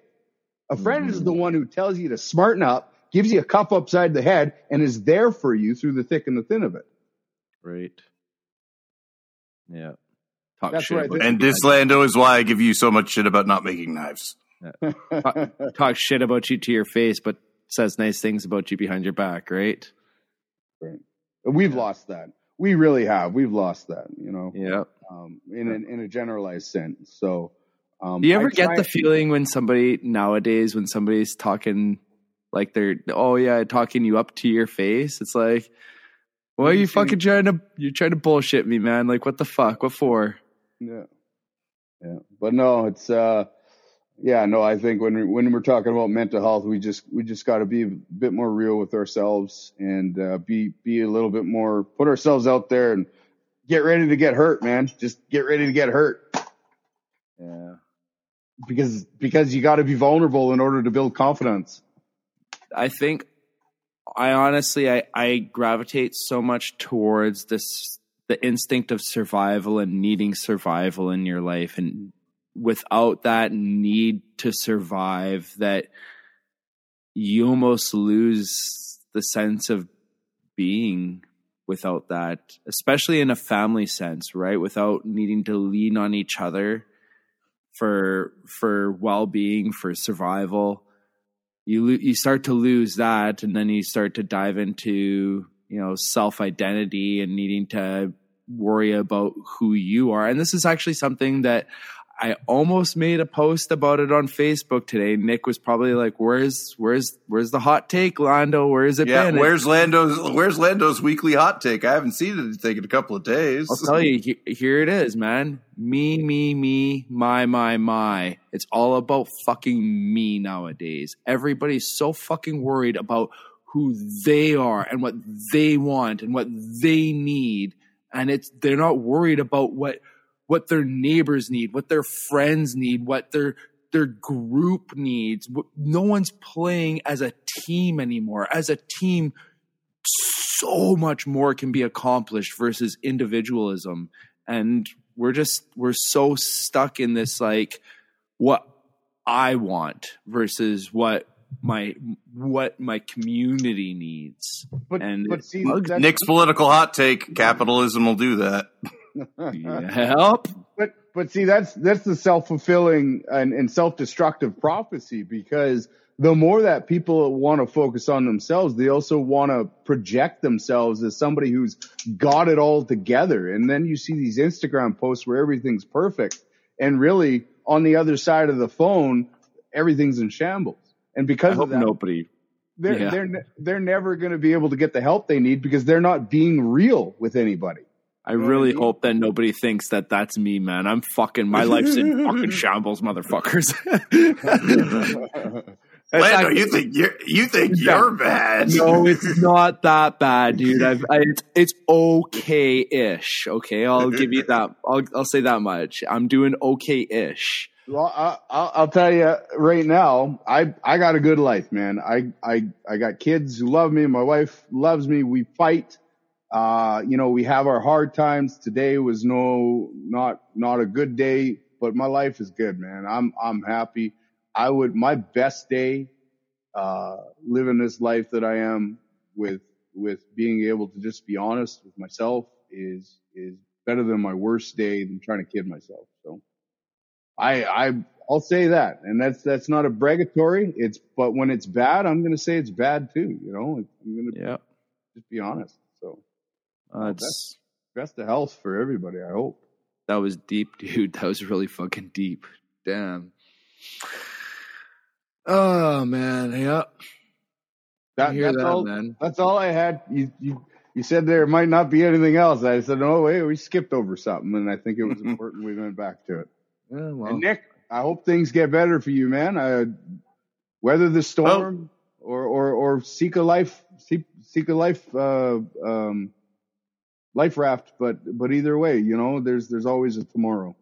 A friend mm-hmm. is the one who tells you to smarten up, gives you a cup upside the head and is there for you through the thick and the thin of it. Right. Yeah. Talk That's shit. About and this Lando is why I give you so much shit about not making knives. Yeah. talk, talk shit about you to your face, but says nice things about you behind your back, right? Right. We've yeah. lost that we really have. We've lost that, you know. Yeah. Um, in a, in a generalized sense. So, um, do you ever get the feeling when somebody nowadays, when somebody's talking like they're, oh yeah, talking you up to your face, it's like, well, you fucking trying to, you're trying to bullshit me, man. Like, what the fuck? What for? Yeah. Yeah. But no, it's, uh, yeah, no, I think when we, when we're talking about mental health, we just we just got to be a bit more real with ourselves and uh, be be a little bit more put ourselves out there and get ready to get hurt, man. Just get ready to get hurt. Yeah, because because you got to be vulnerable in order to build confidence. I think I honestly I I gravitate so much towards this the instinct of survival and needing survival in your life and without that need to survive that you almost lose the sense of being without that especially in a family sense right? Without needing to lean on each other for for well-being for survival. You you start to lose that and then you start to dive into you know self identity and needing to worry about who you are. And this is actually something that I almost made a post about it on Facebook today. Nick was probably like, "Where's where's where's the hot take, Lando? Where is it yeah, been?" Where's Lando's Where's Lando's weekly hot take? I haven't seen anything in a couple of days. I'll tell you, here it is, man. Me, me, me, my, my, my. It's all about fucking me nowadays. Everybody's so fucking worried about who they are and what they want and what they need, and it's they're not worried about what what their neighbors need, what their friends need, what their their group needs. No one's playing as a team anymore. As a team, so much more can be accomplished versus individualism. And we're just we're so stuck in this like what I want versus what my what my community needs. But And but see, Nick's political hot take: capitalism will do that. Help. But but see that's that's the self fulfilling and, and self destructive prophecy because the more that people want to focus on themselves, they also want to project themselves as somebody who's got it all together. And then you see these Instagram posts where everything's perfect, and really on the other side of the phone, everything's in shambles. And I because hope of that, nobody. they're yeah. they're they're never going to be able to get the help they need because they're not being real with anybody. I You know what I really mean? hope that nobody thinks that that's me, man. I'm fucking. My life's in fucking shambles, motherfuckers. It's Lando, actually- you think you're you think Yeah. you're bad? no, it's not that bad, dude. I've, I, it's it's okay-ish. Okay, I'll give you that. I'll I'll say that much. I'm doing okay-ish. Well, I, I'll, I'll tell you right now, I I got a good life, man. I I I got kids who love me. My wife loves me. We fight. Uh, you know, we have our hard times. Today was no not not a good day, but my life is good, man. I'm I'm happy. I would my best day, uh, living this life that I am with with being able to just be honest with myself is is better than my worst day than trying to kid myself. So. I I I'll say that, and that's that's not a bragatory. It's but when it's bad, I'm going to say it's bad too. You know, I'm going to Yeah, just be honest. Uh, it's best of health for everybody. I hope. that was deep, dude. That was really fucking deep. Damn. Oh man, yeah. That, hear that's that, all. man. That's all I had. You you you said there might not be anything else. I said no. Wait, we skipped over something, and I think it was important we went back to it. Yeah, well, And Nick, I hope things get better for you, man. I weather the storm or or or seek a life seek seek a life uh um life raft, but but either way, you know, there's there's always a tomorrow.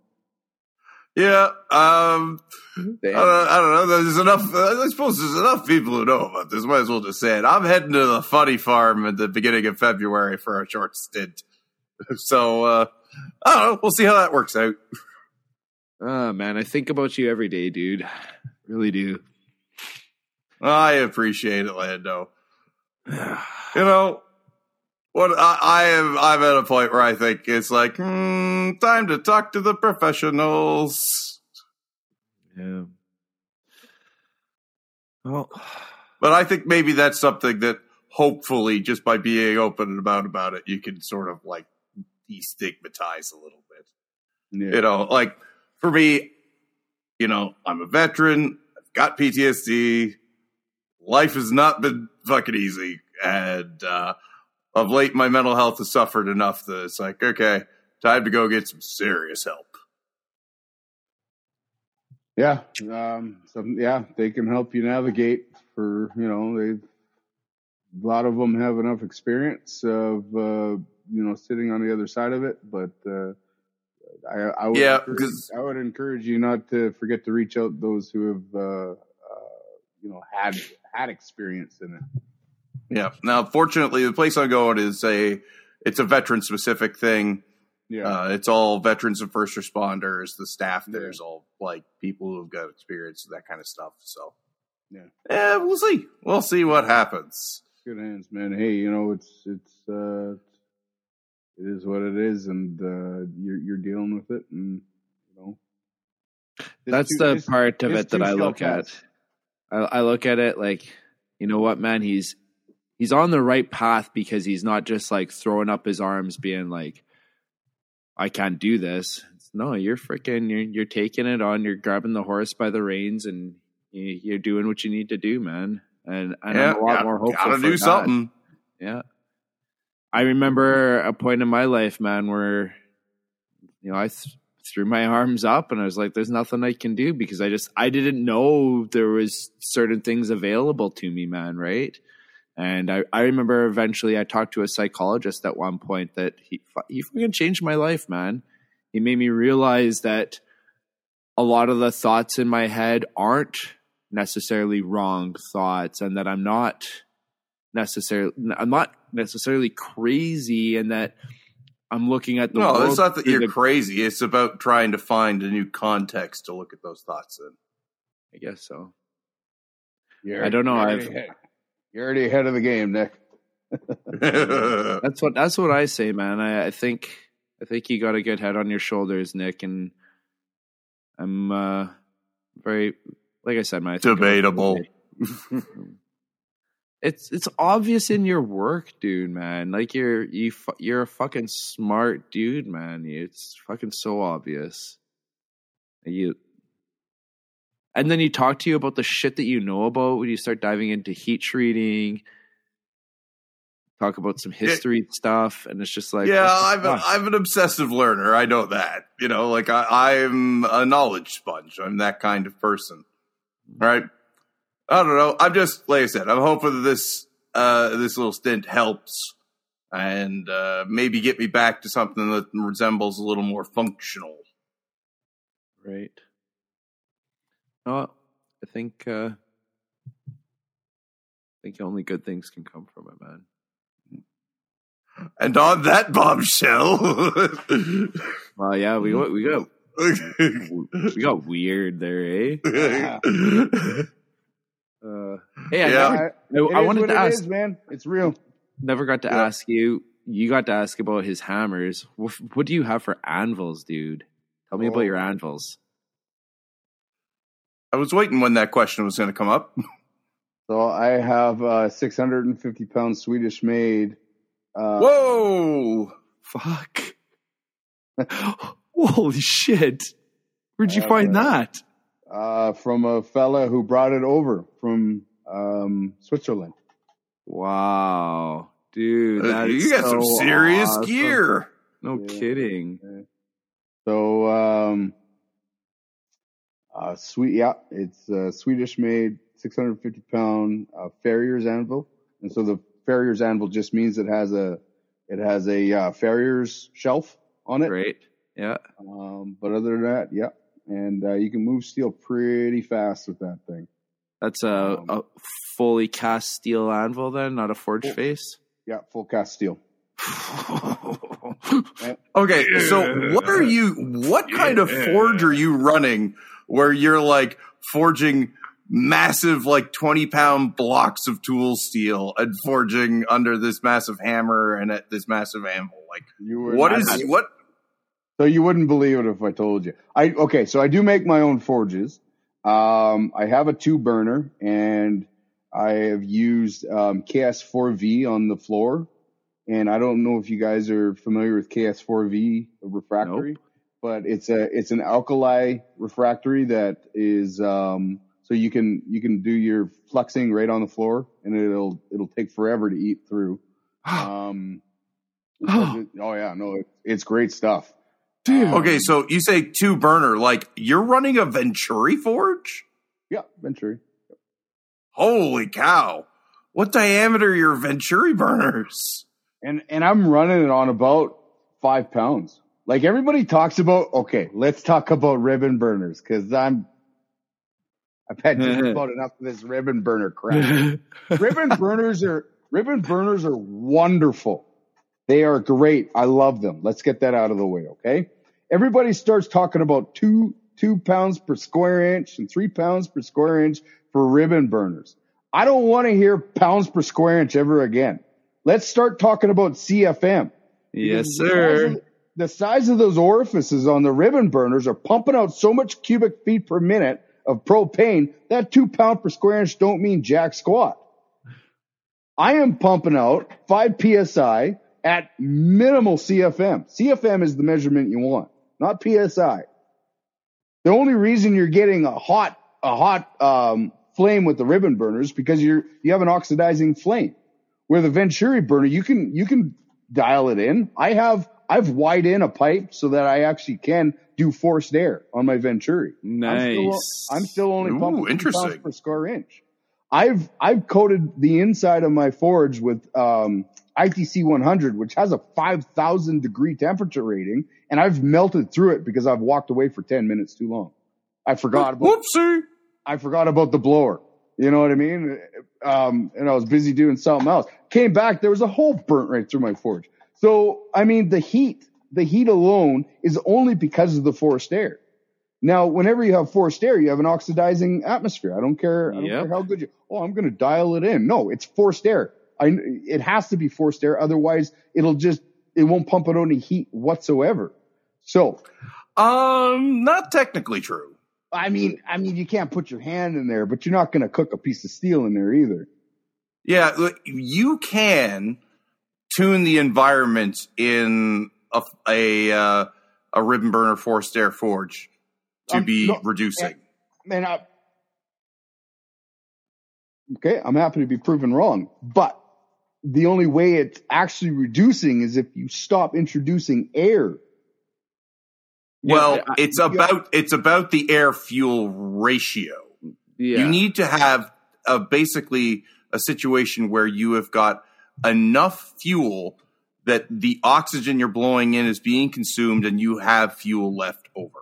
Yeah, um, I don't, I don't know. There's enough. Uh, I suppose there's enough people who know about this. Might as well just say it. I'm heading to the Funny Farm at the beginning of February for a short stint. So uh, I don't know. We'll see how that works out. Oh man, I think about you every day, dude. Really do. I appreciate it, Lando. You know what? I, I am. I'm at a point where I think it's like hmm, time to talk to the professionals. Yeah. Well, But I think maybe that's something that hopefully, just by being open and about about it, you can sort of like destigmatize a little bit. Yeah. You know, like for me, you know, I'm a veteran. I've got PTSD. Life has not been fucking easy, and uh, of late, my mental health has suffered enough that it's like, okay, time to go get some serious help. Yeah. Um some yeah, they can help you navigate for, you know, they a lot of them have enough experience of uh you know sitting on the other side of it, but uh I, I would Yeah, I would encourage you not to forget to reach out those who have uh, uh you know had had experience in it. Yeah. Now, fortunately, the place I'm going is a it's a veteran specific thing. Yeah. Uh, it's all veterans and first responders. The staff Yeah. there's all like people who've got experience with that kind of stuff. So, Yeah. yeah, we'll see. We'll see what happens. Good hands, man. Hey, you know, it's it's uh it is what it is and uh you're you're dealing with it and you know that's too- the part of it that I shall look at. I, I look at it like, you know what, man? He's he's on the right path because he's not just like throwing up his arms, being like, "I can't do this." No, you're freaking. You're you're taking it on. You're grabbing the horse by the reins, and you, you're doing what you need to do, man. And, and yeah, I'm a lot got- more hopeful. Gotta do that. something. Yeah. I remember a point in my life, man, where you know I th- threw my arms up and I was like, "There's nothing I can do," because I just I didn't know there was certain things available to me, man. Right? And I, I remember eventually I talked to a psychologist at one point that he he fucking changed my life, man. He made me realize that a lot of the thoughts in my head aren't necessarily wrong thoughts, and that I'm not necessarily I'm not necessarily crazy and that I'm looking at the No, world it's not that you're the- crazy. It's about trying to find a new context to look at those thoughts in. I guess so. You're, I don't know, I've- already, ahead, you're already ahead of the game, Nick. That's what that's what I say, man. I, I think I think you got a good head on your shoulders, Nick, and I'm uh very like I said, man. I Debatable. it's it's obvious in your work, dude, man. Like you're you fu- you're a fucking smart dude, man. It's fucking so obvious. You and then you talk to you about the shit that you know about when you start diving into heat treating. Talk about some history stuff, and it's just like yeah, I'm a? I'm an obsessive learner. I know that. You know, like I, I'm a knowledge sponge. I'm that kind of person. Right? I don't know. I'm just like I said. I'm hoping that this uh, this little stint helps and uh, maybe get me back to something that resembles a little more functional. right. Oh, I think uh I think only good things can come from it, man. And on that bombshell, Well, yeah, we got we got we got weird there, eh? Uh, hey, I Yeah. never, I, I wanted to ask. is, man. It's real. Never got to Yeah. ask you. You got to ask about his hammers. What, what do you have for anvils, dude? Tell me about Oh. your anvils. I was waiting when that question was going to come up. So I have a 650 pound Swedish made. Uh, Whoa! Fuck. Holy shit. Where'd you Uh, find that? uh, from a fella who brought it over from um, Switzerland. Wow. Dude, Uh, that you is got some serious awesome. gear. No Yeah. kidding. So, um, uh, sweet, yeah, it's uh, Swedish made, 650 pound uh, farrier's anvil, and so the farrier's anvil just means it has a it has a uh, farrier's shelf on it. Great. Yeah. Um, but other than that, yeah, and uh, you can move steel pretty fast with that thing. That's a, Um, a fully cast steel anvil then, not a forged Full- face? Yeah, full cast steel. Okay, so what are you? What kind of forge are you running? Where you're like forging massive, like twenty pound blocks of tool steel and forging under this massive hammer and at this massive anvil? Like, You would- what I- what? So you wouldn't believe it if I told you. I okay, so I do make my own forges. Um, I have a two burner, and I have used um, KS4V on the floor. And I don't know if you guys are familiar with KS4V refractory, but it's a it's an alkali refractory that is um, so you can you can do your fluxing right on the floor, and it'll it'll take forever to eat through. Um, because it- oh yeah, no, it, it's great stuff. Dude. Okay, so you say two burner, like you're running a Venturi forge? Yeah, Venturi. Holy cow! What diameter are your Venturi burners? And and I'm running it on about five pounds. Like everybody talks about. Okay, let's talk about ribbon burners because I'm. I've had just about enough of this ribbon burner crap. ribbon burners are ribbon burners are wonderful. They are great. I love them. Let's get that out of the way, okay? Everybody starts talking about two two pounds per square inch and three pounds per square inch for ribbon burners. I don't want to hear pounds per square inch ever again. Let's start talking about CFM. yes, sir. The size of those orifices on the ribbon burners are pumping out so much cubic feet per minute of propane that two pound per square inch don't mean jack squat. I am pumping out five psi at minimal CFM. CFM is the measurement you want, not psi. The only reason you're getting a hot a hot um, flame with the ribbon burners because you're you have an oxidizing flame. Where the Venturi burner, you can you can dial it in. I have I've wide in a pipe so that I actually can do forced air on my Venturi. I'm still, Nice. I'm still only Ooh, pumping interesting. pounds per square inch. I've I've coated the inside of my forge with um, ITC 100, which has a 5,000 degree temperature rating, and I've melted through it because I've walked away for 10 minutes too long. I forgot about Whoopsie! I forgot about the blower. You know what I mean? Um, and I was busy doing something else. Came back, there was a hole burnt right through my forge. So, I mean, the heat, the heat alone is only because of the forced air. Now, whenever you have forced air, you have an oxidizing atmosphere. I don't care. I don't Yep. care how good you. Oh, I'm going to dial it in. No, it's forced air. I. It has to be forced air. Otherwise, it'll just it won't pump out any heat whatsoever. So, Um, not technically true. I mean, I mean, you can't put your hand in there, but you're not going to cook a piece of steel in there either. Yeah, you can tune the environment in a a, uh, a ribbon burner forced air forge to Um, be no, reducing. Man, I, okay, I'm happy to be proven wrong, but the only way it's actually reducing is if you stop introducing air. well, Yeah, I- it's about it's about the air fuel ratio. Yeah. You need to have a, basically a situation where you have got enough fuel that the oxygen you're blowing in is being consumed and you have fuel left over.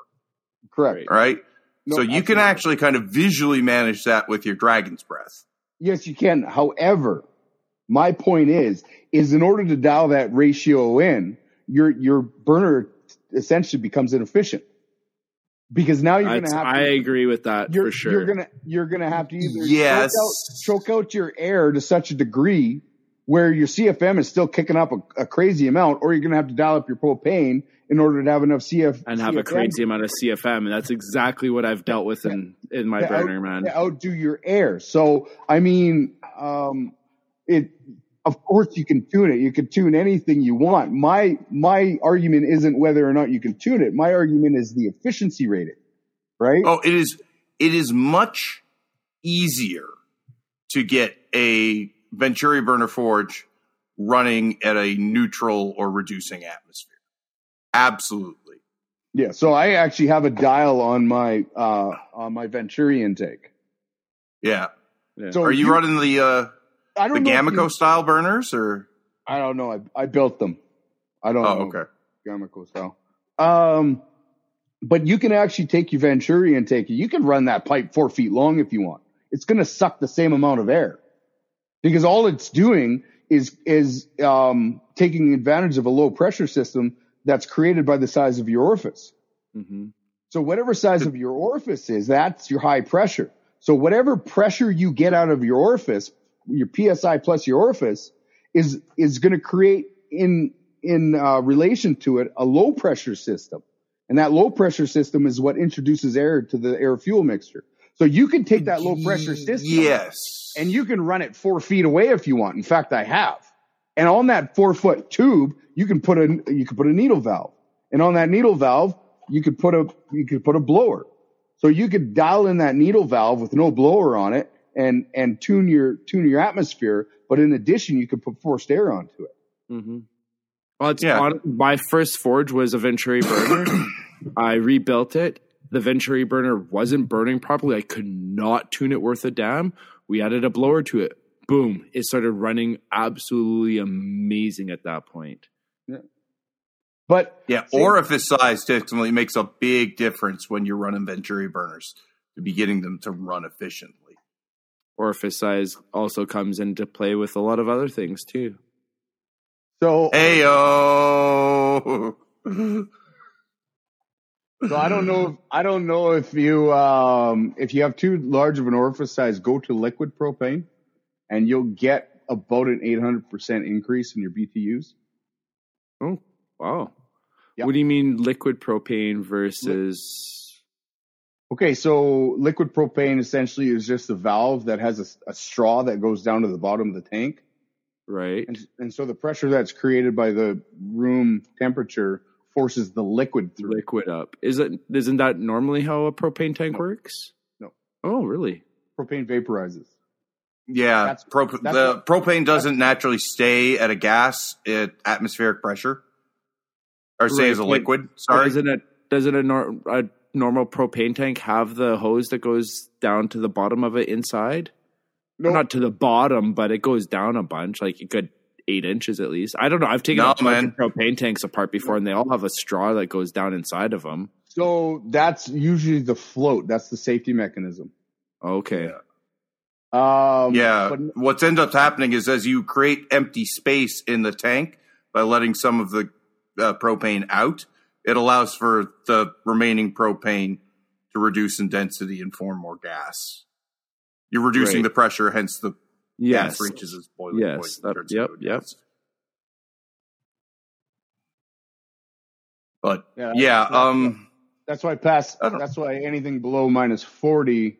Correct. Right? No, so you can actually kind of visually manage that with your dragon's breath. Yes, you can. However, my point is, is in order to dial that ratio in, your your burner essentially becomes inefficient because now you're going to have. I to, agree with that you're, for sure. You're gonna you're gonna have to either Yes. choke, out, choke out your air to such a degree where your CFM is still kicking up a, a crazy amount, or you're gonna have to dial up your propane in order to have enough CF and have a crazy amount of CFM, and that's exactly what I've dealt with in in my to burner, out- man. to outdo your air. So I mean, um, it. Of course, you can tune it. You can tune anything you want. My my argument isn't whether or not you can tune it. My argument is the efficiency rating, right? Oh, it is it is much easier to get a Venturi burner forge running at a neutral or reducing atmosphere. Absolutely. Yeah. So I actually have a dial on my uh on my Venturi intake. Yeah. Yeah. So Are you, running the uh I the don't know if Gamico you- style burners or I don't know. I I built them. I don't Oh, know. okay. Gamico style. Um, but you can actually take your Venturi intake. You can run that pipe four feet long if you want. It's going to suck the same amount of air because all it's doing is is um, taking advantage of a low pressure system that's created by the size of your orifice. hmm So whatever size of your orifice is, that's your high pressure. So whatever pressure you get out of your orifice, your psi plus your orifice, is is going to create in in uh, relation to it a low pressure system, and that low pressure system is what introduces air to the air fuel mixture. So you can take that low pressure system, Yes. And you can run it four feet away if you want. In fact, I have. And on that four foot tube, you can put a you can put a needle valve, and on that needle valve, you could put a you could put a blower. So you could dial in that needle valve with no blower on it, and and tune your tune your atmosphere. But in addition, you could put forced air onto it. hmm Well, it's Yeah. on, my first forge was a Venturi burner. I rebuilt it. The Venturi burner wasn't burning properly. I could not tune it worth a damn. We added a blower to it. Boom! It started running absolutely amazing at that point. But Yeah, See- orifice size definitely makes a big difference when you're running Venturi burners to be getting them to run efficiently. Orifice size also comes into play with a lot of other things too. so Heyo. So I don't know. If, I don't know if you um, if you have too large of an orifice size, go to liquid propane, and you'll get about an 800 percent increase in your BTUs. Oh, wow. Yeah. What do you mean liquid propane versus? Okay, so liquid propane essentially is just a valve that has a, a straw that goes down to the bottom of the tank, Right. and, and so the pressure that's created by the room temperature forces the liquid through. liquid up. Is it isn't that normally how a propane tank works? No. Oh, really? Propane vaporizes. Yeah, That's- pro- that's the what- propane doesn't naturally stay at a gas at atmospheric pressure, or stay Right, as a liquid. Sorry, Doesn't it doesn't a, nor, a normal propane tank have the hose that goes down to the bottom of it inside? No, Not to the bottom, but it goes down a bunch, like a good eight inches at least. I don't know. I've taken No, a bunch man. of propane tanks apart before, and they all have a straw that goes down inside of them. so that's usually the float. That's the safety mechanism. Okay. Um, yeah. but What's ends up happening is as you create empty space in the tank by letting some of the uh, propane out, it allows for the remaining propane to reduce in density and form more gas. You're reducing Right. the pressure, hence the Yes. gas reaches its boiling Yes, point. and that- turns yep, into yep. gas. But Yeah, yeah, that's- um, That's why pass. That's why anything below minus forty,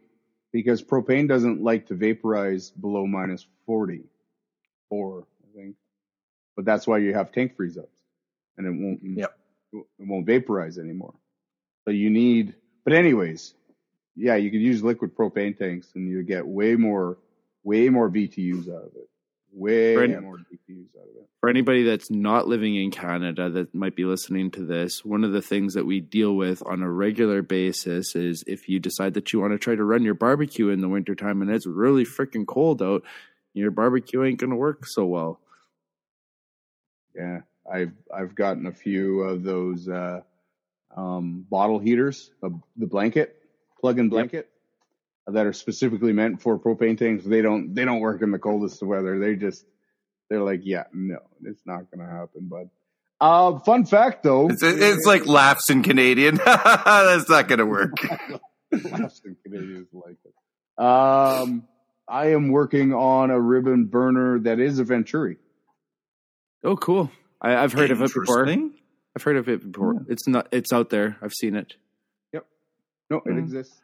because propane doesn't like to vaporize below minus forty, four, I think. But that's why you have tank freeze ups, and it won't. Yep. It won't vaporize anymore. So you need. But anyways, yeah, you could use liquid propane tanks, and you get way more, way more BTUs out of it. Way Right. more BTUs out of it. for anybody that's not living in Canada that might be listening to this, one of the things that we deal with on a regular basis is if you decide that you want to try to run your barbecue in the wintertime and it's really freaking cold out, your barbecue ain't going to work so well. Yeah, I've I've gotten a few of those uh, um, bottle heaters, uh, the blanket plug-in blanket that are specifically meant for propane tanks. They don't they don't work in the coldest of weather. They just they're like, yeah, no, it's not going to happen. But uh, fun fact though, it's it's like laughs in Canadian. That's not going to work. laughs in Canadians like it. Um, I am working on a ribbon burner that is a Venturi. Oh, cool. I, I've heard of it before. I've heard of it before. It's not. It's out there. I've seen it. Yep. No, it Mhm. exists.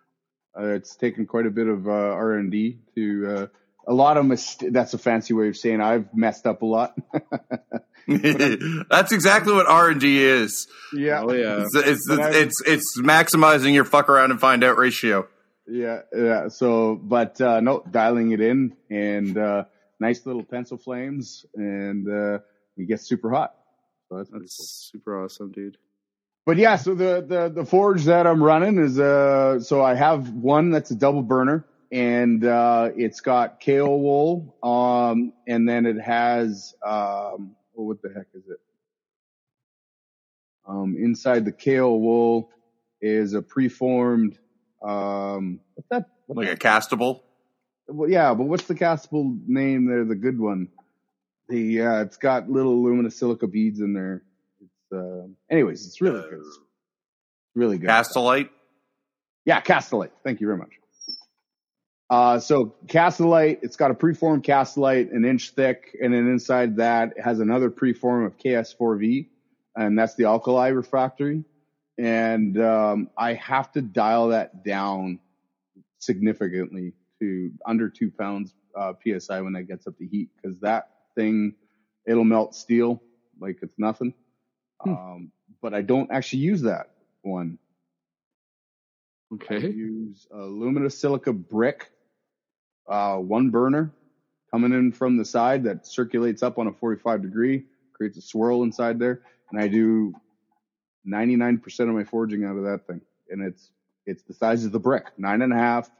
Uh, it's taken quite a bit of uh, R and D to uh, a lot of mis- That's a fancy way of saying I've messed up a lot. That's exactly what R and D is. yeah, Oh yeah. It's it's, it's it's it's maximizing your fuck around and find out ratio. yeah, yeah. So, but uh, no, dialing it in and uh, nice little pencil flames, and uh, it gets super hot. So that's, pretty cool. That's super awesome, dude. But yeah, so the, the, the forge that I'm running is, uh, so I have one that's a double burner and, uh, it's got Kaowool, um, and then it has, um, oh, what the heck is it? Um, inside the Kaowool is a preformed, um, what's that? What's Like a castable. Well, yeah, but what's the castable name there? The good one. The, uh, it's got little aluminosilica beads in there. Uh, anyways, it's really good. It's really good. Kast-O-Lite. Yeah, Kast-O-Lite. Thank you very much. Uh, so Kast-O-Lite, it's got a preformed Kast-O-Lite, an inch thick, and then inside that it has another preform of KS4V, and that's the alkali refractory. And um, I have to dial that down significantly to under two pounds uh, psi when that gets up to heat, because that thing it'll melt steel like it's nothing. Hmm. Um, but I don't actually use that one. I Okay. use aluminum silica brick, uh, one burner coming in from the side that circulates up on a 45 degree, creates a swirl inside there. And I do 99% of my forging out of that thing. And it's, it's the size of the brick, nine and a half.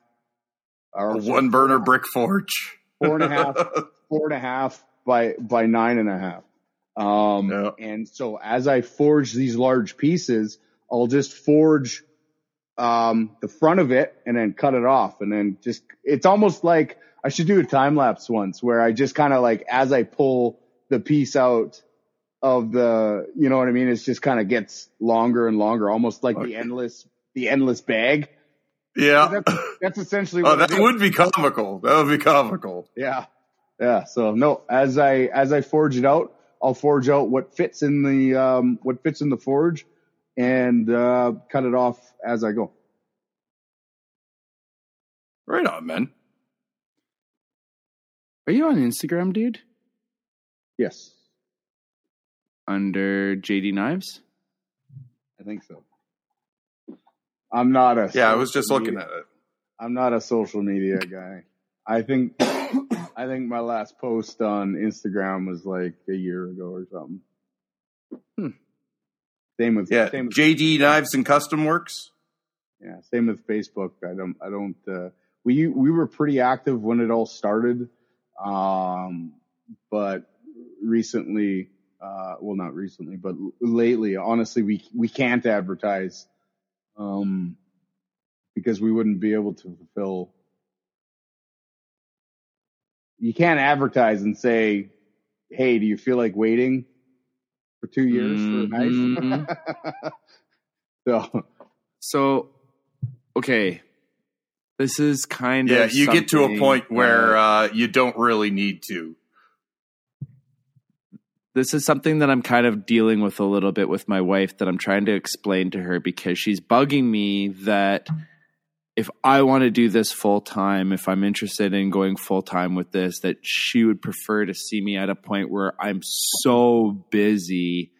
or A one burner brick forge. Four and a half, four and a half by, by nine and a half. Um, Yeah. and so as I forge these large pieces, I'll just forge, um, the front of it and then cut it off and then just, it's almost like I should do a time lapse once where I just kind of like, as I pull the piece out of the, you know what I mean? It's just kind of gets longer and longer, almost like Okay. the endless, the endless bag. Yeah. That's, that's essentially Oh, what I that would be comical. That would be comical. Yeah. Yeah. So no, as I, as I forge it out, I'll forge out what fits in the, um, what fits in the forge and, uh, cut it off as I go. Right on, man. Are you on Instagram, dude? Yes. Under JD Knives? I think so. I'm not a, Yeah, I was just social looking at it. I'm not a social media guy. I think, I think my last post on Instagram was like a year ago or something. Hmm. Same with, Yeah, same with JD Knives and Custom Works. Yeah, same with Facebook. I don't, I don't, uh, we, we were pretty active when it all started. Um, but recently, uh, well, not recently, but lately, honestly, we, we can't advertise, um, because we wouldn't be able to fulfill. You can't advertise and say, Hey, do you feel like waiting for two years for a knife? so So, okay. This is kind Yeah, of yeah. you get to a point where that- uh, you don't really need to. this is something that I'm kind of dealing with a little bit with my wife that I'm trying to explain to her because she's bugging me that if I want to do this full time, if I'm interested in going full time with this, that she would prefer to see me at a point where I'm so busy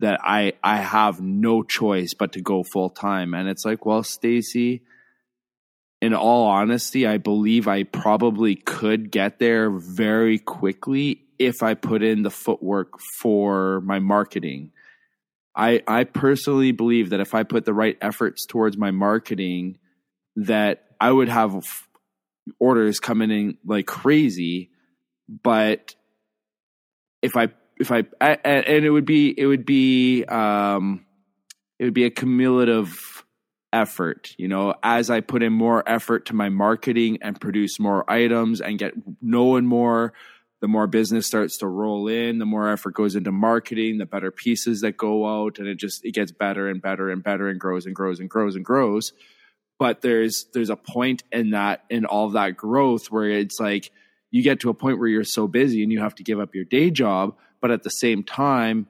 that I I have no choice but to go full time. And it's like, well, Stacy, in all honesty, I believe I probably could get there very quickly if I put in the footwork for my marketing. I I personally believe that if I put the right efforts towards my marketing, that I would have orders coming in like crazy. But if I if I, I and it would be it would be um it would be a cumulative effort you know as i put in more effort to my marketing and produce more items and get known more the more business starts to roll in the more effort goes into marketing the better pieces that go out and it just it gets better and better and better and grows and grows and grows and grows but there's there's a point in that in all of that growth where it's like you get to a point where you're so busy and you have to give up your day job but at the same time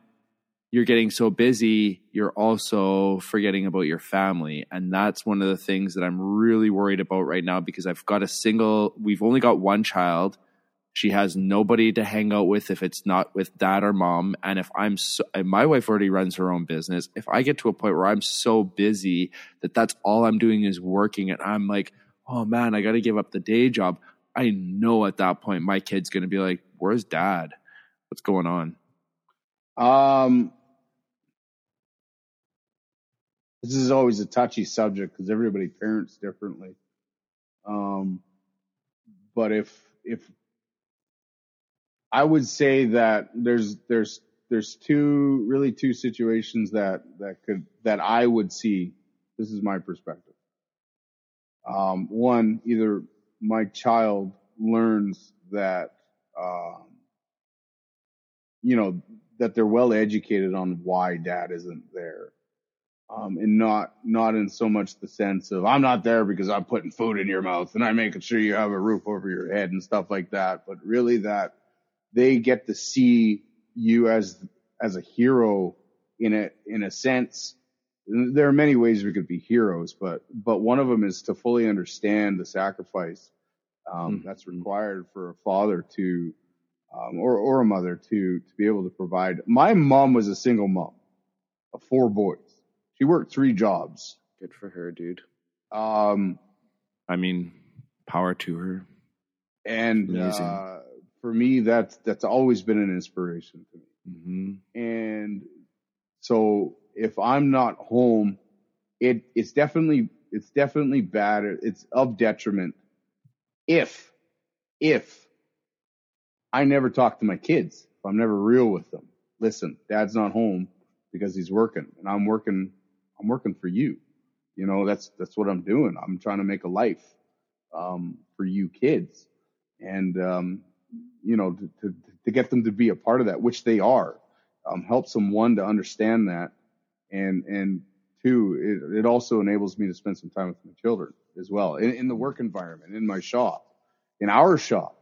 you're getting so busy you're also forgetting about your family. And that's one of the things that i'm really worried about right now because i've got a single we've only got one child she has nobody to hang out with if it's not with dad or mom. And if i'm so and my wife already runs her own business if i get to a point where i'm so busy that that's all i'm doing is working and i'm like oh man i got to give up the day job i know at that point my kid's going to be like where's dad? What's going on? Um, this is always a touchy subject because everybody parents differently. Um, but if if I would say that there's there's there's two really two situations that that could that I would see. This is my perspective. Um, one, either my child learns that um, you know that they're well educated on why dad isn't there um, and not not in so much the sense of I'm not there because I'm putting food in your mouth and I'm making sure you have a roof over your head and stuff like that, but really that they get to see you as as a hero in a in a sense. There are many ways we could be heroes, but but one of them is to fully understand the sacrifice um, Mhm. that's required for a father to um, or or a mother to to be able to provide. My mom was a single mom of four boys. She worked three jobs. good for her dude Um, I mean, power to her. and Amazing. uh, for me, that's that's always been an inspiration to me. hmm And so if I'm not home, it it's definitely it's definitely bad. It's of detriment if if I never talk to my kids. If I'm never real with them. Listen, dad's not home because he's working and I'm working I'm working for you. You know, that's that's what I'm doing. I'm trying to make a life um, for you kids. And um, you know, to, to to get them to be a part of that, which they are um, helps them one to understand that, and and two, it, it also enables me to spend some time with my children as well in, in the work environment, in my shop, in our shop.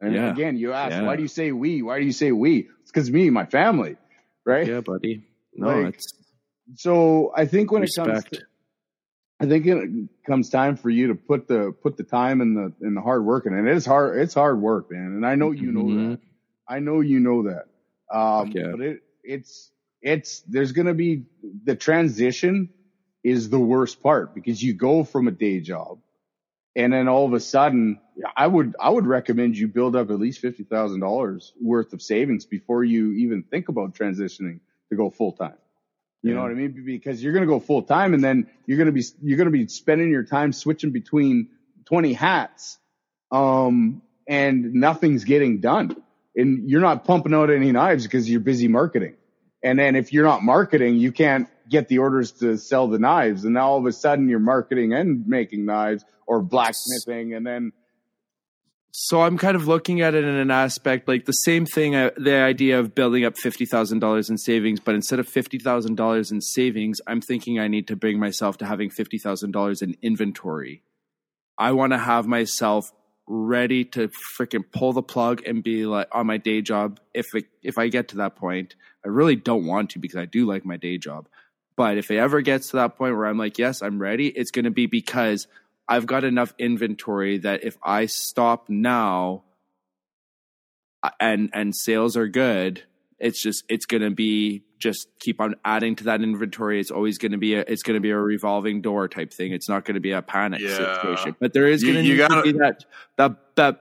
And Yeah. again, you ask, Yeah. why do you say we? Why do you say we? It's because me, my family, right? Yeah, buddy. No, Like, it's So I think when it comes, to, I think it comes time for you to put the put the time and the and the hard work in, and it is hard. It's hard work, man. And I know you know Mhm. that. I know you know that. Um, yeah. But it it's it's there's gonna be the transition is the worst part because you go from a day job and then all of a sudden I would I would recommend you build up at least fifty thousand dollars worth of savings before you even think about transitioning to go full time. You know what I mean? Because you're going to go full time and then you're going to be, you're going to be spending your time switching between 20 hats. Um, and nothing's getting done and you're not pumping out any knives because you're busy marketing. And then if you're not marketing, you can't get the orders to sell the knives. And now all of a sudden you're marketing and making knives or blacksmithing. And then So I'm kind of looking at it in an aspect like the same thing, uh, the idea of building up fifty thousand dollars in savings, but instead of fifty thousand dollars in savings, I'm thinking I need to bring myself to having fifty thousand dollars in inventory. I want to have myself ready to freaking pull the plug and be like on my day job if it, if I get to that point. I really don't want to because I do like my day job. But if it ever gets to that point where I'm like, yes, I'm ready, it's going to be because I've got enough inventory that if I stop now uh, and and sales are good, it's just it's going to be just keep on adding to that inventory. It's always going to be a it's going to be a revolving door type thing. It's not going to be a panic Yeah. situation. But there is going to you gotta- to be that that that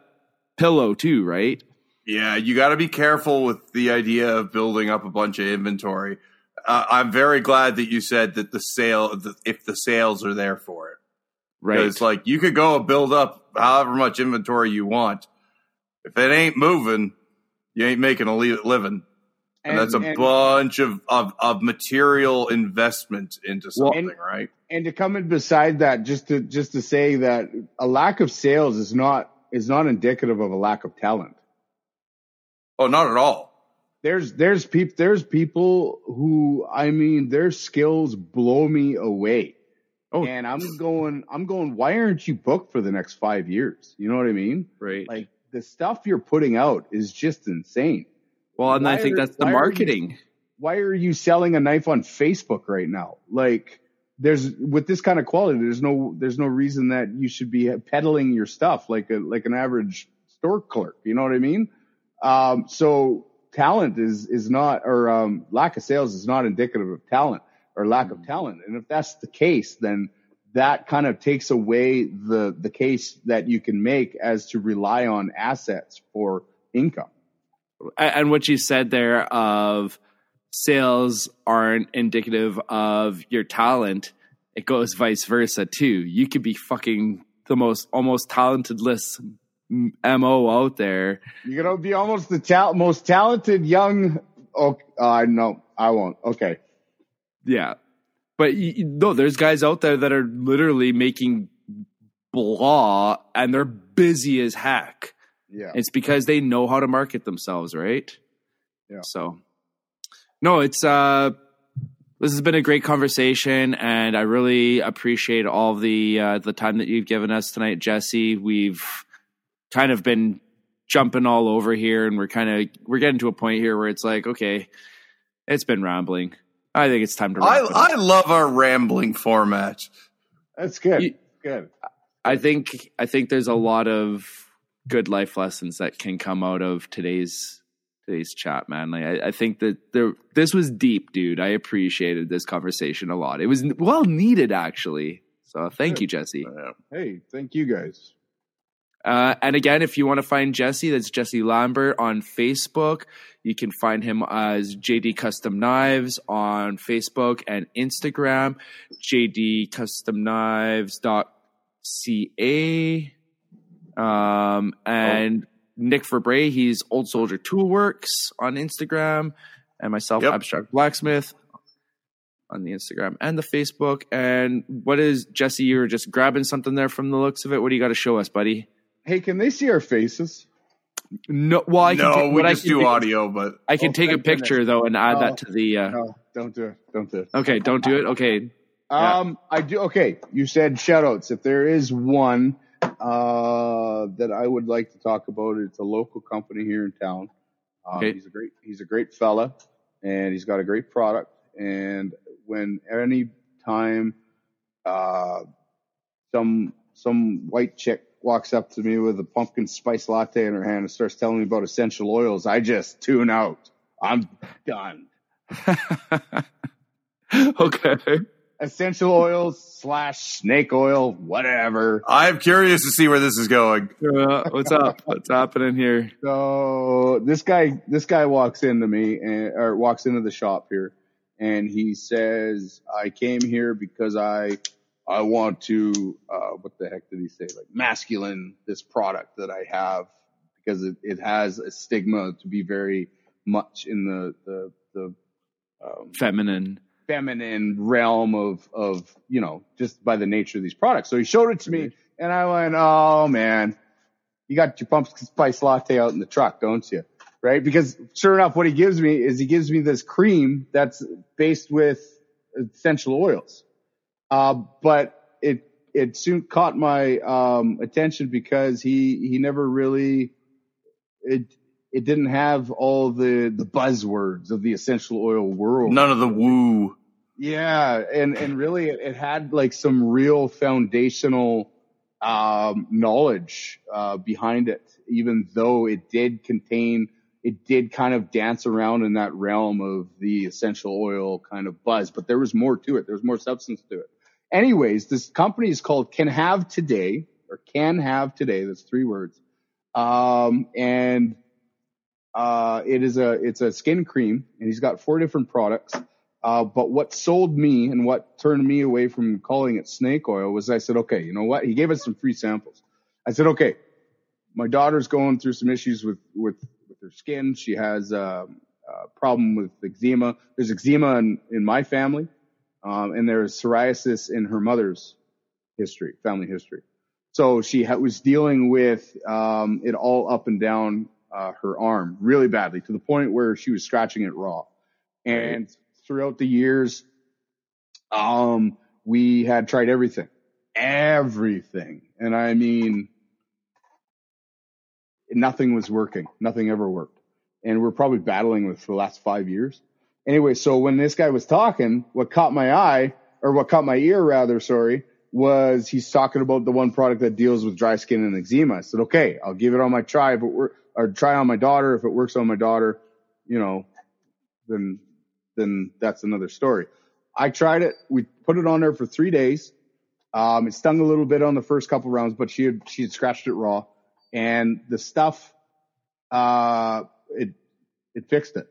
pillow too, right? Yeah, you got to be careful with the idea of building up a bunch of inventory. Uh, I'm very glad that you said that the sale, the, if the sales are there for it, Right. It's like you could go build up however much inventory you want. If it ain't moving, you ain't making a living, and, that's a and- bunch of, of of material investment into something, right? and to come in beside that, just to just to say that a lack of sales is not is not indicative of a lack of talent. Oh, not at all. There's there's peop there's people who I mean their skills blow me away. Oh. and I'm going I'm going. Why aren't you booked for the next five years? You know what I mean? right. Like the stuff you're putting out is just insane. well, and I think are- that's the why are you- marketing. why are you selling a knife on Facebook right now? Like there's with this kind of quality, there's no there's no reason that you should be peddling your stuff like a like an average store clerk. You know what I mean? Um, so talent is is not or um, lack of sales is not indicative of talent or lack of talent. And if that's the case, then that kind of takes away the the case that you can make as to rely on assets for income. And what you said there of sales aren't indicative of your talent it goes vice versa too you could be fucking the most almost talentless m- mo out there You're gonna be almost the tal- most talented young. Oh, uh, no, I won't. Okay, yeah but you, no there's guys out there that are literally making blah and they're busy as heck yeah, It's because they know how to market themselves, right? Yeah. So, no, it's uh, this has been a great conversation, and I really appreciate all the uh, the time that you've given us tonight, Jesse. We've kind of been jumping all over here, and we're kind of we're getting to a point here where it's like, okay, it's been rambling. I think it's time to. I it up. I love our rambling format. that's good. You- good. I think I think there's a lot of good life lessons that can come out of today's today's chat, man. Like I, I think that there this was deep, dude. I appreciated this conversation a lot. It was well needed, actually. So thank you, Jesse. Hey, thank you guys. Uh, and again, if you want to find Jesse, that's Jesse Lambert on Facebook. You can find him as JD Custom Knives on Facebook and Instagram. JDCustomKnives.ca. Um, and Nick Verbrey, he's Old Soldier Toolworks on Instagram. And myself, Yep. Abstract Blacksmith on the Instagram and the Facebook. And what is Jesse? You were just grabbing something there from the looks of it. What do you got to show us, buddy? Hey, can they see our faces? No, well, I can no, ta- we what I just can do do- audio, but I can Oh, take a thank goodness. picture though and add Oh. that to the. Uh, No, don't do it. Don't do it. okay, don't do it. Okay, Yeah. Um, I do. Okay, you said shout outs. If there is one uh, that I would like to talk about, it's a local company here in town. Um, Okay. He's a great. He's a great fella, and he's got a great product. And when any time uh, some some white chick walks up to me with a pumpkin spice latte in her hand and starts telling me about essential oils, I just tune out. I'm done. okay. essential oils slash snake oil, whatever. I'm curious to see where this is going. Uh, what's up? What's happening here? So this guy, this guy walks into me and, or walks into the shop here and he says, I came here because I, I want to, uh, what the heck did he say? Like masculine this product that I have because it, it has a stigma to be very much in the, the, the, um, Feminine. feminine realm of of you know just by the nature of these products. So he showed it to me, and I went, "Oh man, you got your pumpkin spice latte out in the truck, don't you? Right? Because sure enough, what he gives me is he gives me this cream that's based with essential oils. Uh, but it, it soon caught my, um, attention because he, he never really, it, it didn't have all the, the buzzwords of the essential oil world. None of the woo. Yeah, and and really, it, it had like some real foundational um, knowledge uh, behind it, even though it did contain, it did kind of dance around in that realm of the essential oil kind of buzz, but there was more to it. There was more substance to it. Anyways, this company is called Can Have Today, or Can Have Today. That's three words, um, and uh, it is a it's a skin cream, and he's got four different products. Uh, but what sold me and what turned me away from calling it snake oil was I said, okay, you know what? He gave us some free samples. I said, okay, my daughter's going through some issues with, with, with her skin. She has a, a problem with eczema. There's eczema in, in my family. Um, and there's psoriasis in her mother's history, family history. So she ha- was dealing with, um, it all up and down, uh, her arm really badly to the point where she was scratching it raw. And throughout the years, um, we had tried everything, everything. And I mean, nothing was working. Nothing ever worked. And we're probably battling with for the last five years. Anyway, so when this guy was talking, what caught my eye, or what caught my ear rather, sorry, was he's talking about the one product that deals with dry skin and eczema. I said, okay, I'll give it on my try it work, or try on my daughter. If it works on my daughter, you know, then then that's another story. I tried it. We put it on there for three days. Um, it stung a little bit on the first couple rounds, but she had, she had scratched it raw and the stuff, uh, it, it fixed it.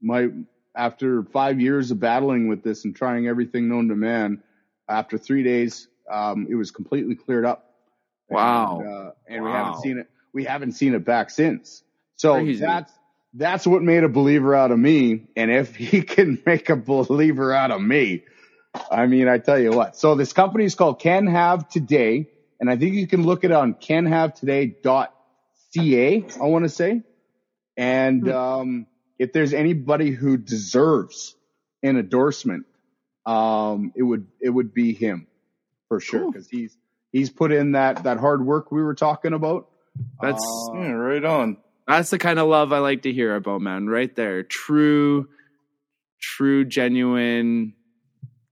My, after five years of battling with this and trying everything known to man, after three days, um, it was completely cleared up. Wow. And, uh, and Wow. we haven't seen it. We haven't seen it back since. So Crazy. that's, that's what made a believer out of me. And if he can make a believer out of me, I mean, I tell you what. So this company is called Can Have Today. And I think you can look it on canhavetoday.ca, I want to say. And, um, if there's anybody who deserves an endorsement, um, it would, it would be him for sure. Cool. Cause he's, he's put in that, that hard work we were talking about. That's Uh, Yeah, right on. that's the kind of love I like to hear about, man. Right there, true, true, genuine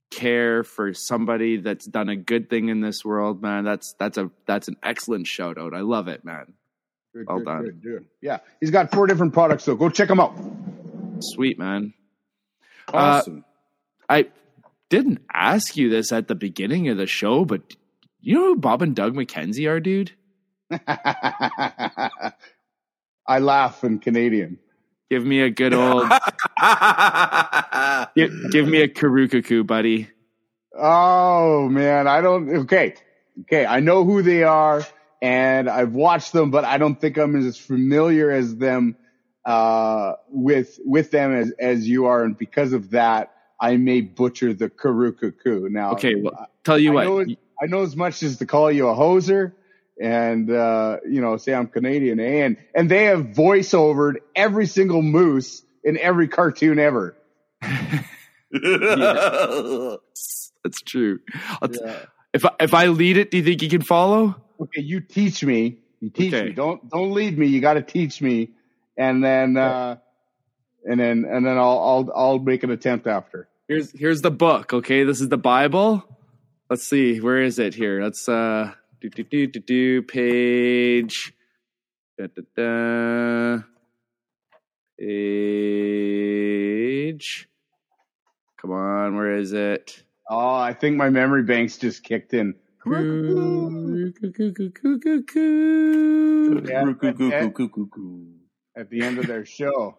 care for somebody that's done a good thing in this world, man. That's that's a that's an excellent shout out. I love it, man. Good, Well good, done. good, good. Yeah, he's got four different products, so go check them out. Sweet, man. Uh, awesome. I didn't ask you this at the beginning of the show, but you know who Bob and Doug McKenzie are, dude? I laugh in Canadian. Give me a good old give, give me a karukaku, buddy. Oh man, I don't. Okay, okay, I know who they are, and I've watched them, but I don't think I'm as familiar as them uh, with with them as as you are, and because of that, I may butcher the karukaku. Now, Okay, well, tell you I know, what. it- I know as much as to call you a hoser and, uh, you know, say I'm Canadian and, and they have voiceovered every single moose in every cartoon ever. That's true. Yeah. if I, if I lead it, do you think you can follow? Okay. You teach me. You teach Okay. me. Don't, don't lead me. You got to teach me. And then, uh, and then, and then I'll, I'll, I'll make an attempt after. Here's here's the book. Okay, this is the Bible. Let's see, where is it here? Let's uh do do do do do page da, da, da, page. Come on, where is it? Oh, I think my memory banks just kicked in. Yeah. At the end of their show.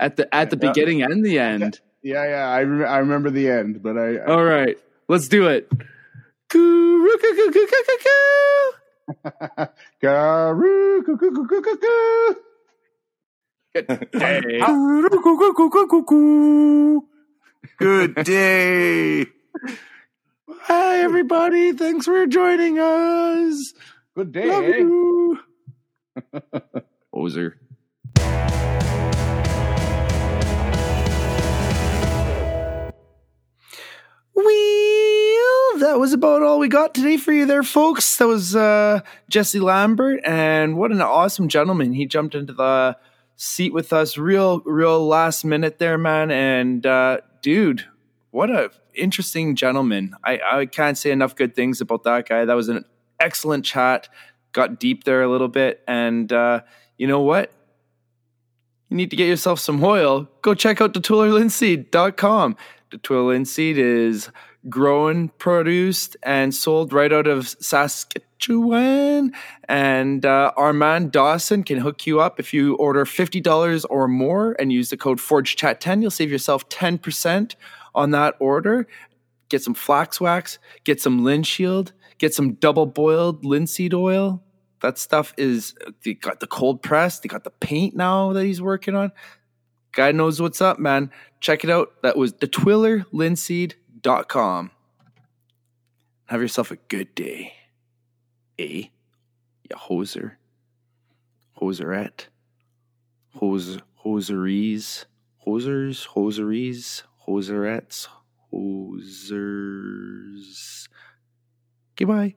At the at the beginning and the end. Yeah, yeah, I, re- I remember the end, but I, All right, let's do it. Garoo, coo, coo, coo, coo, coo, coo. Hey. Good day. Hi, everybody. Thanks for joining us. Good day. Love eh? you. Ozer. Well, that was about all we got today for you there, folks. That was uh, Jesse Lambert, and what an awesome gentleman. He jumped into the seat with us real, real last minute there, man. And uh, dude, what a interesting gentleman. I, I can't say enough good things about that guy. That was an excellent chat. Got deep there a little bit, and uh, you know what? You need to get yourself some oil. Go check out Twill Linseed is grown, produced, and sold right out of Saskatchewan. And uh, Armand Dawson can hook you up if you order $50 or more and use the code ForgeChat10. You'll save yourself 10% on that order. Get some flax wax, get some Linshield, get some double boiled linseed oil. That stuff is, they got the cold press, they got the paint now that he's working on. Guy knows what's up, man. Check it out. That was detwillerlinseed.com. Have yourself a good day. Eh? Ya hoser. Hoserette. Hose, hoseries. Hosers, hoseries, hoserettes, hosers. Goodbye.